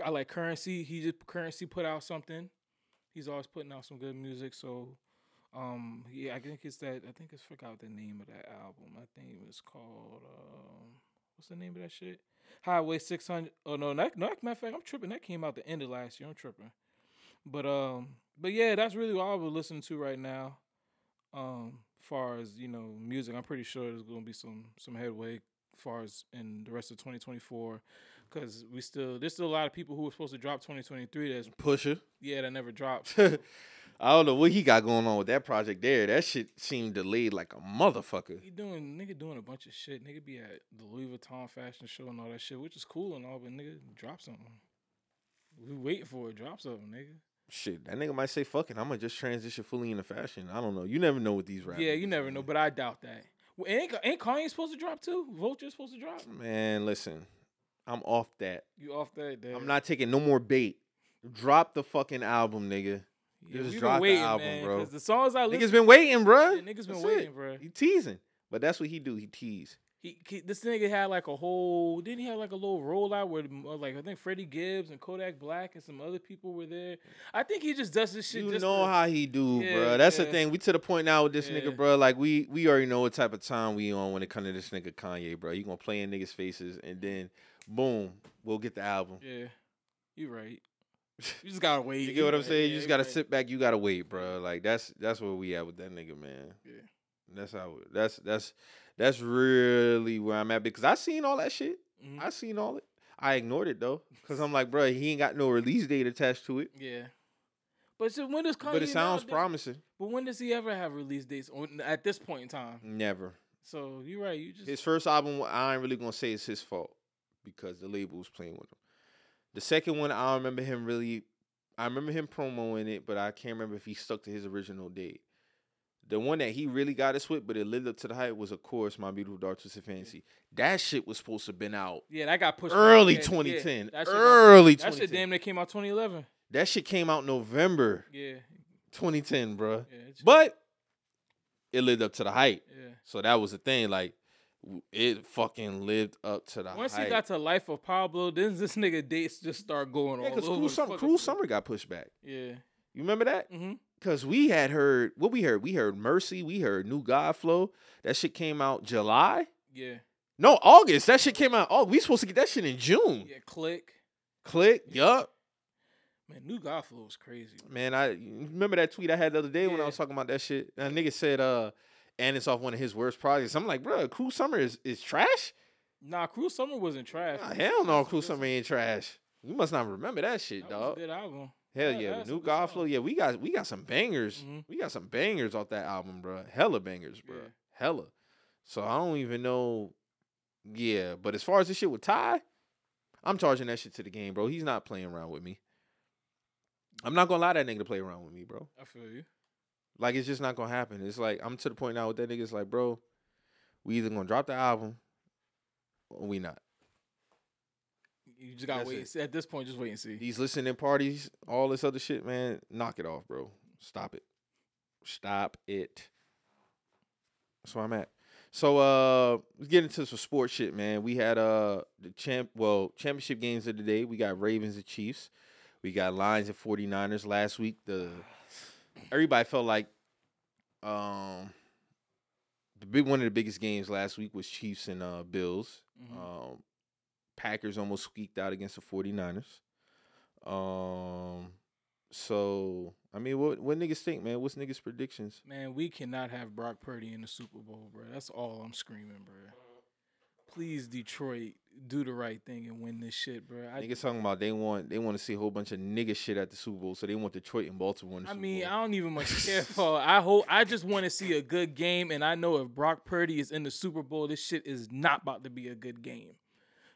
I like Currency. He just Currency put out something. He's always putting out some good music. So, um, yeah, I think it's that. I think I forgot the name of that album. I think it was called. Um, what's the name of that shit? Highway Six Hundred. Oh no, that, no. Matter of fact, I'm tripping. That came out the end of last year. I'm tripping. But um, but yeah, that's really what I would listen to right now. Um, far as you know, music, I'm pretty sure there's gonna be some some headway. Far as in the rest of 2024, because we still there's still a lot of people who were supposed to drop 2023 that's Pusha. yeah that never dropped. I don't know what he got going on with that project there. That shit seemed delayed like a motherfucker. He doing nigga doing a bunch of shit. Nigga be at the Louis Vuitton fashion show and all that shit, which is cool and all, but nigga drop something. We waiting for it. Drop something, nigga. Shit, that nigga might say, "Fuck it, I'm gonna just transition fully into fashion." I don't know. You never know with these rappers. Yeah, you never know, but I doubt that. Ain't, ain't Kanye supposed to drop too? Vulture supposed to drop? Man, listen, I'm off that. You off that? Dad. I'm not taking no more bait. Drop the fucking album, nigga. Yeah, just drop been the album, man, bro. 'cause the songs I listen, Niggas been waiting, bro. Yeah, niggas been waiting, bro. He teasing, but that's what he do. He tease. He, he this nigga had like a whole didn't he have like a little rollout where uh, like I think Freddie Gibbs and Kodak Black and some other people were there. I think he just does this shit. You know to- how he do, Yeah, bro. That's the thing. We to the point now with this Yeah. nigga, bro. Like we we already know what type of time we on when it come to this nigga Kanye, bro. You gonna play in niggas' faces and then boom, we'll get the album. Yeah, you right. You just gotta wait. You get what I'm saying? yeah, you just gotta right. sit back. You gotta wait, bro. Like that's that's where we at with that nigga, man. Yeah. That's how. That's that's that's really where I'm at because I seen all that shit. Mhm. I seen all it. I ignored it though because I'm like, bro, he ain't got no release date attached to it. Yeah. But so when does Kanye? But it sounds nowadays- promising. But when does he ever have release dates at this point in time? Never. So you're right. You just His first album, I ain't really gonna say it's his fault because the label was playing with him. The second one, I remember him really. I remember him promoing it, but I can't remember if he stuck to his original date. The one that he really got us with, but it lived up to the hype, was of course My Beautiful Dark Twisted Fantasy. That shit was supposed to have been out yeah, that got pushed early Yeah, yeah, 2010. that shit got- early That shit damn near came out 2011. That shit came out November Yeah, 2010, bro. yeah, But it lived up to the hype. yeah. So that was the thing. Like, it fucking lived up to the Once hype. he got to Life of Pablo, then this nigga dates just start going yeah, all because over. Cruel, Summer, Cruel. Summer got pushed back. Yeah. You remember that? Mm-hmm. Because we had heard what we heard. We heard Mercy. We heard New God Flow. That shit came out July. Yeah. No, August. That shit came out. Oh, we supposed to get that shit in June. Yeah. Click. Click. Yup. Man, New God Flow was crazy. Man, I remember that tweet I had the other day when I was talking about that shit. That nigga said, uh, and it's off one of his worst projects. I'm like, bro, Cruel Summer is, is trash? Nah, Cruel Summer wasn't trash. Nah, hell no, Cruel Summer ain't trash. You must not remember that shit, That dog. good album. Hell yeah, that's New God. Flow. Yeah, we got we got some bangers. Mhm. We got some bangers off that album, bro. Hella bangers, bro. Yeah. Hella. So I don't even know. Yeah, but as far as this shit with Ty, I'm charging that shit to the game, bro. He's not playing around with me. I'm not gonna allow that nigga to play around with me, bro. I feel you. Like it's just not gonna happen. It's like I'm to the point now with that nigga. It's like, bro, we either gonna drop the album or we not. You just gotta That's wait. it. At this point, just wait and see. These listening parties, all this other shit, man, knock it off, bro. Stop it. Stop it. That's where I'm at. So uh let's get into some sports shit, man. We had uh the champ well, championship games of the day. We got Ravens and Chiefs. We got Lions and 49ers last week. The everybody felt like um the big one of the biggest games last week was Chiefs and uh Bills. Mhm. Um Packers almost squeaked out against the 49ers. Um so I mean what what niggas think, man? What's niggas predictions? Man, we cannot have Brock Purdy in the Super Bowl, bro. That's all I'm screaming, bro. Please, Detroit, do the right thing and win this shit, bro. I, niggas talking about they want they want to see a whole bunch of nigga shit at the Super Bowl, so they want Detroit and Baltimore in the I Super mean, Bowl. I don't even much care for. I hope. I just want to see a good game, and I know if Brock Purdy is in the Super Bowl, this shit is not about to be a good game.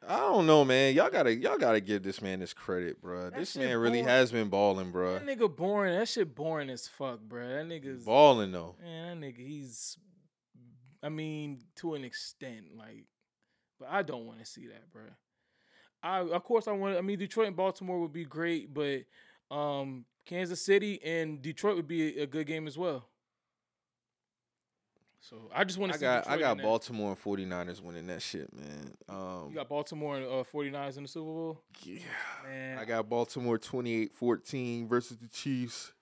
I don't know, man. Y'all gotta y'all gotta give this man this credit, bro. That This man really boring. has been balling, bro. That nigga boring. That shit boring as fuck, bro. That nigga's Balling though. man. That nigga, he's. I mean, to an extent, like, but I don't want to see that, bro. I of course I want. I mean, Detroit and Baltimore would be great, but um, Kansas City and Detroit would be a, a good game as well. So I just want to see. got Detroit I got. Baltimore and 49ers winning that shit, man. Um You got Baltimore and uh, 49ers in the Super Bowl. yeah. Man, I got Baltimore 28-14 versus the Chiefs.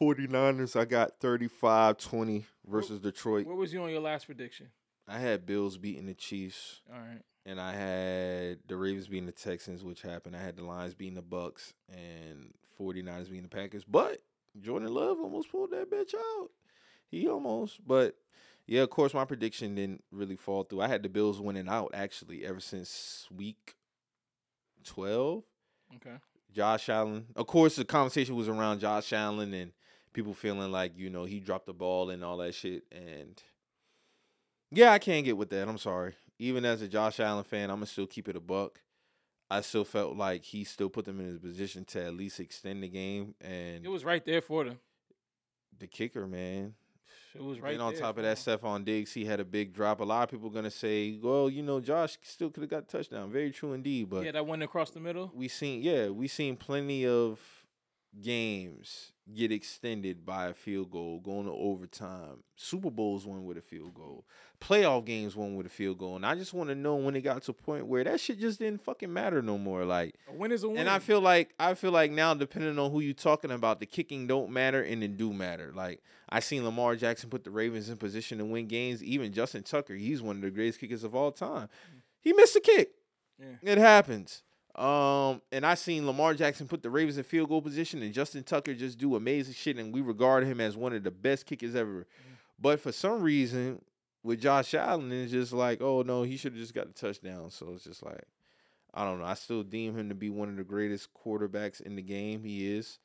49ers, I got 35-20 versus Detroit. What was you on your last prediction? I had Bills beating the Chiefs, All right. and I had the Ravens beating the Texans, which happened. I had the Lions beating the Bucks and 49ers beating the Packers. But Jordan Love almost pulled that bitch out. He almost, but yeah, of course, my prediction didn't really fall through. I had the Bills winning out actually ever since week 12. Okay. Josh Allen. Of course, the conversation was around Josh Allen and people feeling like you know he dropped the ball and all that shit. And yeah, I can't get with that. I'm sorry. Even as a Josh Allen fan, I'm gonna still keep it a buck. I still felt like he still put them in his position to at least extend the game. And It was right there for them. the kicker, man. It was right and on there top of that. Stefon Diggs, he had a big drop. A lot of people gonna say, well, you know, Josh still could have got a touchdown. Very true indeed. But yeah, that went across the middle. we seen yeah we seen plenty of games get extended by a field goal going to overtime. Super bowls won with a field goal. Playoff games won with a field goal. And i just want to know when it got to a point where that shit just didn't fucking matter no more. Like A win is a win. and i feel like i feel like now depending on who you're talking about the kicking don't matter and it do matter. Like i seen lamar jackson put the ravens in position to win games. Even justin tucker he's one of the greatest kickers of all time. Mm. He missed a kick. Yeah. it happens. Um, and I seen Lamar Jackson put the Ravens in field goal position, and Justin Tucker just do amazing shit, and we regard him as one of the best kickers ever. But for some reason, with Josh Allen, it's just like, oh no, he should have just got the touchdown. So it's just like, I don't know. I still deem him to be one of the greatest quarterbacks in the game. He is.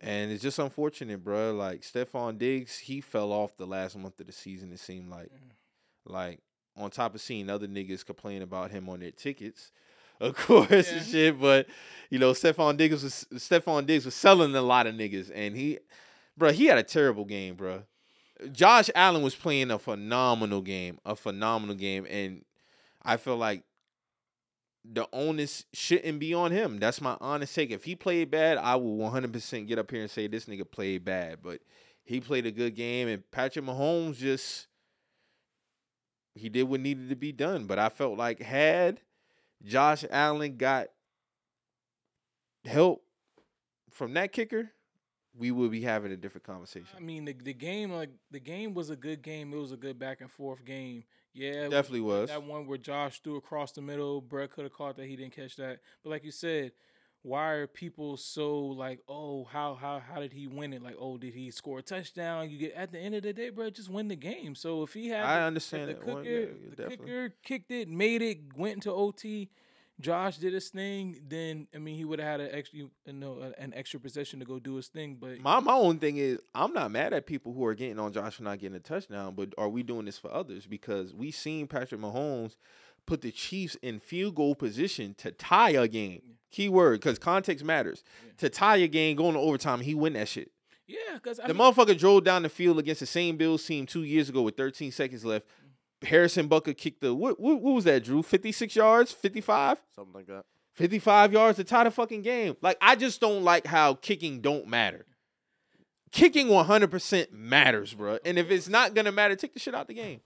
And it's just unfortunate, bro. Like Stefon Diggs, he fell off the last month of the season. It seemed like, like on top of seeing other niggas complain about him on their tickets, of course Yeah. and shit. But you know, Stefon Diggs was Stefon Diggs was selling a lot of niggas, and he, bro, he had a terrible game, bro. Josh Allen was playing a phenomenal game, a phenomenal game, and I feel like the onus shouldn't be on him. That's my honest take. If he played bad, I will 100% get up here and say this nigga played bad, but he played a good game, and Patrick Mahomes just he did what needed to be done. But I felt like had Josh Allen got help from that kicker, we would be having a different conversation. I mean, the the game like the game was a good game. It was a good back and forth game. Yeah, Definitely was. that one where Josh threw across the middle. Brett could have caught that. He didn't catch that. But like you said, why are people so like, oh, how how how did he win it? Like, oh, did he score a touchdown? You get at the end of the day, bro, just win the game. So if he had, I the- understand the that one, kicker, yeah, yeah, the definitely. kicker kicked it, made it, went into OT. Josh did his thing. Then I mean, he would have had an extra, you know, an extra possession to go do his thing. But My my own thing is I'm not mad at people who are getting on Josh for not getting a touchdown, but are we doing this for others? Because we seen Patrick Mahomes put the Chiefs in field goal position to tie a game. Keyword, because context matters. Yeah. To tie a game going to overtime, he win that shit. yeah, because The mean, motherfucker drove down the field against the same Bills team two years ago with 13 seconds left. Mm. Harrison Butker kicked the what, what? What was that, Drew? 56 yards, 55, Something like that. 55 yards to tie the fucking game. Like I just don't like how kicking don't matter. Kicking 100% matters, bro. And if it's not gonna matter, take the shit out the game.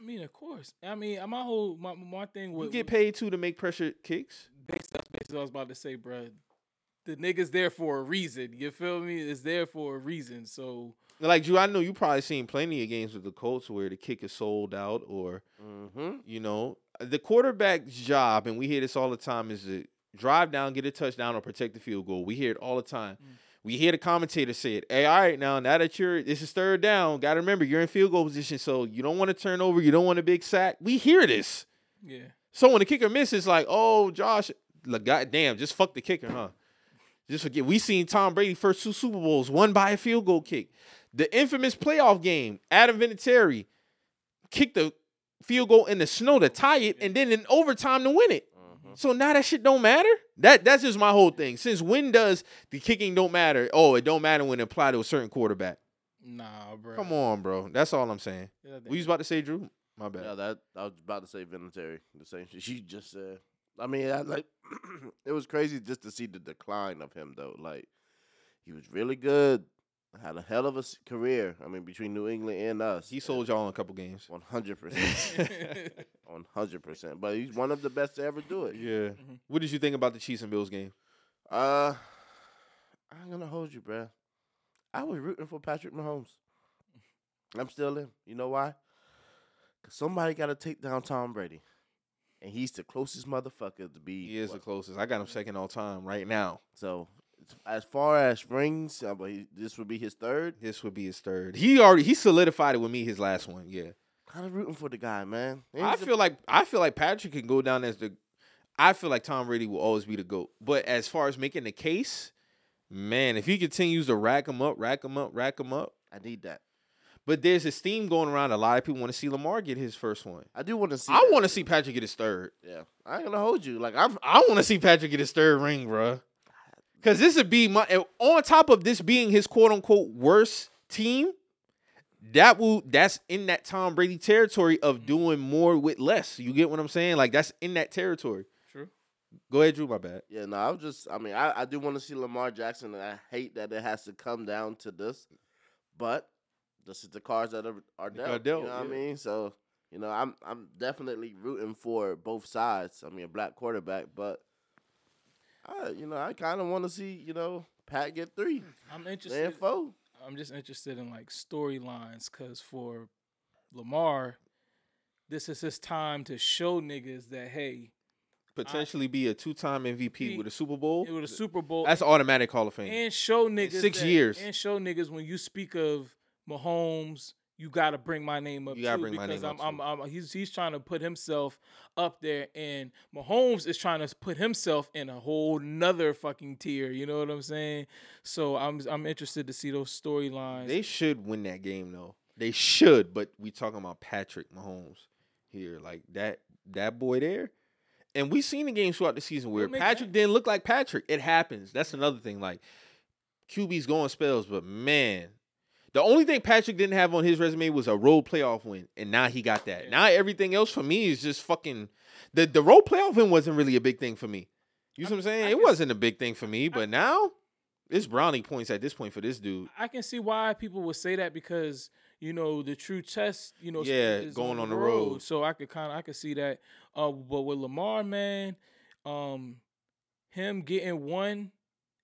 I mean, of course. I mean, my whole my my thing was You get paid too to make pressure kicks. That's basically what I was about to say, bro. The nigga's there for a reason. You feel me? It's there for a reason. So Like Drew, I know you probably seen plenty of games with the Colts where the kick is sold out or Mm-hmm. You know, the quarterback's job, and we hear this all the time, is to drive down, get a touchdown, or protect the field goal. We hear it all the time. We hear the commentator say it. Hey, all right, now, now that you're, this is third down, got to remember, you're in field goal position, so you don't want to turn over, you don't want a big sack. We hear this. yeah, So when the kicker misses, like, oh, Josh, like, goddamn, just fuck the kicker, huh? Just forget. We seen Tom Brady first two Super Bowls won by a field goal kick. The infamous playoff game, Adam Vinatieri kicked the field goal in the snow to tie it, and then in overtime to win it. So now that shit don't matter. That that's just my whole thing. Since when does the kicking don't matter? Oh, it don't matter when it apply to a certain quarterback. nah, bro. Come on, bro. That's all I'm saying. Yeah, that- We was about to say Drew. My bad. Yeah, that I was about to say Vinatieri, the same shit you just said. I mean, I, like it was crazy just to see the decline of him though. Like he was really good, had a hell of a career. I mean, between New England and us, He sold y'all in a couple games. one hundred percent, one hundred percent. But he's one of the best to ever do it. Yeah. What did you think about the Chiefs and Bills game? Uh, I'm gonna hold you, bruh. I was rooting for Patrick Mahomes. I'm still in. You know why? Cause somebody got to take down Tom Brady, and he's the closest motherfucker to be. He is the closest. I got him second all time right now. So it's- as far as rings, uh, he, this would be his third. This would be his third. He already he solidified it with me his last one. Yeah. Kind of rooting for the guy, man. And I he's a- feel like I feel like Patrick can go down as the I feel like Tom Brady will always be the GOAT. But as far as making the case, Man, if he continues to rack him up, rack him up, rack him up. I need that. But there's this theme going around. A lot of people want to see Lamar get his first one. I do want to see. I want to see Patrick get his third. Yeah, I ain't gonna hold you. Like I'm. I want to see Patrick get his third ring, bruh. Cause this would be my on top of this being his quote unquote worst team. That will that's in that Tom Brady territory of mm-hmm. doing more with less. You get what I'm saying? Like that's in that territory. True. Go ahead, Drew. My bad. Yeah, no, I'm just. I mean, I, I do want to see Lamar Jackson, and I hate that it has to come down to this, but this is the cards that are, are dealt. are dealt, you know what I mean? So you know, I'm I'm definitely rooting for both sides. I mean, a black quarterback, but I you know I kind of want to see you know Pat get three I'm and interested. four. I'm just interested in like storylines because for Lamar, this is his time to show niggas that hey, Potentially be a two time MVP He- with a Super Bowl. With a Super Bowl That's automatic Hall of Fame. and show niggas six that- years. and show niggas when you speak of Mahomes, you got to bring my name up You too bring my because name I'm, up, I'm, I'm he's he's trying to put himself up there, and Mahomes is trying to put himself in a whole nother fucking tier. You know what I'm saying? So I'm I'm interested to see those storylines. They should win that game though. They should, but we talking about Patrick Mahomes here, like that that boy there. And we seen the games throughout the season where Patrick that- didn't look like Patrick. It happens. That's another thing. Like QB's going spells, but man, the only thing Patrick didn't have on his resume was a road playoff win, and now he got that. Now everything else for me is just fucking the the road playoff win wasn't really a big thing for me. You see what I'm saying? I it can- wasn't a big thing for me, but now it's brownie points at this point for this dude. I can see why people would say that because you know the true test, you know, Yeah, is going on the road. So I could kind of I could see that. Uh, but with Lamar, man, um, him getting one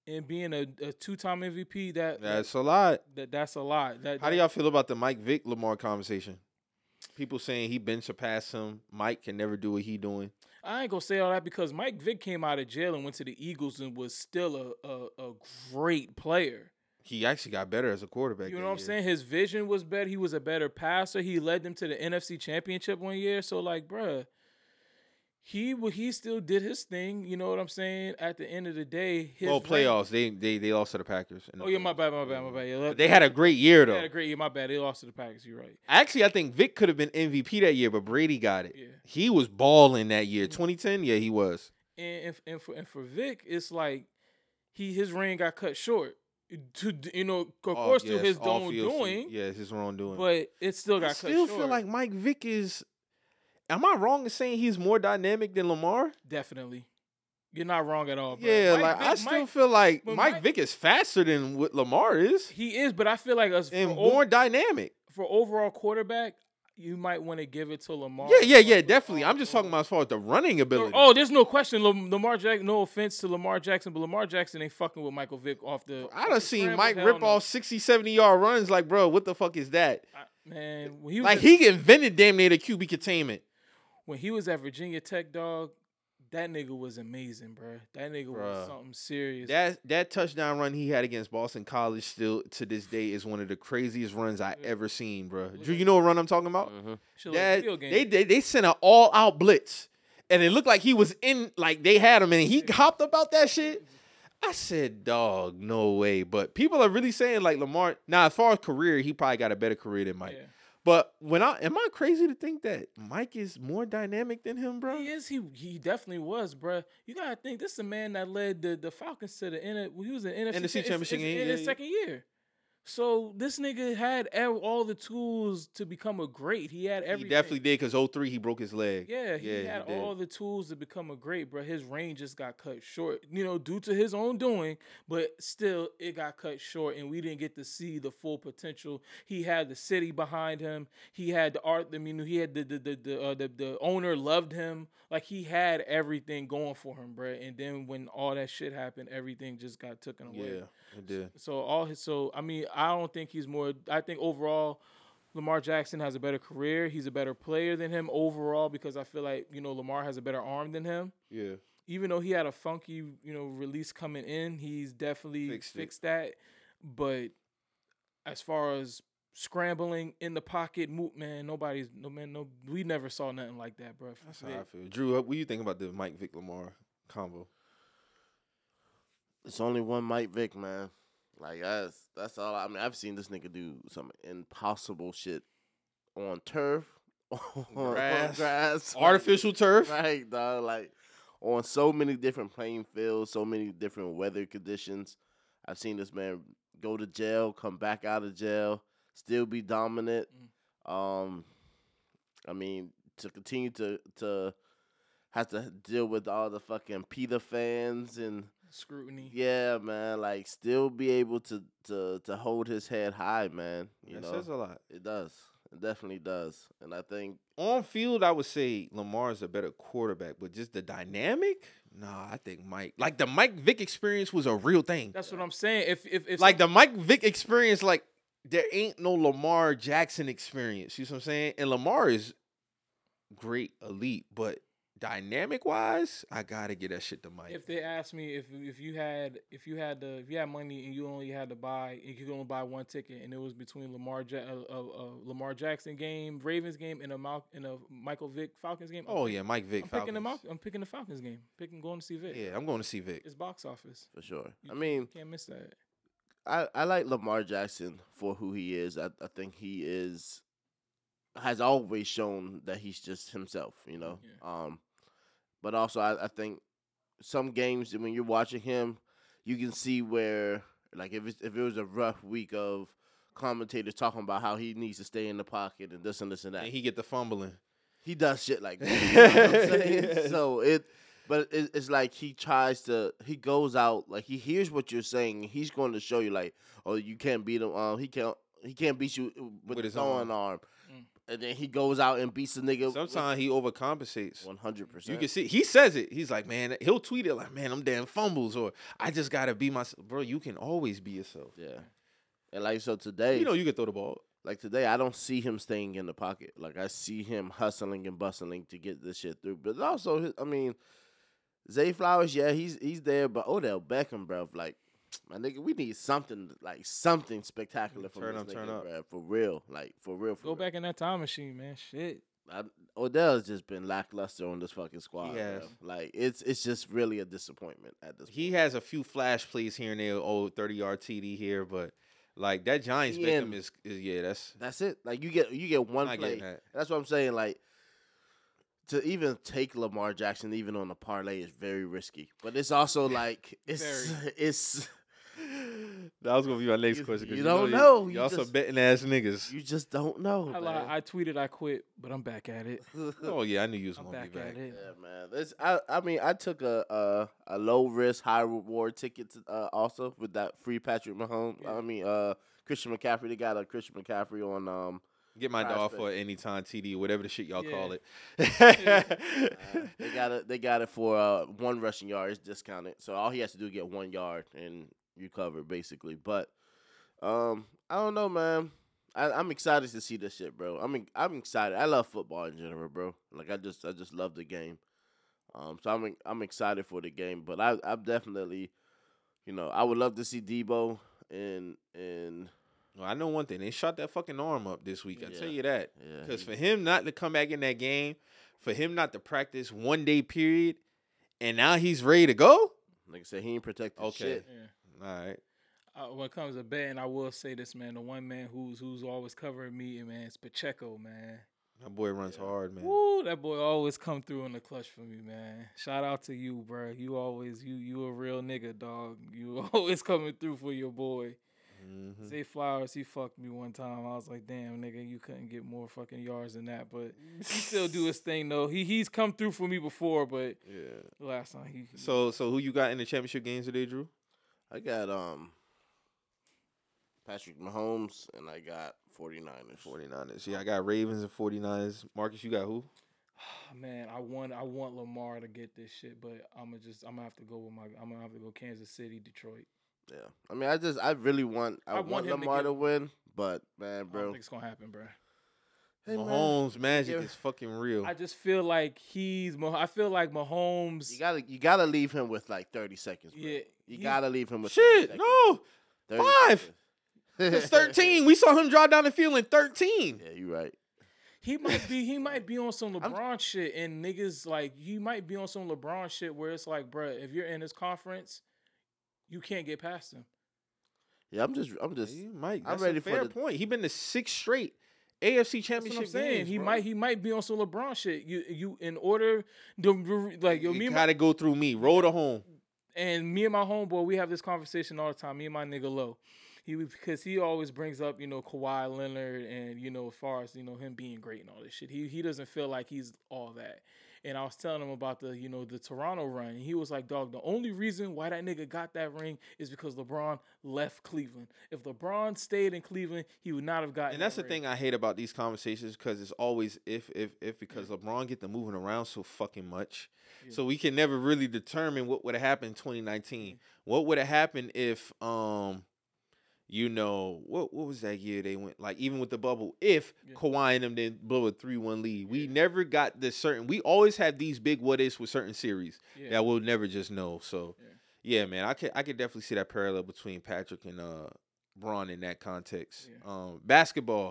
and being a, a two time MVP, that, that That's a lot. that that's a lot. That, How do y'all feel about the Mike Vick Lamar conversation? People saying he been surpassed him. Mike can never do what he doing. I ain't gonna say all that because Mike Vick came out of jail and went to the Eagles and was still a a, a great player. He actually got better as a quarterback. You know what I'm year. saying? His vision was better. He was a better passer. He led them to the NFC Championship one year. So like, bruh, he he still did his thing. You know what I'm saying? At the end of the day, his Well, rank- playoffs. They they they lost to the Packers. the Oh yeah, my bad, my bad, my bad. Yeah, they had a great year they though. had a great year. My bad. They lost to the Packers. You're right. Actually, I think Vic could have been MVP that year, but Brady got it. Yeah. He was balling that year. 2010, yeah, he was. And and, and for and for Vic, it's like he his reign got cut short. To you know, of oh, course, through yes, his own doing, Yeah, it's his own doing. but it still got I still short. feel like Mike Vick is. Am I wrong in saying he's more dynamic than Lamar? definitely, you're not wrong at all. Bro. Yeah, Mike like I still Mike- feel like Mike, Mike- Vick is faster than what Lamar is, He is, but I feel like us and more dynamic. for overall quarterback, you might want to give it to Lamar. Yeah, yeah, yeah, definitely. I'm just talking about as far as the running ability. Oh, there's no question. Lamar Jackson. No offense to Lamar Jackson, but Lamar Jackson ain't fucking with Michael Vick off the. I done seen scramble. Mike rip off 60, 70 yard runs. Like, bro, what the fuck is that? I- man. He was Like, at, he invented damn near the QB containment. When he was at Virginia Tech, dog, that nigga was amazing, bro. That nigga Bruh. was something serious. That that touchdown run he had against Boston College still to this day is one of the craziest runs I Yeah. ever seen, bro. Was Drew, that- you know what run I'm talking about? Mhm. Shit like That they, they they sent an all out blitz, and it looked like he was in like they had him, and he hopped about that shit. I said, dog, no way. But people are really saying like Lamar. Now, as far as career, he probably got a better career than Mike. Yeah. But when I am I crazy to think that Mike is more dynamic than him, bro? He is. He he definitely was, bruh. You gotta think this is a man that led the, the Falcons to the N. He was an NFC, NFC cha- championship in his yeah. second year. So this nigga had ev- all the tools to become a great. He had everything. He definitely did because 03 he broke his leg. Yeah, he Yeah, had he all the tools to become a great, bro. His range just got cut short, you know, due to his own doing, but still it got cut short and we didn't get to see the full potential. He had the city behind him. He had the art, I mean, he had the the the the, uh, the, the owner loved him. Like he had everything going for him, bro. And then when all that shit happened, everything just got taken away. Yeah, it did. So all his so I mean I don't think he's more. I think overall, Lamar Jackson has a better career. He's a better player than him overall because I feel like you know Lamar has a better arm than him. Yeah. Even though he had a funky you know release coming in, he's definitely Fixed fixed, that. But as far as scrambling in the pocket, moot man, nobody's no man, no we never saw nothing like that, bro. That's how I feel. Drew, what do you think about the Mike Vick Lamar combo? It's only one Mike Vick, man. Like that's that's all. I mean, I've seen this nigga do some impossible shit on turf, on Grass. grass, Artificial turf. right, dog. Like on so many different playing fields, so many different weather conditions. I've seen this man go to jail, come back out of jail, still be dominant. Um, I mean, to continue to to have to deal with all the fucking PETA fans and Scrutiny. yeah, man, like still be able to to to hold his head high, man. You That know, says a lot. it does. It definitely does. And I think On field, I would say Lamar is a better quarterback, but just the dynamic, nah, I think Mike. Like the Mike Vick experience was a real thing. That's what I'm saying. If if if like the Mike Vick experience, like there ain't no Lamar Jackson experience. You see what I'm saying? And Lamar is great, elite, but dynamic wise, I gotta get that shit to Mike. if they asked me if if you had if you had the if you had money and you only had to buy you could only buy one ticket and it was between Lamar ja- uh, uh, uh, Lamar Jackson game, Ravens game, and a Mal- and a Michael Vick Falcons game. I'm oh pick- yeah, Mike Vick. I'm picking the Falcons. Mal- I'm picking the Falcons game. Picking going to see Vick. Yeah, I'm going to see Vick. It's box office. for sure. You I mean, can't miss that. I, I like Lamar Jackson for who he is. I, I think he is has always shown that he's just himself, you know. Yeah. Um, but also I, I think some games when you're watching him, you can see where like if it's, if it was a rough week of commentators talking about how he needs to stay in the pocket and this and this and that. And he get the fumbling. he does shit like that. You know what I'm saying? Yes. So it, but it, it's like he tries to. He goes out like he hears what you're saying. and He's going to show you like, oh, you can't beat him. Um, he can't. He can't beat you with, With his own throwing arm. And then he goes out and beats the nigga. Sometimes he overcompensates. One hundred percent. You can see he says it. He's like, man, he'll tweet it like, man, I'm damn fumbles, or I just gotta be myself. Bro, you can always be yourself. Yeah. And like so today, You know you can throw the ball. like today, I don't see him staying in the pocket. Like I see him hustling and bustling to get this shit through. But also, I mean, Zay Flowers, yeah, he's he's there. But Odell Beckham, bro, like my nigga, we need something like something spectacular from Turn this up, nigga, turn up. bruh, for real, like for real. For Go real. back in that time machine, man. Shit. I, Odell's just been lackluster on this fucking squad. He has. bruh. Like it's it's just really a disappointment at this. He point. has a few flash plays here and there, oh, 30 yard TD here, but like that Giants He Beckham is, is yeah, that's That's it. Like you get you get one I'm not play. that. That's what I'm saying. Like to even take Lamar Jackson even on a parlay is very risky. But it's also like it's it's That was gonna be my next You- question. 'cause you don't know. You Y'all some just- betting ass niggas. you just don't know. I, man. lied. I tweeted I quit, but I'm back at it. Oh yeah, I knew you was I'm gonna back be back. at it. yeah, man. This I I mean I took a a, a low risk high reward ticket to, uh, also with that free Patrick Mahomes. Yeah. I mean uh Christian McCaffrey. They got a Christian McCaffrey on um Get my Prize dog pick. for anytime TD, whatever the shit y'all call Yeah. it. Uh, they got it. They got it for uh, one rushing yard. It's discounted, so all he has to do is get one yard and you cover basically. But um, I don't know, man. I, I'm excited to see this shit, bro. I'm I'm excited. I love football in general, bro. Like I just I just love the game. Um, so I'm I'm excited for the game, but I I'm definitely, you know, I would love to see Debo and and Well, I know one thing. They shot that fucking arm up this week. I Yeah. tell you that. Because he- for him not to come back in that game, for him not to practice one day period, and now he's ready to go. like I said, he ain't protected Okay. shit. Yeah. All right. Uh, when it comes to betting, I will say this, man. The one man who's who's always covering me, man, is Pacheco, man. That boy runs Yeah. hard, man. Woo, that boy always come through in the clutch for me, man. Shout out to you, bro. You always you you a real nigga, dog. You always coming through for your boy. Mhm. Zay Flowers, he fucked me one time. I was like, damn, nigga, you couldn't get more fucking yards than that. But he still do his thing though. He he's come through for me before, but Yeah. last time he So, so who you got in the championship games today, Drew? I got um Patrick Mahomes and I got 49ers. 49ers. Yeah, I got Ravens and 49ers. Marcus, you got who? man, I want I want Lamar to get this shit, but I'm gonna just I'm gonna have to go with my I'm gonna have to go Kansas City, Detroit. Yeah. I mean, I just I really want I, I want want, him to Lamar get- to, win, but man, I don't bro. think it's gonna happen, bro. Hey, man, Mahomes magic Yeah. is fucking real. I just feel like he's. Mah- I feel like Mahomes. you gotta you gotta leave him with like 30 seconds. Bro. Yeah, You gotta leave him with 30 Shit, seconds. no. 30 five. seconds. It's 13. we saw him draw down the field in 13. yeah, you right. He might be. He might be on some LeBron shit, and niggas like he might be on some LeBron shit where it's like, bruh, if you're in this conference, you can't get past him. Yeah, I'm just, I'm just, You might. I'm ready a for the- point. He been to six straight That's AFC what I'm Championship saying. games. he bro. might he might be on some LeBron shit. You you in order to like yo You me and gotta go through me. Roll to home. and me and my homeboy we have this conversation all the time. Me and my nigga Low. He because he always brings up you know Kawhi Leonard and you know as far as you know him being great and all this shit. He he doesn't feel like he's all that. And I was telling him about the you know the Toronto run. And he was like, "Dog, the only reason why that nigga got that ring is because LeBron left Cleveland. If LeBron stayed in Cleveland, he would not have gotten." And that's the ring." thing I hate about these conversations because it's always if if if because LeBron get to moving around so fucking much, Yeah. so we can never really determine what would have happened in 2019. What would have happened if um, you know what what was that year they went like even with the bubble if Yeah. Kawhi and them didn't blow a three one lead. We Yeah. never got this certain. We always have these big what ifs with certain series Yeah. that we'll never just know. So Yeah. man, I could I could definitely see that parallel between Patrick and uh Bron in that context. Um basketball.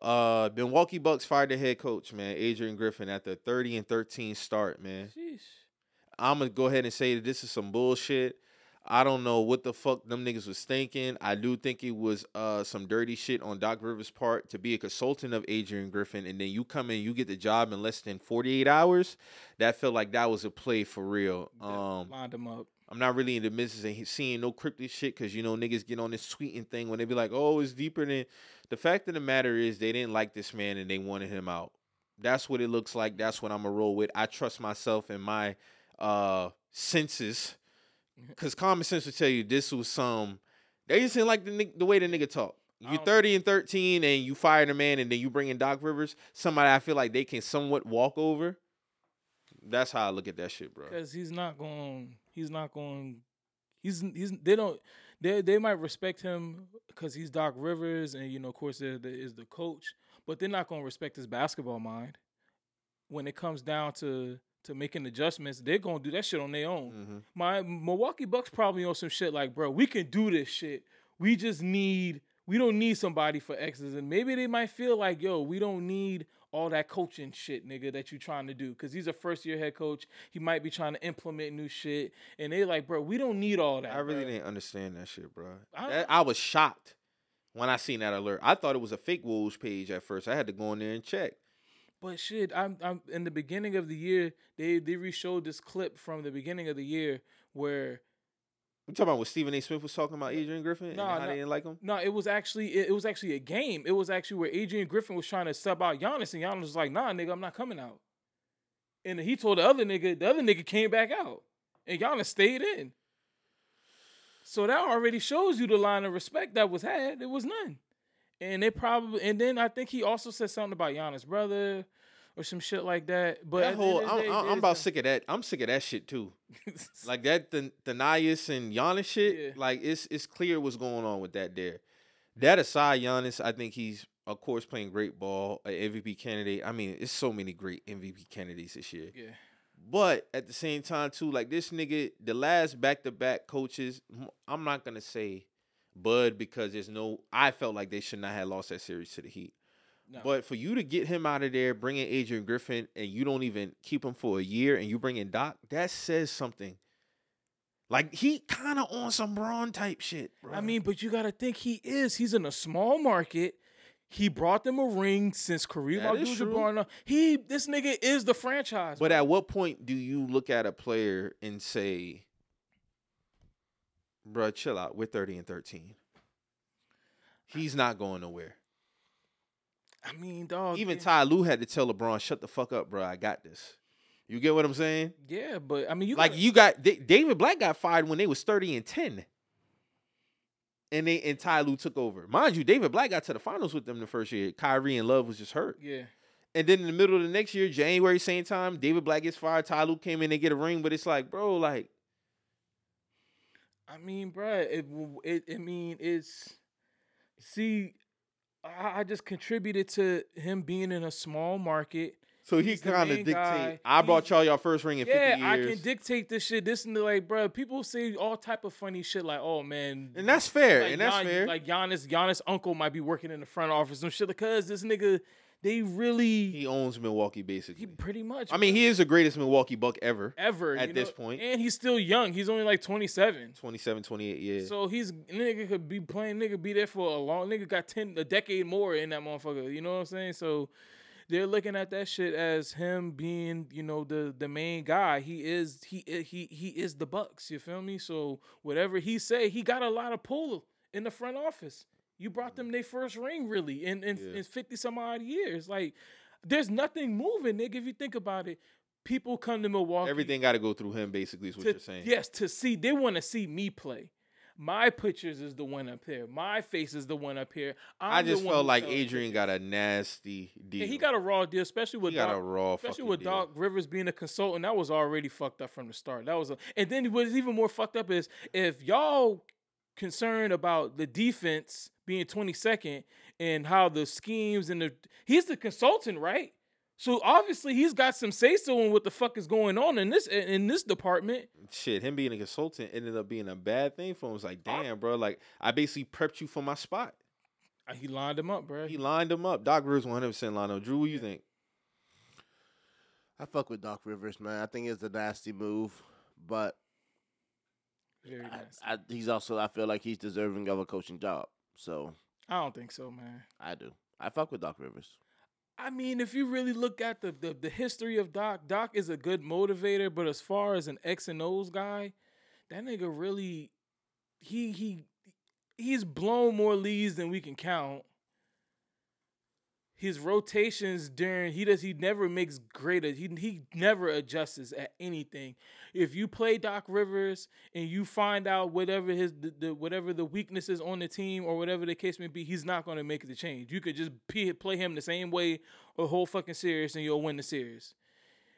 Uh Milwaukee Bucks fired their head coach, man, Adrian Griffin at the 30 and 13 start, man. Sheesh. I'm gonna go ahead and say that this is some bullshit. I don't know what the fuck them niggas was thinking. I do think it was uh some dirty shit on Doc Rivers' part to be a consultant of Adrian Griffin, and then you come in, you get the job in less than 48 hours. That felt like that was a play for real. Um, lined him up. I'm not really in the business of he- seeing no cryptic shit because you know niggas get on this tweeting thing when they be like, "Oh, it's deeper than." The fact of the matter is, they didn't like this man and they wanted him out. That's what it looks like. That's what I'm gonna roll with. I trust myself and my uh senses, because common sense would tell you this was some. They just didn't like the the way the nigga talk. You don't- 30 and 13 and you fired a man and then you bring in Doc Rivers, somebody I feel like they can somewhat walk over. That's how I look at that shit, bro. because he's not going. He's not going. He's he's. They don't. They they might respect him because he's Doc Rivers, and you know, of course, there there is the coach. But they're not going to respect his basketball mind. When it comes down to to making adjustments, they're to do that shit on their own. hmm My Milwaukee Bucks probably on some shit like, bro, we can do this shit. We just need. We don't need somebody for X's, and maybe they might feel like, yo, we don't need all that coaching shit, nigga, that you trying to do. Because he's a first year head coach. He might be trying to implement new shit. And they like, bro, we don't need all that. I really bruh." didn't understand that shit, bro. I- That- I, was shocked when I seen that alert. I thought it was a fake Wolves page at first. I had to go in there and check. But shit, I'm, I'm in the beginning of the year, they they re-showed this clip from the beginning of the year where We talking about what Stephen A. Smith was talking about Adrian Griffin no, and how nah. they didn't like him. no, it was actually it, it was actually a game. It was actually where Adrian Griffin was trying to sub out Giannis, and Giannis was like, "Nah, nigga, I'm not coming out." And he told the other nigga, the other nigga came back out, and Giannis stayed in. So that already shows you the line of respect that was had. There was none, and they probably and then I think he also said something about Giannis' brother or some shit like that. But That whole, end of the I'm, day, I'm, I'm about sick of that. I'm sick of that shit too. Like that, the Thanasis and Giannis shit. Yeah. Like it's it's clear what's going on with that there. That aside, Giannis, I think he's of course playing great ball, an MVP candidate. I mean, it's so many great MVP candidates this year. yeah. But at the same time, too, like this nigga, the last back to back coaches, I'm not gonna say Bud because there's no. I felt like they should not have lost that series to the Heat. No. But for you to get him out of there, bring in Adrian Griffin, and you don't even keep him for a year, and you bring in Doc, that says something. Like he kind of on some Bron type shit. I mean, but you got to think he is. He's in a small market. He brought them a ring since Kareem. Abdul-Jabbar. He, this nigga is the franchise. But bro. at what point do you look at a player and say, "Bruh, chill out. We're 30 and 13. He's not going nowhere." I mean, dog. Even. Ty Lue had to tell LeBron, "Shut the fuck up, bro. I got this." You get what I'm saying? Yeah, but I mean, you like gotta- you got Da- David Blatt got fired when they was 30 and 10. And they and Ty Lue took over. Mind you, David Blatt got to the finals with them the first year. Kyrie and Love was just hurt. Yeah, And then in the middle of the next year, January, same time, David Blatt gets fired. Ty Lue came in and get a ring, but it's like, bro, like, I mean, bruh, it, it, I mean, it's. See, I, I just contributed to him being in a small market. so he kind of dictate. guy. I brought He's- y'all y'all first ring in 50 Yeah, years. I can dictate this shit. This and the, like, bruh, people say all type of funny shit like, oh man, and that's fair. like and that's Gian- fair. Like Giannis, Giannis' uncle might be working in the front office and shit because this nigga, they really He owns Milwaukee basically. he pretty much. I mean, he is the greatest Milwaukee Buck ever. ever at this know? point. and he's still young. He's only like 27. 27, 28 years. So he's nigga could be playing nigga be there for a long nigga got ten a decade more in that motherfucker. You know what I'm saying? So they're looking at that shit as him being you know the the main guy. He is he he he is the Bucks. You feel me? So whatever he say, he got a lot of pull in the front office. You brought them their first ring really in in, Yeah. in 50 some odd years. Like there's nothing moving, nigga. If you think about it. People come to Milwaukee. Everything got to go through him, basically, is what to- you're saying. Yes, to see they want to see me play. My pictures is the one up here. My face is the one up here. I'm I just felt like Adrian got a nasty deal. he got a raw deal, especially with He got Doc, a raw especially with deal. Doc Rivers being a consultant. That was already fucked up from the start. That was, a, and then what's even more fucked up is if y'all concerned about the defense being 22nd and how the schemes and the he's the consultant, right? So obviously he's got some say so in what the fuck is going on in this in this department. Shit, him being a consultant ended up being a bad thing for him. It's like, damn, bro. Like, I basically prepped you for my spot. Uh, He lined him up, bro. He lined him up. Doc Rivers 100% lined up. Drew, what you think? I fuck with Doc Rivers, man. I think it's a nasty move, but Very I. I, he's also I feel like he's deserving of a coaching job. So I don't think so, man. I do. I fuck with Doc Rivers. I mean, if you really look at the, the the history of Doc, Doc is a good motivator, but as far as an X and O's guy, that nigga really he he he's blown more leads than we can count. His rotations during he does he never makes great he he never adjusts at anything. If you play Doc Rivers and you find out whatever his the, the whatever the weaknesses on the team or whatever the case may be, he's not going to make the change. You could just play him the same way a whole fucking series and you'll win the series.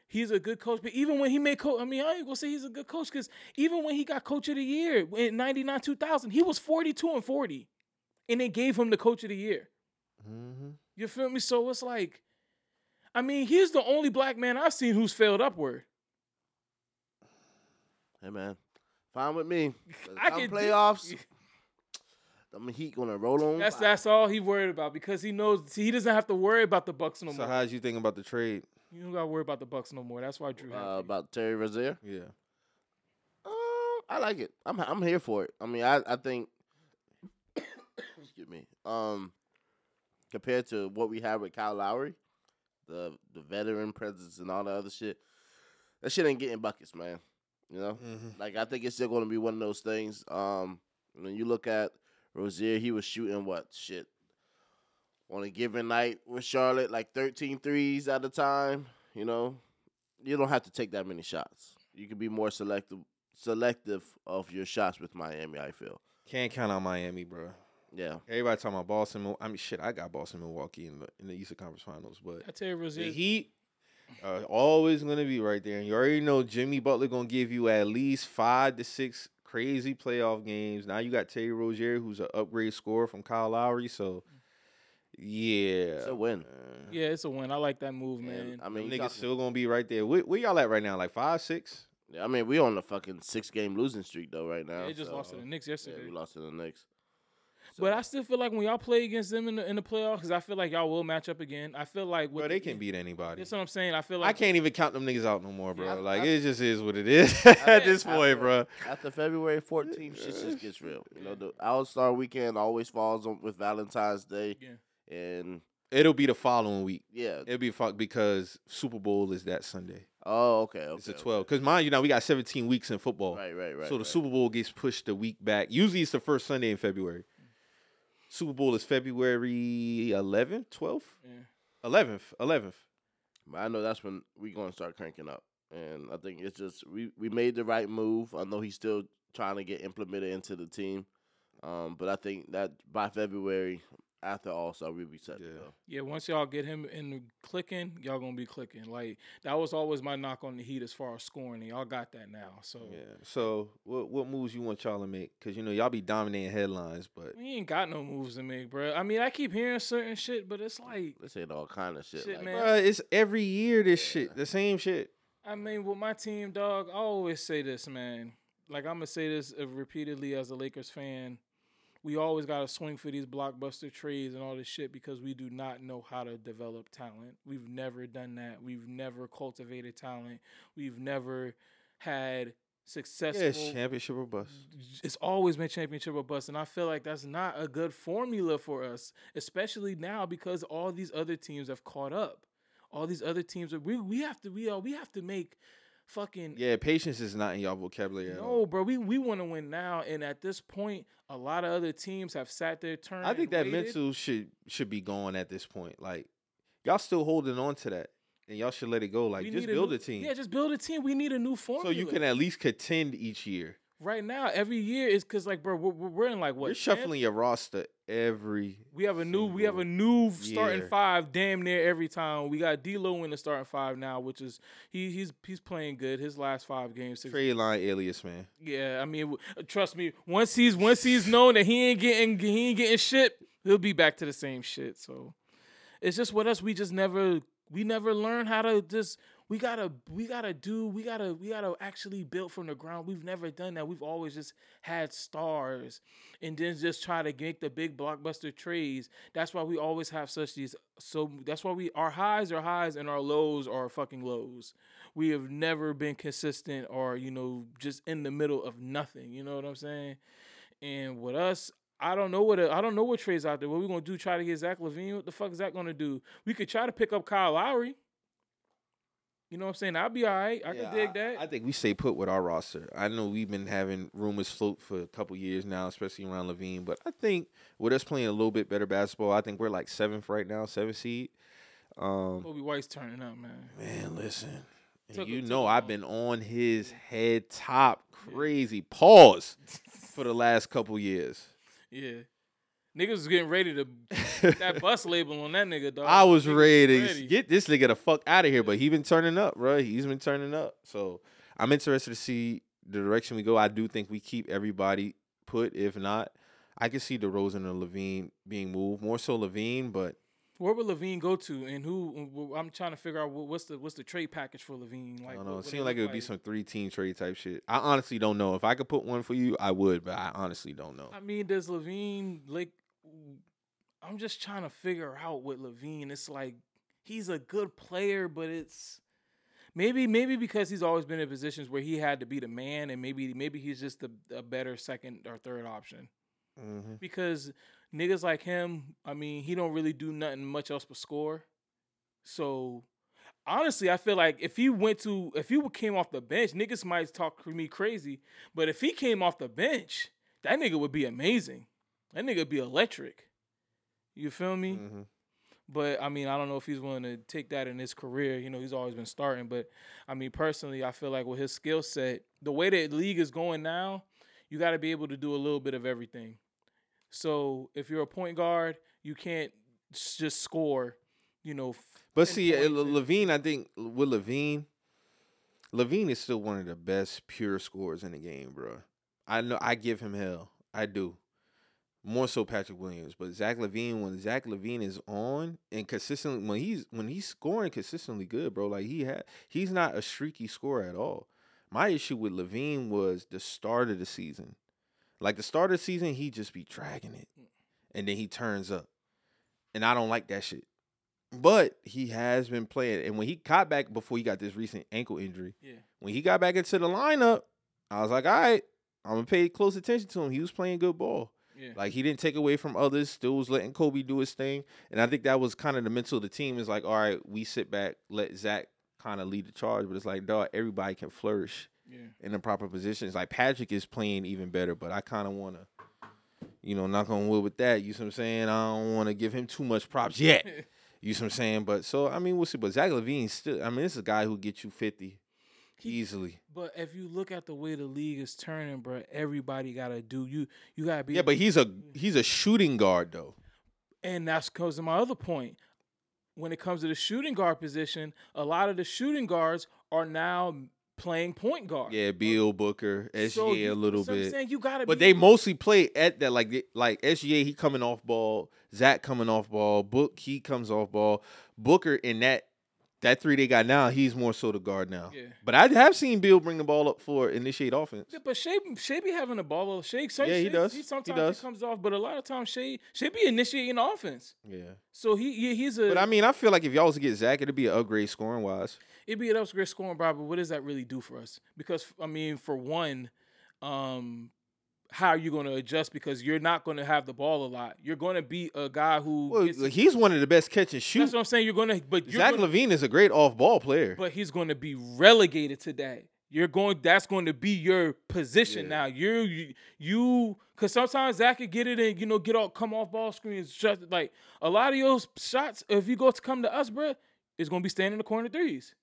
He's a good coach, but even when he made coach, I mean, I ain't gonna say he's a good coach because even when he got coach of the year in '99, 2000, he was 42 and 40, and they gave him the coach of the year. Mm-hmm. You feel me? So it's like, I mean, he's the only black man I've seen who's failed upward. Hey man, fine with me. I Come can do- playoffs. I'm Heat gonna roll on. That's by. that's all he worried about because he knows he doesn't have to worry about the Bucks no So, more. how did you think about the trade? you don't gotta worry about the Bucks no more. That's why Drew. uh, happy. about Terry Rozier. Yeah. Uh, I like it. I'm I'm here for it. I mean, I I think. excuse me. Um, compared to what we have with Kyle Lowry, the the veteran presence and all the other shit, that shit ain't getting buckets, man. You know, Mm-hmm. like I think it's still going to be one of those things. Um, when you look at Rozier, he was shooting what shit on a given night with Charlotte, like 13 threes at a time. You know, you don't have to take that many shots. You can be more selective selective of your shots with Miami. I feel. Can't count on Miami, bro. Yeah. Everybody talking about Boston. Mil- I mean, shit, I got Boston, Milwaukee in the in the Eastern Conference Finals, but I tell you, the Rozier, Heat are always gonna be right there, and you already know Jimmy Butler gonna give you at least five to six crazy playoff games. Now you got Terry Rozier, who's an upgrade scorer from Kyle Lowry, so yeah, It's a win. yeah, it's a win. I like that move, And, man. I mean, niggas talking- still gonna be right there. Where, where y'all at right now? Like five, six? Yeah, I mean, we on a fucking six game losing streak though right now. they just lost to the Knicks Yeah, yesterday. we lost to the Knicks. But I still feel like when y'all play against them in the in the playoffs, because I feel like y'all will match up again. I feel like with Bro, they the- can beat anybody. That's what I'm saying. I feel like I can't even count them niggas out no more, bro. I- like I- it just is what it is at this point, After- bro. After February 14th, shit just gets real. You know, the All Star weekend always falls on with Valentine's Day, Yeah. and It'll be the following week. yeah. It'll be fuck because Super Bowl is that Sunday. Oh, okay, okay. It's the okay. 12. Because mind you, now we got 17 weeks in football. Right, right, right. so the right. Super Bowl gets pushed a week back. Usually it's the first Sunday in February. Super Bowl is February 11th, 12th, yeah. 11th, 11th. But I know that's when we gonna start cranking up, and I think it's just we we made the right move. I know he's still trying to get implemented into the team, um, but I think that by February after All Star we'll be set. to Yeah. go. Yeah, once y'all get him in the clicking, y'all gonna be clicking. Like that was always my knock on the Heat as far as scoring. And y'all got that now. So Yeah. So what what moves you want y'all to make? Because you know y'all be dominating headlines, but we ain't got no moves to make, bro. I mean, I keep hearing certain shit, but it's like, They saying all kind of shit. Shit, like, man. bruh, it's every year this shit, the same shit. I mean, with my team, dog, I always say this, man. Like I'm gonna say this uh, repeatedly as a Lakers fan. We always got to swing for these blockbuster trades and all this shit because we do not know how to develop talent. We've never done that. We've never cultivated talent. We've never had successful. Yeah, it's championship or bust. It's always been championship or bust, and I feel like that's not a good formula for us, especially now because all these other teams have caught up. All these other teams are we we have to we uh, we have to make fucking Yeah, patience is not in y'all vocabulary at all. no, bro. We we want to win now, and at this point, a lot of other teams have sat their turn. I think that waited. mental should should be gone at this point. Like y'all still holding on to that, and y'all should let it go. Like We just build new- a team, Yeah, just build a team. We need a new formula. so you can at least contend each year. Right now every year is because like bro, we're, we're in like what You're 10th? shuffling your roster every. We have a new we have a new starting year. five damn near every time. We got D'Lo in the starting five now, which is he he's he's playing good. His last five games, six trade line alias, man. Yeah, I mean, trust me. Once he's once he's known that he ain't getting he ain't getting shit, he'll be back to the same shit. So it's just with us. We just never we never learn how to just we gotta we gotta do we gotta we gotta actually build from the ground. We've never done that. We've always just had stars and then just try to make the big blockbuster trades. That's why we always have such these. So that's why we our highs are highs and our lows are fucking lows we have never been consistent or you know just in the middle of nothing you know what i'm saying and with us i don't know what I don't know what trades out there what we gonna do try to get zach LaVine what the fuck is that gonna do we could try to pick up kyle lowry you know what i'm saying i'll be all right i Yeah, can dig that I think we stay put with our roster. I know we've been having rumors float for a couple years now, especially around LaVine. But I think with us playing a little bit better basketball, I think we're like seventh right now, seventh seed. Um, Coby White's turning up man man, listen. you know I've been on his head top crazy pause for the last couple years. yeah niggas was getting ready to that bus label on that nigga dog I was Niggas ready to ready. get this nigga the fuck out of here, but he been turning up, bro. He's been turning up. So I'm interested to see the direction we go. I do think we keep everybody put. If not, I can see DeRozan and LaVine being moved. More so LaVine, but Where would LaVine go to, and who? I'm trying to figure out what's the what's the trade package for LaVine. Like, I don't know. what It seemed like it would be some three team trade type shit. I honestly don't know. If I could put one for you, I would, but I honestly don't know. I mean, does LaVine like? I'm just trying to figure out with LaVine. It's like he's a good player, but it's maybe maybe because he's always been in positions where he had to be the man, and maybe maybe he's just a, a better second or third option. hmm Because niggas like him, I mean, he don't really do nothing much else but score. So honestly, I feel like if he went to if he came off the bench, niggas might talk me crazy. But if he came off the bench, that nigga would be amazing. That nigga be electric. You feel me? hmm But I mean, I don't know if he's willing to take that in his career. You know, he's always been starting. But I mean, personally, I feel like with his skill set, the way that league is going now, you got to be able to do a little bit of everything. So if you're a point guard, you can't just score. You know, But see, uh, points Le- and- LaVine, I think with LaVine, LaVine is still one of the best pure scorers in the game, bro. I know I give him hell. I do. More so Patrick Williams, but Zach LaVine, when Zach LaVine is on and consistently when he's when he's scoring consistently good, bro. Like he had he's not a streaky scorer at all. My issue with LaVine was the start of the season. Like the start of the season, he just be dragging it. Mm. And then he turns up. And I don't like that shit. But he has been playing. And when he got back before he got this recent ankle injury, yeah, when he got back into the lineup, I was like, all right, I'm gonna pay close attention to him. He was playing good ball. Yeah, Like he didn't take away from others, still was letting Coby do his thing. And I think that was kind of the mental of the team is like, all right, we sit back, let Zach kind of lead the charge. But it's like, dog, everybody can flourish yeah. in the proper positions. Like Patrick is playing even better, but I kind of want to, you know, knock on wood with that. You see what I'm saying? I don't want to give him too much props yet. You see what I'm saying? But so I mean, we'll see. But Zach LaVine still, I mean, this is a guy who gets you 50 He- easily. But if you look at the way the league is turning, bro, everybody gotta do you. You gotta be. Yeah, but he's a he's a shooting guard though. And that's because of my other point. When it comes to the shooting guard position, a lot of the shooting guards are now playing point guard. Yeah, Bill Booker, SGA So you- a little so I'm bit. saying you gotta But be they mostly play at that like like SGA he coming off ball, Zach coming off ball, Book he comes off ball, Booker in that that three they got now, he's more so the guard now. Yeah. But I have seen Bill bring the ball up for initiate offense. Yeah, but Shai, Shai be having the ball. Shai, some, Yeah, he Shai- does. He sometimes does. comes off, but a lot of times Shai, Shai be initiating the offense. Yeah. So he, he he's a. But I mean, I feel like if y'all was to get Zach, it'd be an upgrade scoring wise. it'd be an upgrade scoring, Bob. But what does that really do for us? Because I mean, for one, um, how are you going to adjust? Because you're not going to have the ball a lot. You're going to be a guy who. Well, gets- he's one of the best catch and shoot. that's what I'm saying. You're going to, but you're Zach gonna, LaVine is a great off ball player. but he's going to be relegated to that. You're going. That's going to be your position Yeah. now. You're you, you because sometimes Zach could get it and you know get all come off ball screens. Just like a lot of your shots, if you go to come to us, bro, it's going to be standing in the corner threes.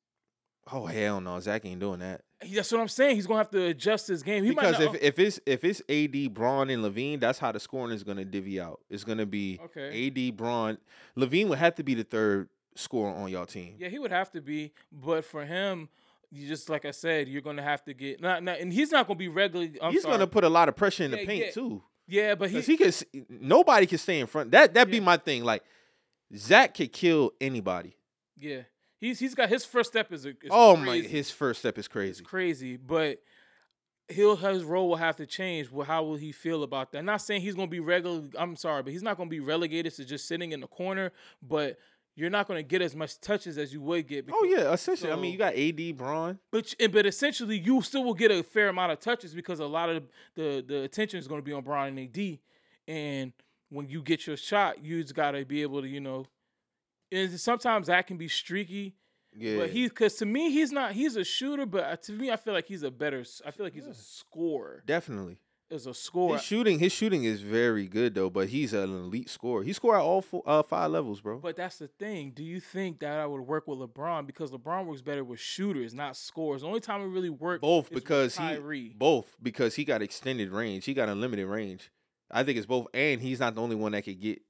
Oh hell no, Zach ain't doing that. That's what I'm saying. He's gonna have to adjust his game. He because might not, if if it's if it's AD, Bron, and LaVine, that's how the scoring is gonna divvy out. It's gonna be Okay. AD, Bron, LaVine would have to be the third scorer on y'all team. yeah, he would have to be, but for him, you just like I said, you're gonna have to get not, not and he's not gonna be regularly. I'm He's sorry. gonna put a lot of pressure in the paint yeah. too. yeah, but he, he could, nobody can stay in front. That that be Yeah. my thing. Like Zach could kill anybody. yeah, he's he's got his first step is, a, is oh my, his first step is It's crazy. crazy, but he'll his role will have to change. Well, how will he feel about that? I'm not saying he's gonna be regular. I'm sorry, but he's not gonna be relegated to just sitting in the corner. But you're not gonna get as much touches as you would get. Oh yeah, essentially. I mean, you got AD, Bron. But but essentially, you still will get a fair amount of touches because a lot of the the attention is going to be on Brian and AD, and when you get your shot, you just got to be able to you know. And sometimes that can be streaky, Yeah, but he because to me he's not he's a shooter, but uh, to me I feel like he's a better. I feel like he's a scorer definitely. as a scorer. His shooting, his shooting is very good though. But he's an elite scorer. He scored at all four, uh, five levels, bro. But that's the thing. Do you think that I would work with LeBron because LeBron works better with shooters, not scores? The only time it really worked both is with because he both because he got extended range. He got unlimited range. I think it's both, and he's not the only one that could get.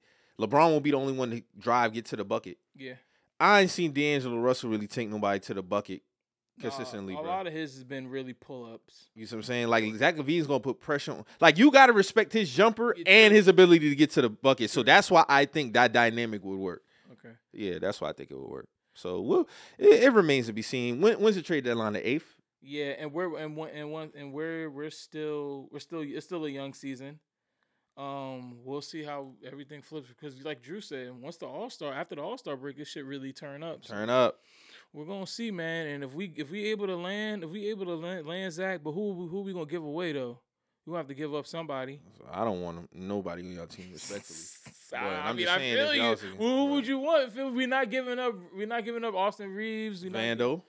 LeBron won't be the only one to drive get to the bucket. yeah. I ain't seen D'Angelo Russell really take nobody to the bucket Nah, consistently, a bro. lot of his has been really pull ups. you see what I'm saying? Like Zach LaVine's gonna put pressure on. Like you gotta respect his jumper and his ability to get to the bucket. So that's why I think that dynamic would work. Okay. Yeah, that's why I think it would work. So we'll, it, it remains to be seen. When, when's the trade deadline? The eighth. Yeah, and we're and one and one and we're we're still we're still it's still a young season. Um, we'll see how everything flips because, like Drew said, once the All Star after the All Star break, this shit really turn up. So Turn up. we're gonna see, man. And if we if we able to land, if we able to land, land Zach, but who who we gonna give away though? We have to give up somebody. I don't want nobody on your team, respectfully. But I, I'm mean, just I saying, feel you. was Who would you want? We're not giving up, we're not giving up Austin Reaves. We not, Vando.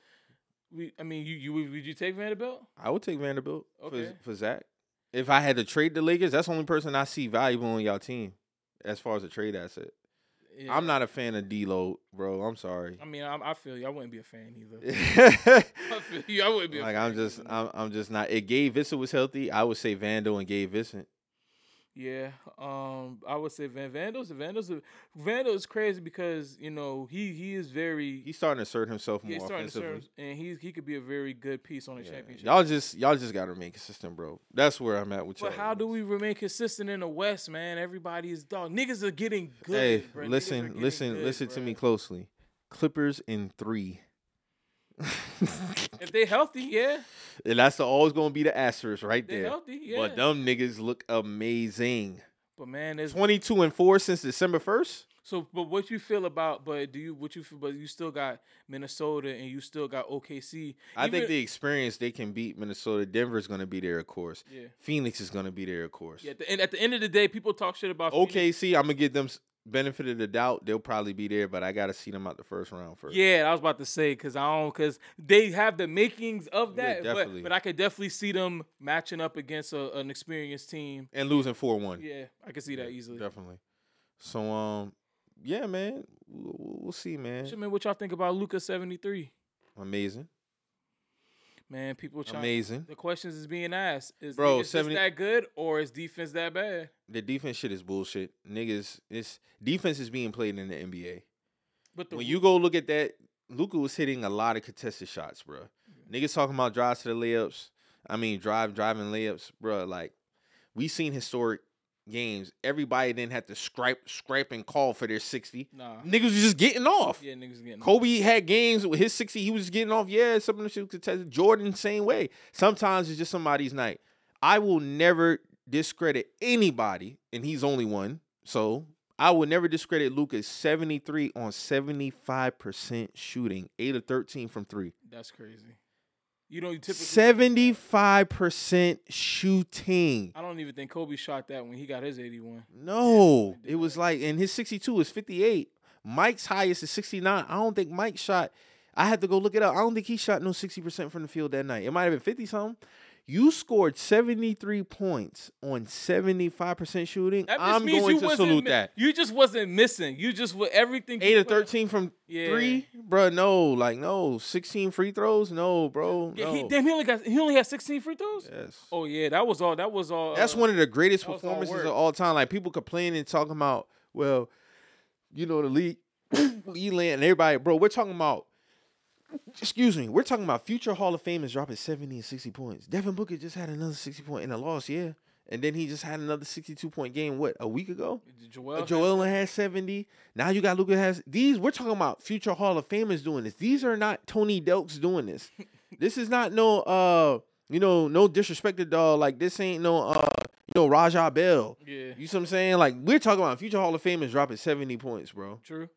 We, I mean, you you would would you take Vanderbilt? I would take Vanderbilt Okay. for for Zach. If I had to trade the Lakers, that's the only person I see valuable on y'all team, as far as a trade asset. Yeah. I'm not a fan of D-Lo, bro. I'm sorry. I mean, I, I feel you. I wouldn't be a fan either. I feel you. I wouldn't be. A fan I'm just, either. I'm, I'm just not. If Gabe Vincent was healthy, I would say Vando and Gabe Vincent. Yeah, um, I would say Van Vandel's Vandel's Vandal is crazy because you know he he is very He's starting to assert himself more starting to offensively. serve, and he he could be a very good piece on the Yeah. championship. Y'all just, y'all just gotta remain consistent, bro. That's where I'm at with y'all. but how do we remain consistent in the West, man? Everybody is dog. Niggas are getting good. Hey, are listen, listen, good, listen to me closely. Clippers in three. If they healthy, yeah, and that's always gonna be the asterisk right they there. healthy, yeah. But them niggas look amazing. But man, it's 22 and 4 since December 1st. So, but what you feel about? But do you what you feel? But you still got Minnesota and you still got OKC. I think the experience they can beat Minnesota. Denver's going to be there, of course. yeah. Phoenix is going to be there, of course. Yeah, at the, and at the end of the day, people talk shit about Phoenix. OKC, I'm going to give them benefit of the doubt. They'll probably be there, but I got to see them out the first round first. Yeah, I was about to say because I don't because they have the makings of Yeah, that, definitely. but but I could definitely see them matching up against a, an experienced team. And losing 4 1. Yeah, I can see that easily. Definitely. So, um, yeah, man. We'll, we'll see, man. So, man, what y'all think about Luka seventy three? Amazing. Man, people trying. Amazing. The questions is being asked: Is Bro, niggas just 70 that good or is defense that bad? The defense shit is bullshit. Niggas, it's defense is being played in the NBA. But the when you go look at that, Luka was hitting a lot of contested shots, bro. Niggas talking about drives to the layups. I mean, drive driving layups, bro. Like we seen historic games, everybody then had to scrape, scrape and call for their 60. Nah. Niggas was just getting off. Yeah, niggas getting. Kobe had games with his 60, he was getting off. Yeah, some of them shit contested. Jordan, same way. Sometimes it's just somebody's night. I will never discredit anybody, and he's only one. So I will never discredit Luka's 73 on 75% shooting, 8 of 13 from three. That's crazy. You don't typically. 75% shooting. I don't even think Kobe shot that when he got his 81. No, did it was like, and his 62 is 58. Mike's highest is 69. I don't think Mike shot. I had to go look it up. I don't think he shot no 60% from the field that night. It might have been 50 something. You scored 73 points on 75% shooting. That I'm means going you to salute mi- that. You just wasn't missing. You just with everything. 8 of 13 from Yeah. three, bro. No, like no. 16 free throws, no, bro. Yeah, he, damn, he only got he only had 16 free throws. yes. Oh yeah, that was all. That was all. That's uh, one of the greatest was all performances of all time. Like people complaining and talking about, well, you know, the league, land and everybody, bro. We're talking about. Excuse me, we're talking about future Hall of Famers dropping 70 and 60 points. Devin Booker just had another 60 point in a loss, yeah. And then he just had another 62 point game, what, a week ago? Joel. Uh, had- Joel has 70. Now you got Luka has these. We're talking about future Hall of Famers doing this. These are not Tony Delks doing this. this is not no uh you know, no disrespect to dog. Like this ain't no uh you know, Raja Bell. Yeah. You see what I'm saying? Like we're talking about future Hall of Famers dropping 70 points, bro. True.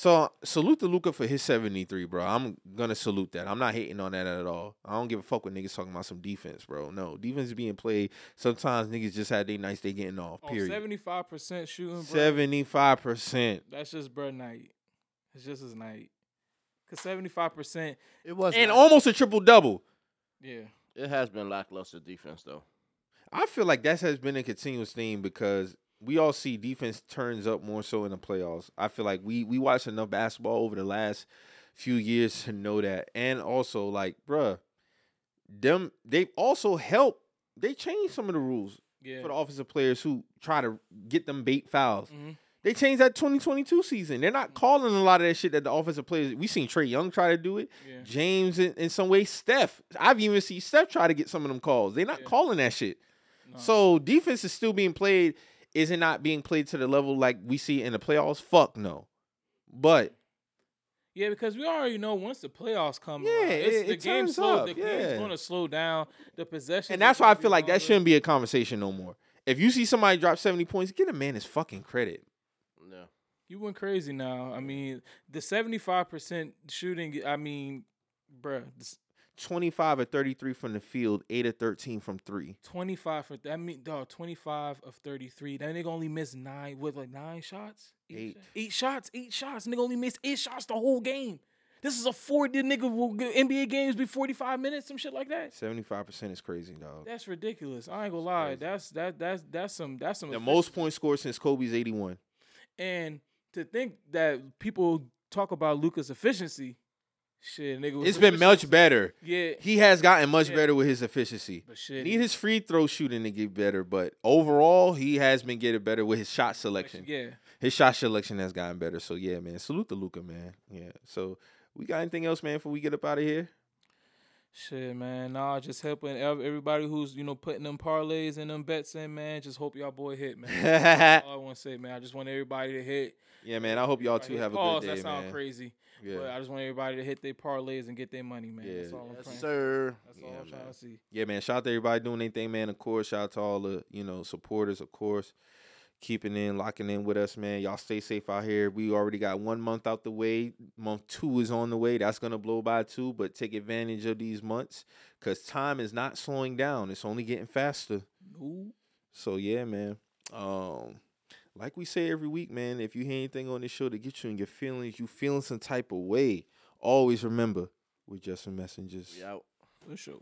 So salute to Luka for his 73, bro. I'm gonna salute that. I'm not hating on that at all. I don't give a fuck when niggas talking about some defense, bro. No, defense is being played. Sometimes niggas just had their nights they getting off. Oh, Period. 75% shooting. Bro. Seventy-five percent. That's just bro night. It's just his night. Cause 75%. It was and lack- almost a triple double. Yeah. it has been lackluster defense though. I feel like that has been a continuous theme because we all see defense turns up more so in the playoffs. I feel like we we watched enough basketball over the last few years to know that, and also like, bruh, them they've also help. They changed some of the rules Yeah. for the offensive players who try to get them bait fouls. Mhm. They changed that 2022 season. They're not calling a lot of that shit that the offensive players. We seen Trae Young try to do it. Yeah. James in, in some way, Steph. I've even seen Steph try to get some of them calls. They're not Yeah. calling that shit. No. So defense is still being played. Is it not being played to the level like we see in the playoffs? Fuck no. But Yeah, because we already know once the playoffs come, Yeah, around, it's, it- the it game turns slow. up, The yeah. game's going to slow down. The possession, and that's why I feel like that shouldn't be a conversation no more. If you see somebody drop 70 points, get a man his fucking credit. Yeah. You went crazy now. I mean, the seventy-five percent shooting. I mean, bruh, this 25 or 33 from the field, 8 or 13 from 3. twenty-five for that mean dog. Twenty-five of thirty-three. That nigga only missed nine with like nine shots. Eight. shots? Eight shots. Eight shots. Nigga only missed eight shots the whole game. This is a forty nigga will NBA games be forty-five minutes, some shit like that. 75% is crazy, dog. That's ridiculous. I ain't gonna lie. crazy. That's that that's that's some that's some The efficient- most points scored since Kobe's 81. And to think that people talk about Luka's efficiency, shit, nigga. It's been much better. Yeah, He has gotten much Yeah. better with his efficiency. but shit. Need his free throw shooting to get better, but overall, he has been getting better with his shot selection. Yeah. His shot selection has gotten better. So yeah, man. Salute to Luka, man. Yeah. So we got anything else, man, before we get up out of here? Shit, man. Nah, just helping everybody who's you know putting them parlays and them bets in, man. Just hope y'all boy hit, man. That's all I want to say, man. I just want everybody to hit. yeah, man. I hope y'all hit. have a good day, That sound man. crazy, but Yeah. I just want everybody to hit their parlays and get their money, man. That's Yeah. all I'm Yes, praying. for. sir. That's all Yeah, I'm trying man. to see. Yeah, man. Shout out to everybody doing anything, man. Of course, shout out to all the you know supporters, of course, keeping in, locking in with us, man. Y'all stay safe out here. We already got one month out the way. Month two is on the way. That's gonna blow by too, but take advantage of these months because time is not slowing down. It's only getting faster. Ooh. So yeah, man. Um, like we say every week, man. If you hear anything on this show to get you in your feelings, you feeling some type of way, always remember we're just some messengers. We out. For sure.